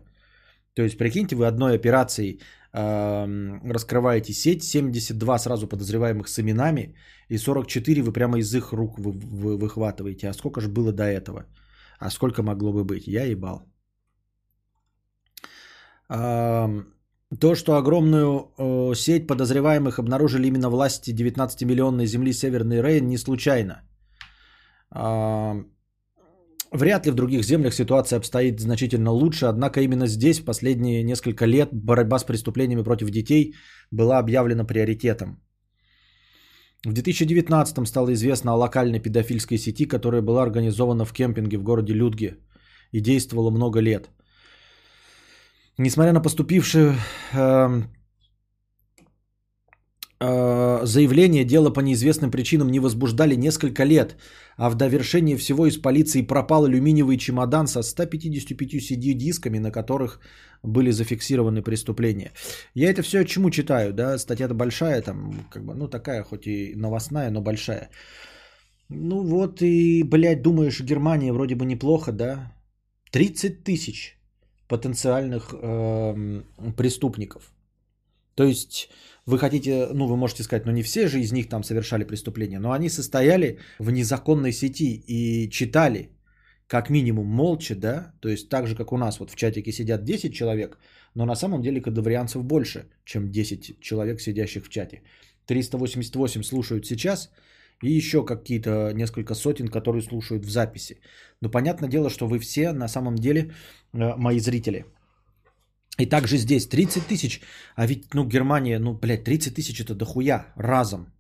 То есть, прикиньте, вы одной операцией э, раскрываете сеть, 72 сразу подозреваемых с именами, и 44 вы прямо из их рук вы, вы, выхватываете. А сколько же было до этого? А сколько могло бы быть? Я ебал. Э, то, что огромную э, сеть подозреваемых обнаружили именно власти 19-миллионной земли Северный Рейн, не случайно. Э, вряд ли в других землях ситуация обстоит значительно лучше, однако именно здесь в последние несколько лет борьба с преступлениями против детей была объявлена приоритетом. В 2019 стало известно о локальной педофильской сети, которая была организована в кемпинге в городе Людге и действовала много лет – Несмотря на поступившее э, э, заявление, дело по неизвестным причинам не возбуждали несколько лет, а в довершение всего из полиции пропал алюминиевый чемодан со 155 CD-дисками, на которых были зафиксированы преступления. Я это все чему читаю, да, статья-то большая, там, как бы, ну, такая, хоть и новостная, но большая. Ну вот и, блядь, думаешь, Германия вроде бы неплохо, да? 30 тысяч потенциальных э, преступников. То есть вы хотите, ну вы можете сказать, ну не все же из них там совершали преступления, но они состояли в незаконной сети и читали, как минимум молча, да, то есть так же, как у нас, вот в чатике сидят 10 человек, но на самом деле кадаврианцев больше, чем 10 человек, сидящих в чате. 388 слушают сейчас, и еще какие-то несколько сотен, которые слушают в записи. Но понятное дело, что вы все на самом деле э, мои зрители. И также здесь 30 тысяч, а ведь, ну, Германия, ну, блядь, 30 тысяч это дохуя, разом.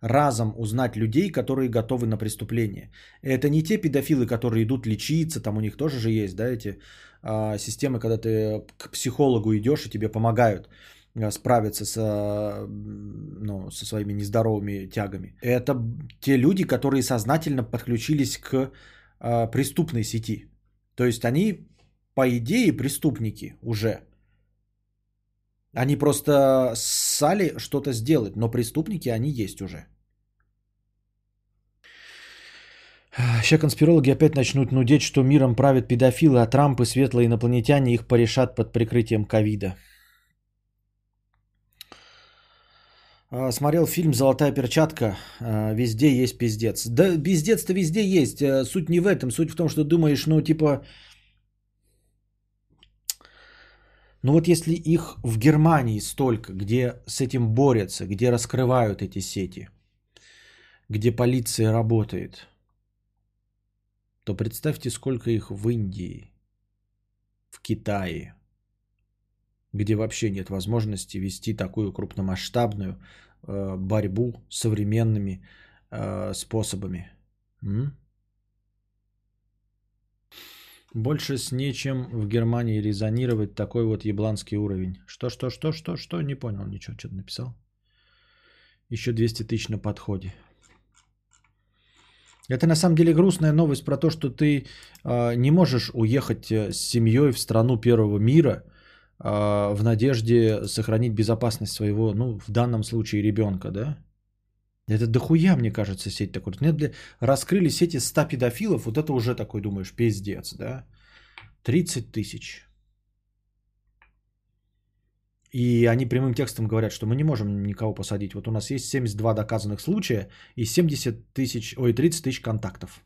Разом узнать людей, которые готовы на преступление. Это не те педофилы, которые идут лечиться, там у них тоже же есть, да, эти а, системы, когда ты к психологу идешь и тебе помогают. Э, справиться с, ну, со своими нездоровыми тягами. Это те люди, которые сознательно подключились к э, преступной сети. То есть они, по идее, преступники уже. Они просто ссали что-то сделать, но преступники они есть уже. Сейчас конспирологи опять начнут нудеть, что миром правят педофилы, а Трамп и светлые инопланетяне их порешат под прикрытием ковида. А, смотрел фильм «Золотая перчатка». А, везде есть пиздец. Да пиздец-то везде есть. Э, суть не в этом. Суть в том, что думаешь, ну типа... Ну вот если их в Германии столько, где с этим борются, где раскрывают эти сети, где полиция работает, то представьте, сколько их в Индии, в Китае, где вообще нет возможности вести такую крупномасштабную э, борьбу современными э, способами. М? Больше с нечем в Германии резонировать такой вот ебланский уровень. Что, что, что, что, что? Не понял ничего, что-то написал. Еще 200 тысяч на подходе. Это на самом деле грустная новость про то, что ты э, не можешь уехать э, с семьей в страну первого мира в надежде сохранить безопасность своего, ну, в данном случае ребенка, да? Это дохуя, мне кажется, сеть такой. Нет, для... Раскрыли сети 100 педофилов, вот это уже такой, думаешь, пиздец, да? 30 тысяч. И они прямым текстом говорят, что мы не можем никого посадить. Вот у нас есть 72 доказанных случая и 70 тысяч, ой, 30 тысяч контактов.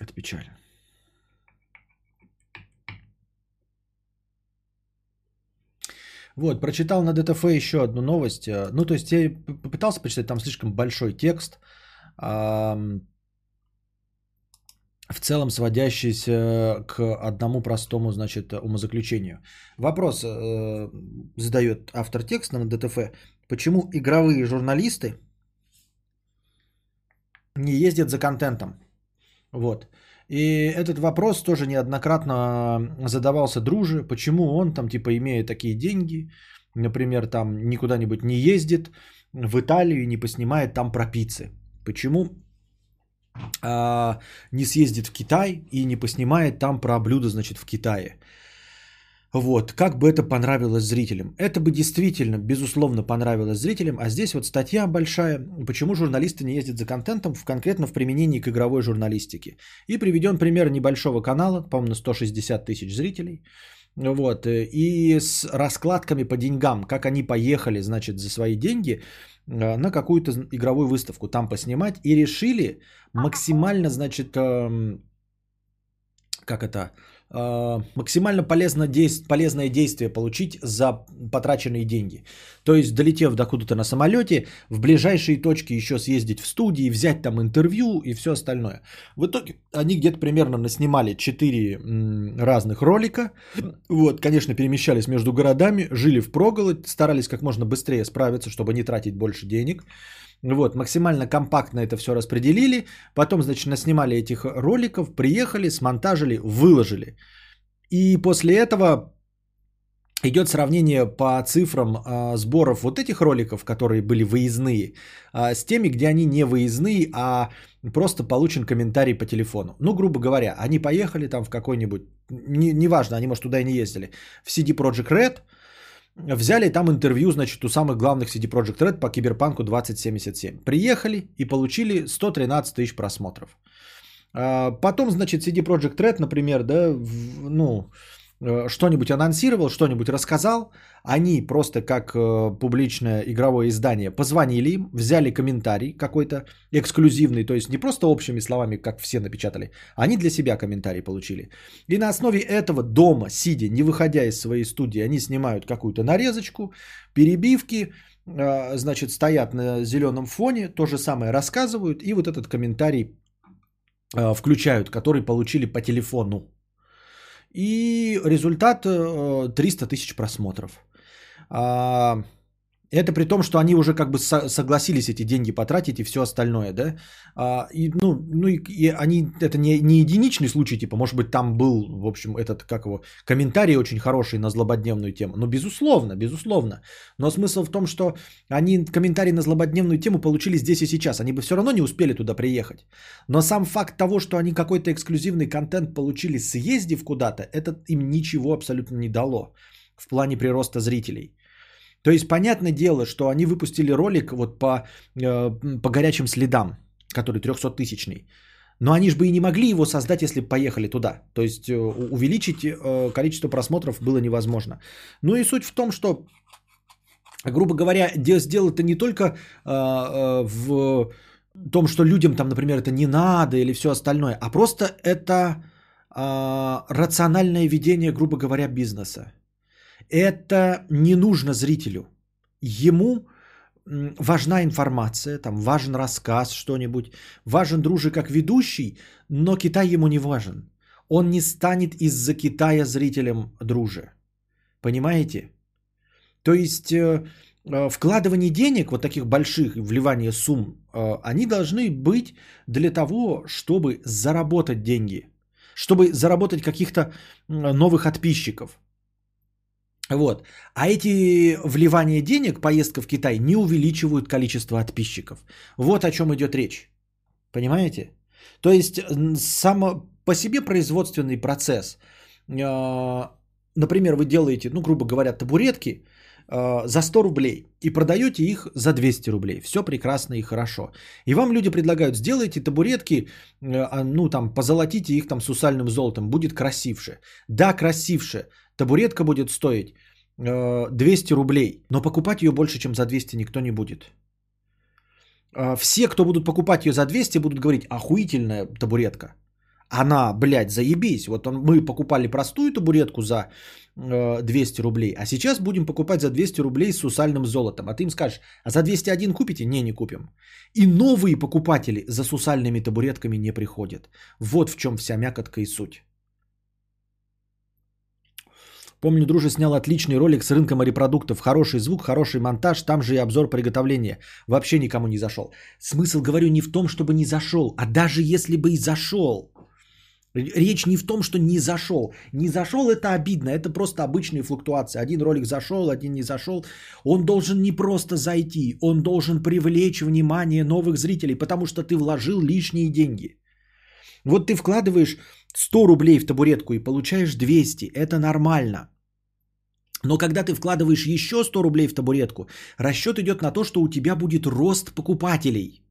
Это печально. Вот, прочитал на ДТФ еще одну новость. Э, ну, то есть я попытался почитать, там слишком большой текст, в целом сводящийся к одному простому, значит, умозаключению. Вопрос э, задает автор текста на ДТФ. Почему игровые журналисты не ездят за контентом? Вот. И этот вопрос тоже неоднократно задавался друже, почему он там типа имея такие деньги, например, там никуда-нибудь не ездит в Италию и не поснимает там пропицы. Почему а, не съездит в Китай и не поснимает там про блюда, значит, в Китае. Вот, как бы это понравилось зрителям. Это бы действительно, безусловно, понравилось зрителям. А здесь вот статья большая, почему журналисты не ездят за контентом, в, конкретно в применении к игровой журналистике. И приведен пример небольшого канала, по-моему, на 160 тысяч зрителей. Вот, и с раскладками по деньгам, как они поехали, значит, за свои деньги э, на какую-то игровую выставку там поснимать. И решили максимально, значит, эм, как это, максимально полезно действ- полезное действие получить за потраченные деньги. То есть, долетев до куда-то на самолете, в ближайшие точки еще съездить в студии, взять там интервью и все остальное. В итоге они где-то примерно наснимали 4 м, разных ролика. Вот, конечно, перемещались между городами, жили в проголодь, старались как можно быстрее справиться, чтобы не тратить больше денег. Вот, максимально компактно это все распределили. Потом, значит, наснимали этих роликов, приехали, смонтажили, выложили. И после этого идет сравнение по цифрам а, сборов вот этих роликов, которые были выездные, а, с теми, где они не выездные, а просто получен комментарий по телефону. Ну, грубо говоря, они поехали там в какой-нибудь, не, неважно, они, может, туда и не ездили, в CD Projekt Red – Взяли там интервью, значит, у самых главных CD Projekt Red по Киберпанку 2077. Приехали и получили 113 тысяч просмотров. А, потом, значит, CD Projekt Red, например, да, ну, Э, что-нибудь анонсировал, что-нибудь рассказал, они просто как э, публичное игровое издание позвонили им, взяли комментарий какой-то эксклюзивный, то есть не просто общими словами, как все напечатали, они для себя комментарий получили. И на основе этого дома, сидя, не выходя из своей студии, они снимают какую-то нарезочку, перебивки, э, значит, стоят на зеленом фоне, то же самое рассказывают, и вот этот комментарий включают, который получили по телефону и результат 300 э, тысяч просмотров. Это при том, что они уже как бы согласились эти деньги потратить и все остальное, да? А, и, ну, ну и, и они, это не, не единичный случай, типа, может быть, там был, в общем, этот, как его, комментарий очень хороший на злободневную тему. Ну, безусловно, безусловно. Но смысл в том, что они комментарий на злободневную тему получили здесь и сейчас. Они бы все равно не успели туда приехать. Но сам факт того, что они какой-то эксклюзивный контент получили, съездив куда-то, это им ничего абсолютно не дало в плане прироста зрителей. То есть, понятное дело, что они выпустили ролик вот по, э, по горячим следам, который 300-тысячный. Но они же бы и не могли его создать, если поехали туда. То есть э, увеличить э, количество просмотров было невозможно. Ну и суть в том, что, грубо говоря, сделал это не только в том, что людям там, например, это не надо или все остальное, а просто это рациональное ведение, грубо говоря, бизнеса. Это не нужно зрителю. Ему важна информация, там важен рассказ, что-нибудь. Важен друже как ведущий, но Китай ему не важен. Он не станет из-за Китая зрителем друже. Понимаете? То есть э, э, вкладывание денег, вот таких больших, вливание сумм, э, они должны быть для того, чтобы заработать деньги, чтобы заработать каких-то новых подписчиков. Вот. А эти вливания денег, поездка в Китай, не увеличивают количество подписчиков. Вот о чем идет речь. Понимаете? То есть само по себе производственный процесс. э, Например, вы делаете, ну, грубо говоря, табуретки э, за 100 рублей и продаете их за 200 рублей. Все прекрасно и хорошо. И вам люди предлагают, сделайте табуретки, э, а, ну, там, позолотите их там сусальным золотом, будет красивше. Да, красивше. Табуретка будет стоить э, 200 рублей, но покупать ее больше, чем за 200 никто не будет. Э, Все, кто будут покупать ее за 200, будут говорить, охуительная табуретка. Она, блядь, заебись. Вот он, мы покупали простую табуретку за э, 200 рублей, а сейчас будем покупать за 200 рублей с сусальным золотом. А ты им скажешь, а за 201 купите? Не, не купим. И новые покупатели за сусальными табуретками не приходят. Вот в чем вся мякотка и суть. Помню, друже снял отличный ролик с рынка морепродуктов. Хороший звук, хороший монтаж, там же и обзор приготовления. Вообще никому не зашел. Смысл, говорю, не в том, чтобы не зашел, а даже если бы и зашел. Речь не в том, что не зашел. Не зашел это обидно, это просто обычные флуктуации. Один ролик зашел, один не зашел. Он должен не просто зайти, он должен привлечь внимание новых зрителей, потому что ты вложил лишние деньги. Вот ты вкладываешь 100 рублей в табуретку и получаешь 200. Это нормально. Но когда ты вкладываешь еще 100 рублей в табуретку, расчет идет на то, что у тебя будет рост покупателей.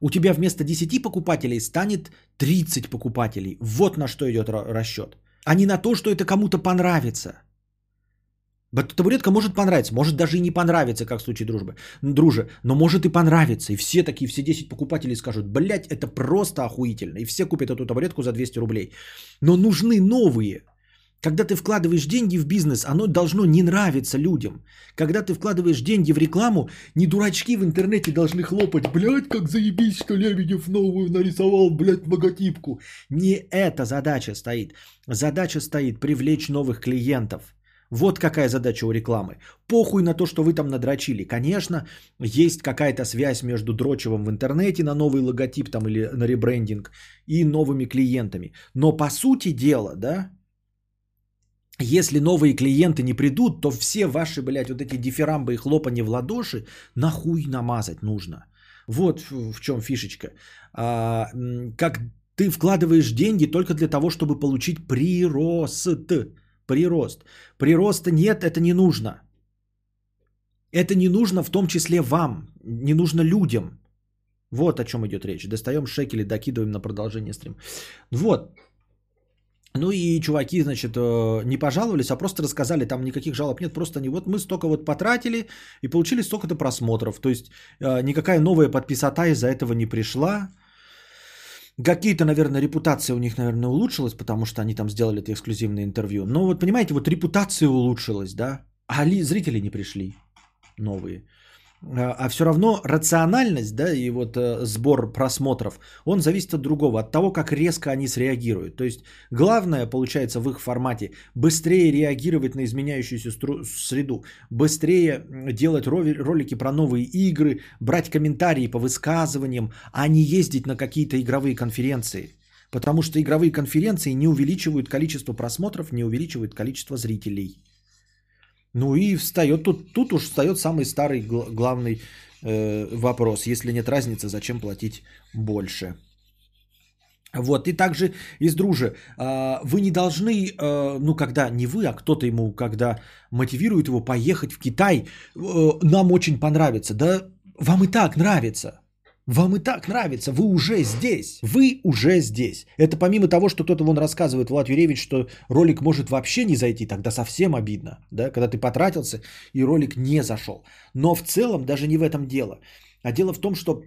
У тебя вместо 10 покупателей станет 30 покупателей. Вот на что идет ра- расчет. А не на то, что это кому-то понравится. Табуретка может понравиться, может даже и не понравиться, как в случае дружбы, друже, но может и понравиться. И все такие, все 10 покупателей скажут, блядь, это просто охуительно. И все купят эту табуретку за 200 рублей. Но нужны новые. Когда ты вкладываешь деньги в бизнес, оно должно не нравиться людям. Когда ты вкладываешь деньги в рекламу, не дурачки в интернете должны хлопать. Блядь, как заебись, что Лебедев новую нарисовал, блядь, логотипку. Не эта задача стоит. Задача стоит привлечь новых клиентов. Вот какая задача у рекламы. Похуй на то, что вы там надрочили. Конечно, есть какая-то связь между дрочевым в интернете на новый логотип там или на ребрендинг и новыми клиентами. Но по сути дела, да, если новые клиенты не придут, то все ваши, блядь, вот эти дифирамбы и хлопанье в ладоши нахуй намазать нужно. Вот в чем фишечка. А, как ты вкладываешь деньги только для того, чтобы получить прирост. Прирост. Прироста нет, это не нужно. Это не нужно в том числе вам, не нужно людям. Вот о чем идет речь. Достаем шекели, докидываем на продолжение стрим. Вот. Ну и чуваки, значит, э, не пожаловались, а просто рассказали, там никаких жалоб нет, просто они вот мы столько вот потратили и получили столько-то просмотров. То есть э, никакая новая подписота из-за этого не пришла. Какие-то, наверное, репутация у них, наверное, улучшилась, потому что они там сделали это эксклюзивное интервью. Но вот понимаете, вот репутация улучшилась, да, а ли зрители не пришли новые. А а все равно рациональность, да, и вот э, сбор просмотров, он зависит от другого, от того, как резко они среагируют. То есть главное, получается, в их формате быстрее реагировать на изменяющуюся среду, быстрее делать ролики про новые игры, брать комментарии по высказываниям, а не ездить на какие-то игровые конференции. Потому что игровые конференции не увеличивают количество просмотров, не увеличивают количество зрителей. Ну и встает тут, тут уж встает самый старый гл- главный э, вопрос. Если нет разницы, зачем платить больше? Вот, и также из дружи, а, вы не должны, э, ну, когда не вы, а кто-то ему, когда мотивирует его поехать в Китай, э, нам очень понравится. Да вам и так нравится. Вам и так нравится, вы уже здесь, вы уже здесь. Это помимо того, что кто-то вон рассказывает, Влад Юрьевич, что ролик может вообще не зайти, тогда совсем обидно, да, когда ты потратился и ролик не зашел. Но в целом даже не в этом дело, а дело в том, что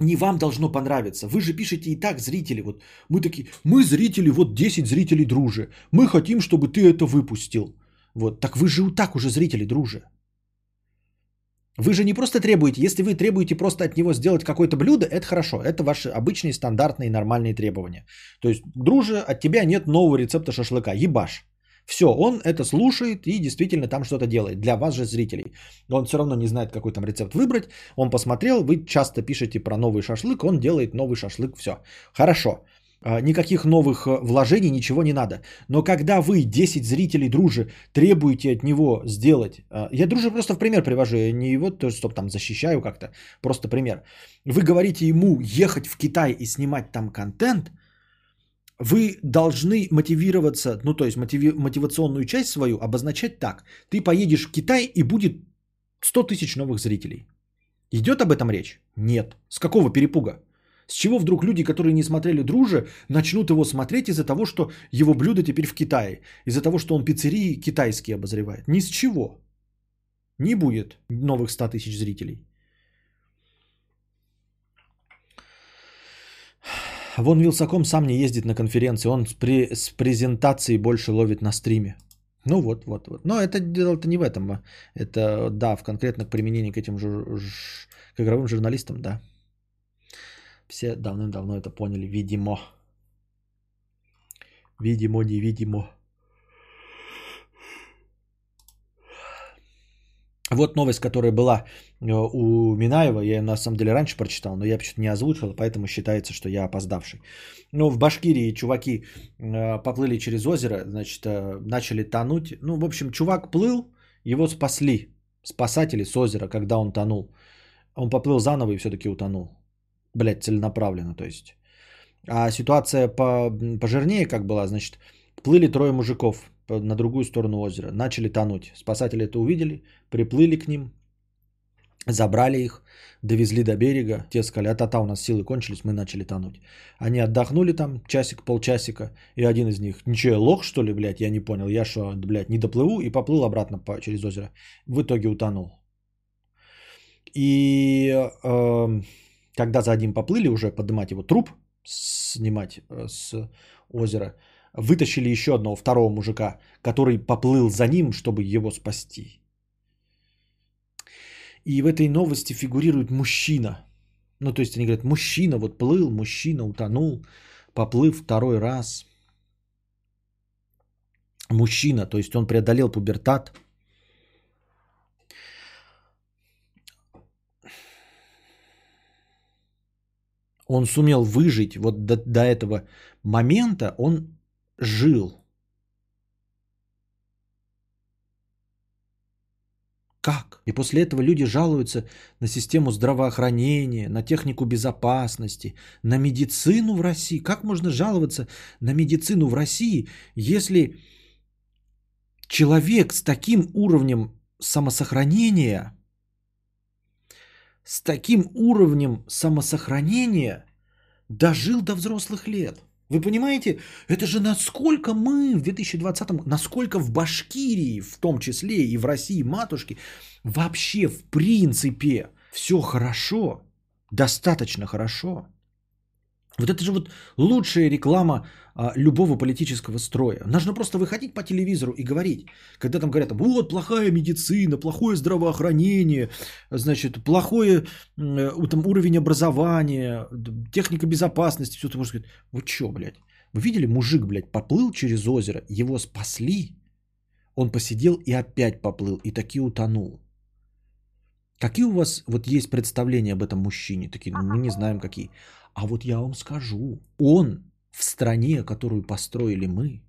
не вам должно понравиться. Вы же пишете и так зрители. Вот мы такие, мы зрители, вот 10 зрителей дружи. Мы хотим, чтобы ты это выпустил. Вот, так вы же и так уже зрители, друже. Вы же не просто требуете, если вы требуете просто от него сделать какое-то блюдо, это хорошо, это ваши обычные стандартные нормальные требования. То есть, друже, от тебя нет нового рецепта шашлыка, ебаш. Все, он это слушает и действительно там что-то делает. Для вас же зрителей. Он все равно не знает, какой там рецепт выбрать. Он посмотрел, вы часто пишете про новый шашлык, он делает новый шашлык, все. Хорошо. А, никаких новых э, вложений, ничего не надо. Но когда вы, 10 зрителей дружи, требуете от него сделать... А, я дружи просто в пример привожу, я не его, то, чтобы там защищаю как-то, просто пример. Вы говорите ему ехать в Китай и снимать там контент, вы должны мотивироваться, ну то есть мотиви, мотивационную часть свою обозначать так. Ты поедешь в Китай и будет 100 тысяч новых зрителей. Идет об этом речь? Нет. С какого перепуга? С чего вдруг люди, которые не смотрели «Друже», начнут его смотреть из-за того, что его блюдо теперь в Китае? Из-за того, что он пиццерии китайские обозревает? Ни с чего. Не будет новых 100 тысяч зрителей. Вон Вилсаком сам не ездит на конференции, он с, при, с презентацией больше ловит на стриме. Ну вот, вот, вот. Но это дело-то не в этом. а Это, да, в конкретно к применению к этим жур... к игровым журналистам, да. Все давным-давно это поняли, видимо. Видимо, невидимо. Вот новость, которая была э, у Минаева, я ее на самом деле раньше прочитал, но я почему-то не озвучил, поэтому считается, что я опоздавший. Ну, в Башкирии чуваки э, поплыли через озеро, значит, э, начали тонуть. Ну, в общем, чувак плыл, его спасли, спасатели с озера, когда он тонул. Он поплыл заново и все-таки утонул блядь, целенаправленно, то есть. А ситуация по, пожирнее как была, значит, плыли трое мужиков на другую сторону озера, начали тонуть. Спасатели это увидели, приплыли к ним, забрали их, довезли до берега. Те сказали, а-та-та, у нас силы кончились, мы начали тонуть. Они отдохнули там часик, полчасика, и один из них, ничего, я лох что ли, блядь, я не понял, я что, блядь, не доплыву, и поплыл обратно по, через озеро. В итоге утонул. И э, когда за одним поплыли уже поднимать его труп, снимать э, с озера, вытащили еще одного второго мужика, который поплыл за ним, чтобы его спасти. И в этой новости фигурирует мужчина. Ну, то есть они говорят, мужчина вот плыл, мужчина утонул, поплыл второй раз. Мужчина, то есть он преодолел пубертат – он сумел выжить вот до, до этого момента, он жил. Как? И после этого люди жалуются на систему здравоохранения, на технику безопасности, на медицину в России. Как можно жаловаться на медицину в России, если человек с таким уровнем самосохранения – с таким уровнем самосохранения дожил до взрослых лет. Вы понимаете, это же насколько мы в 2020-м, насколько в Башкирии, в том числе и в России матушки, вообще в принципе все хорошо, достаточно хорошо. Вот это же вот лучшая реклама а, любого политического строя. Нужно просто выходить по телевизору и говорить. Когда там говорят, вот плохая медицина, плохое здравоохранение, значит, плохой э, там, уровень образования, техника безопасности, все это можно сказать. Вы что, блядь? Вы видели, мужик, блядь, поплыл через озеро, его спасли, он посидел и опять поплыл, и таки утонул. Какие у вас вот есть представления об этом мужчине? Такие, ну, мы не знаем какие. А вот я вам скажу, он в стране, которую построили мы,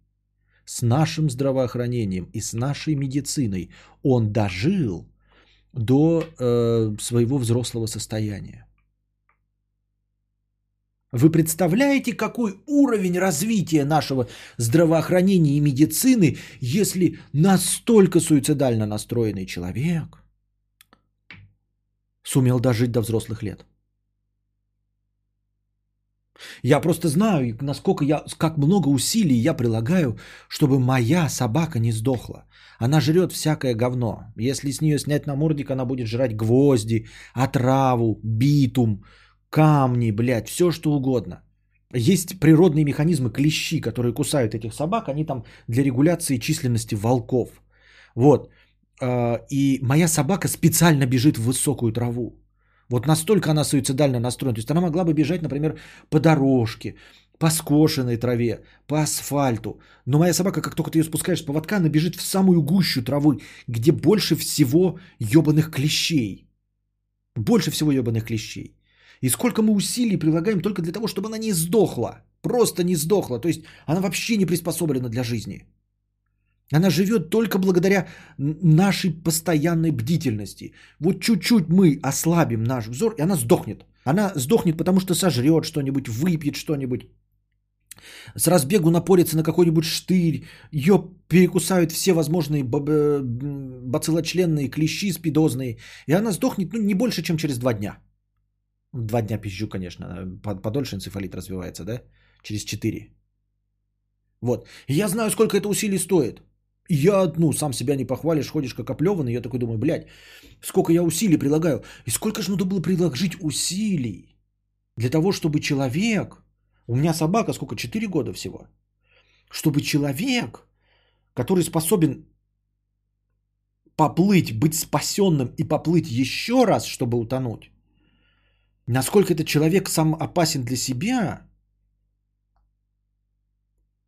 с нашим здравоохранением и с нашей медициной, он дожил до э, своего взрослого состояния. Вы представляете, какой уровень развития нашего здравоохранения и медицины, если настолько суицидально настроенный человек сумел дожить до взрослых лет? Я просто знаю, насколько я, как много усилий я прилагаю, чтобы моя собака не сдохла. Она жрет всякое говно. Если с нее снять намордник, она будет жрать гвозди, отраву, битум, камни, блядь, все что угодно. Есть природные механизмы клещи, которые кусают этих собак, они там для регуляции численности волков. Вот. А, И моя собака специально бежит в высокую траву. Вот настолько она суицидально настроена. То есть она могла бы бежать, например, по дорожке, по скошенной траве, по асфальту. Но моя собака, как только ты ее спускаешь с поводка, она бежит в самую гущу травы, где больше всего ебаных клещей. Больше всего ебаных клещей. И сколько мы усилий прилагаем только для того, чтобы она не сдохла. Просто не сдохла. То есть она вообще не приспособлена для жизни. Она живет только благодаря нашей постоянной бдительности. Вот чуть-чуть мы ослабим наш взор, и она сдохнет. Она сдохнет, потому что сожрет что-нибудь, выпьет что-нибудь. С разбегу напорится на какой-нибудь штырь. Ее перекусают все возможные б- бациллочленные клещи спидозные. И она сдохнет ну, не больше, чем через два дня. Два дня пизжу, конечно. по- Подольше энцефалит развивается, да? Через четыре. Вот. Я знаю, сколько это усилий стоит. Я, ну, сам себя не похвалишь, ходишь как оплеванный, я такой думаю, блядь, сколько я усилий прилагаю. И сколько же надо было приложить усилий для того, чтобы человек, у меня собака сколько, 4 года всего, чтобы человек, который способен поплыть, быть спасенным и поплыть еще раз, чтобы утонуть, насколько этот человек сам опасен для себя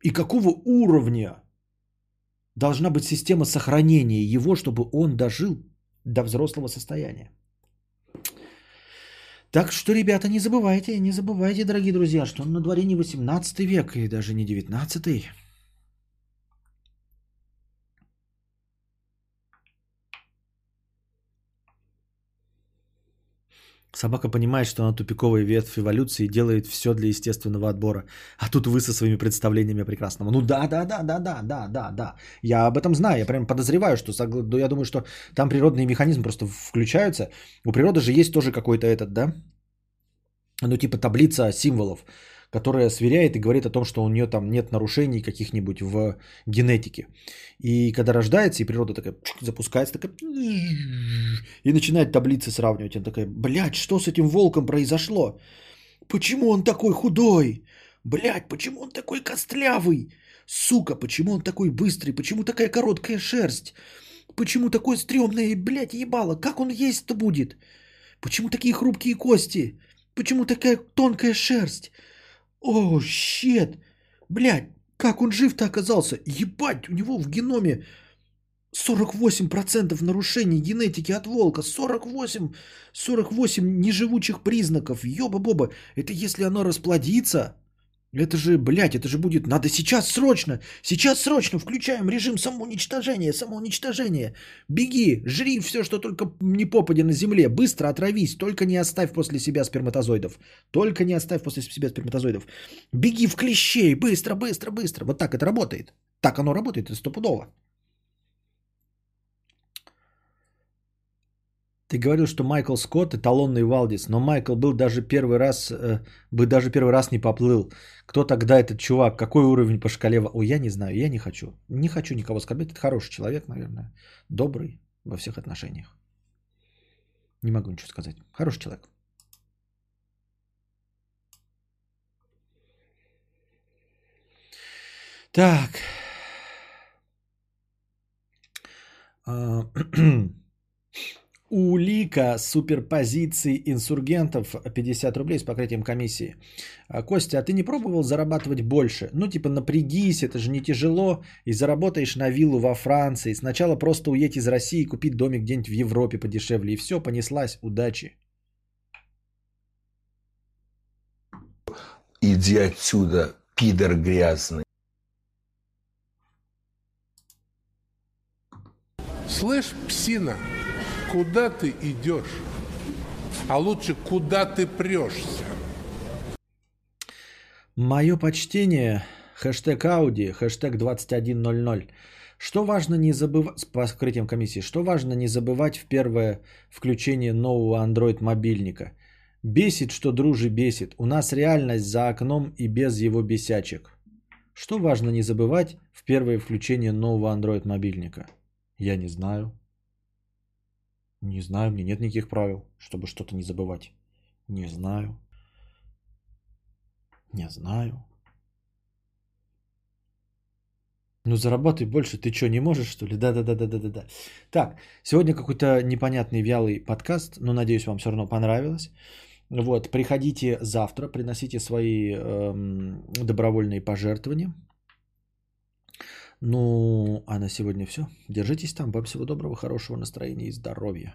и какого уровня должна быть система сохранения его, чтобы он дожил до взрослого состояния. Так что, ребята, не забывайте, не забывайте, дорогие друзья, что на дворе не 18 век и даже не 19. Собака понимает, что она тупиковая ветвь эволюции и делает все для естественного отбора. А тут вы со своими представлениями о прекрасном. Ну да, да, да, да, да, да, да, да. Я об этом знаю. Я прям подозреваю, что я думаю, что там природные механизмы просто включаются. У природы же есть тоже какой-то этот, да? Ну, типа таблица символов, которая сверяет и говорит о том, что у нее там нет нарушений каких-нибудь в генетике. И когда рождается, и природа такая запускается, такая и начинает таблицы сравнивать. Она такая, блядь, что с этим волком произошло? Почему он такой худой? Блядь, почему он такой костлявый? Сука, почему он такой быстрый? Почему такая короткая шерсть? Почему такое стрёмное, блядь, ебало? Как он есть-то будет? Почему такие хрупкие кости? Почему такая тонкая шерсть? О, щет! Блядь, как он жив-то оказался? Ебать, у него в геноме 48% нарушений генетики от волка. 48, 48 неживучих признаков. Ёба-боба. Это если оно расплодится. Это же, блядь, это же будет... Надо сейчас срочно, сейчас срочно включаем режим самоуничтожения, самоуничтожения. Беги, жри все, что только не попади на земле. Быстро отравись, только не оставь после себя сперматозоидов. Только не оставь после себя сперматозоидов. Беги в клещей, быстро, быстро, быстро. Вот так это работает. Так оно работает, это стопудово. Ты говорил, что Майкл Скотт эталонный Валдис, но Майкл был даже первый раз, э, бы даже первый раз не поплыл. Кто тогда этот чувак? Какой уровень по шкале? Ой, я не знаю, я не хочу. Не хочу никого оскорбить. Это хороший человек, наверное. Добрый во всех отношениях. Не могу ничего сказать. Хороший человек. Так. Улика суперпозиций инсургентов 50 рублей с покрытием комиссии. А, Костя, а ты не пробовал зарабатывать больше? Ну, типа, напрягись, это же не тяжело, и заработаешь на виллу во Франции. Сначала просто уедь из России и купить домик где-нибудь в Европе подешевле. И все, понеслась. Удачи. Иди отсюда, пидор грязный. Слышь, псина, куда ты идешь? А лучше, куда ты прешься? Мое почтение. Хэштег Ауди, хэштег 2100. Что важно не забывать, с покрытием комиссии, что важно не забывать в первое включение нового Android мобильника? Бесит, что дружи бесит. У нас реальность за окном и без его бесячек. Что важно не забывать в первое включение нового Android мобильника? Я не знаю. Не знаю, мне нет никаких правил, чтобы что-то не забывать. Не знаю. Не знаю. Ну, зарабатывай больше. Ты что, не можешь, что ли? Да-да-да-да-да-да. Так, сегодня какой-то непонятный вялый подкаст, но надеюсь, вам все равно понравилось. Вот, приходите завтра, приносите свои эм, добровольные пожертвования. Ну, а на сегодня все. Держитесь там. Вам всего доброго, хорошего настроения и здоровья.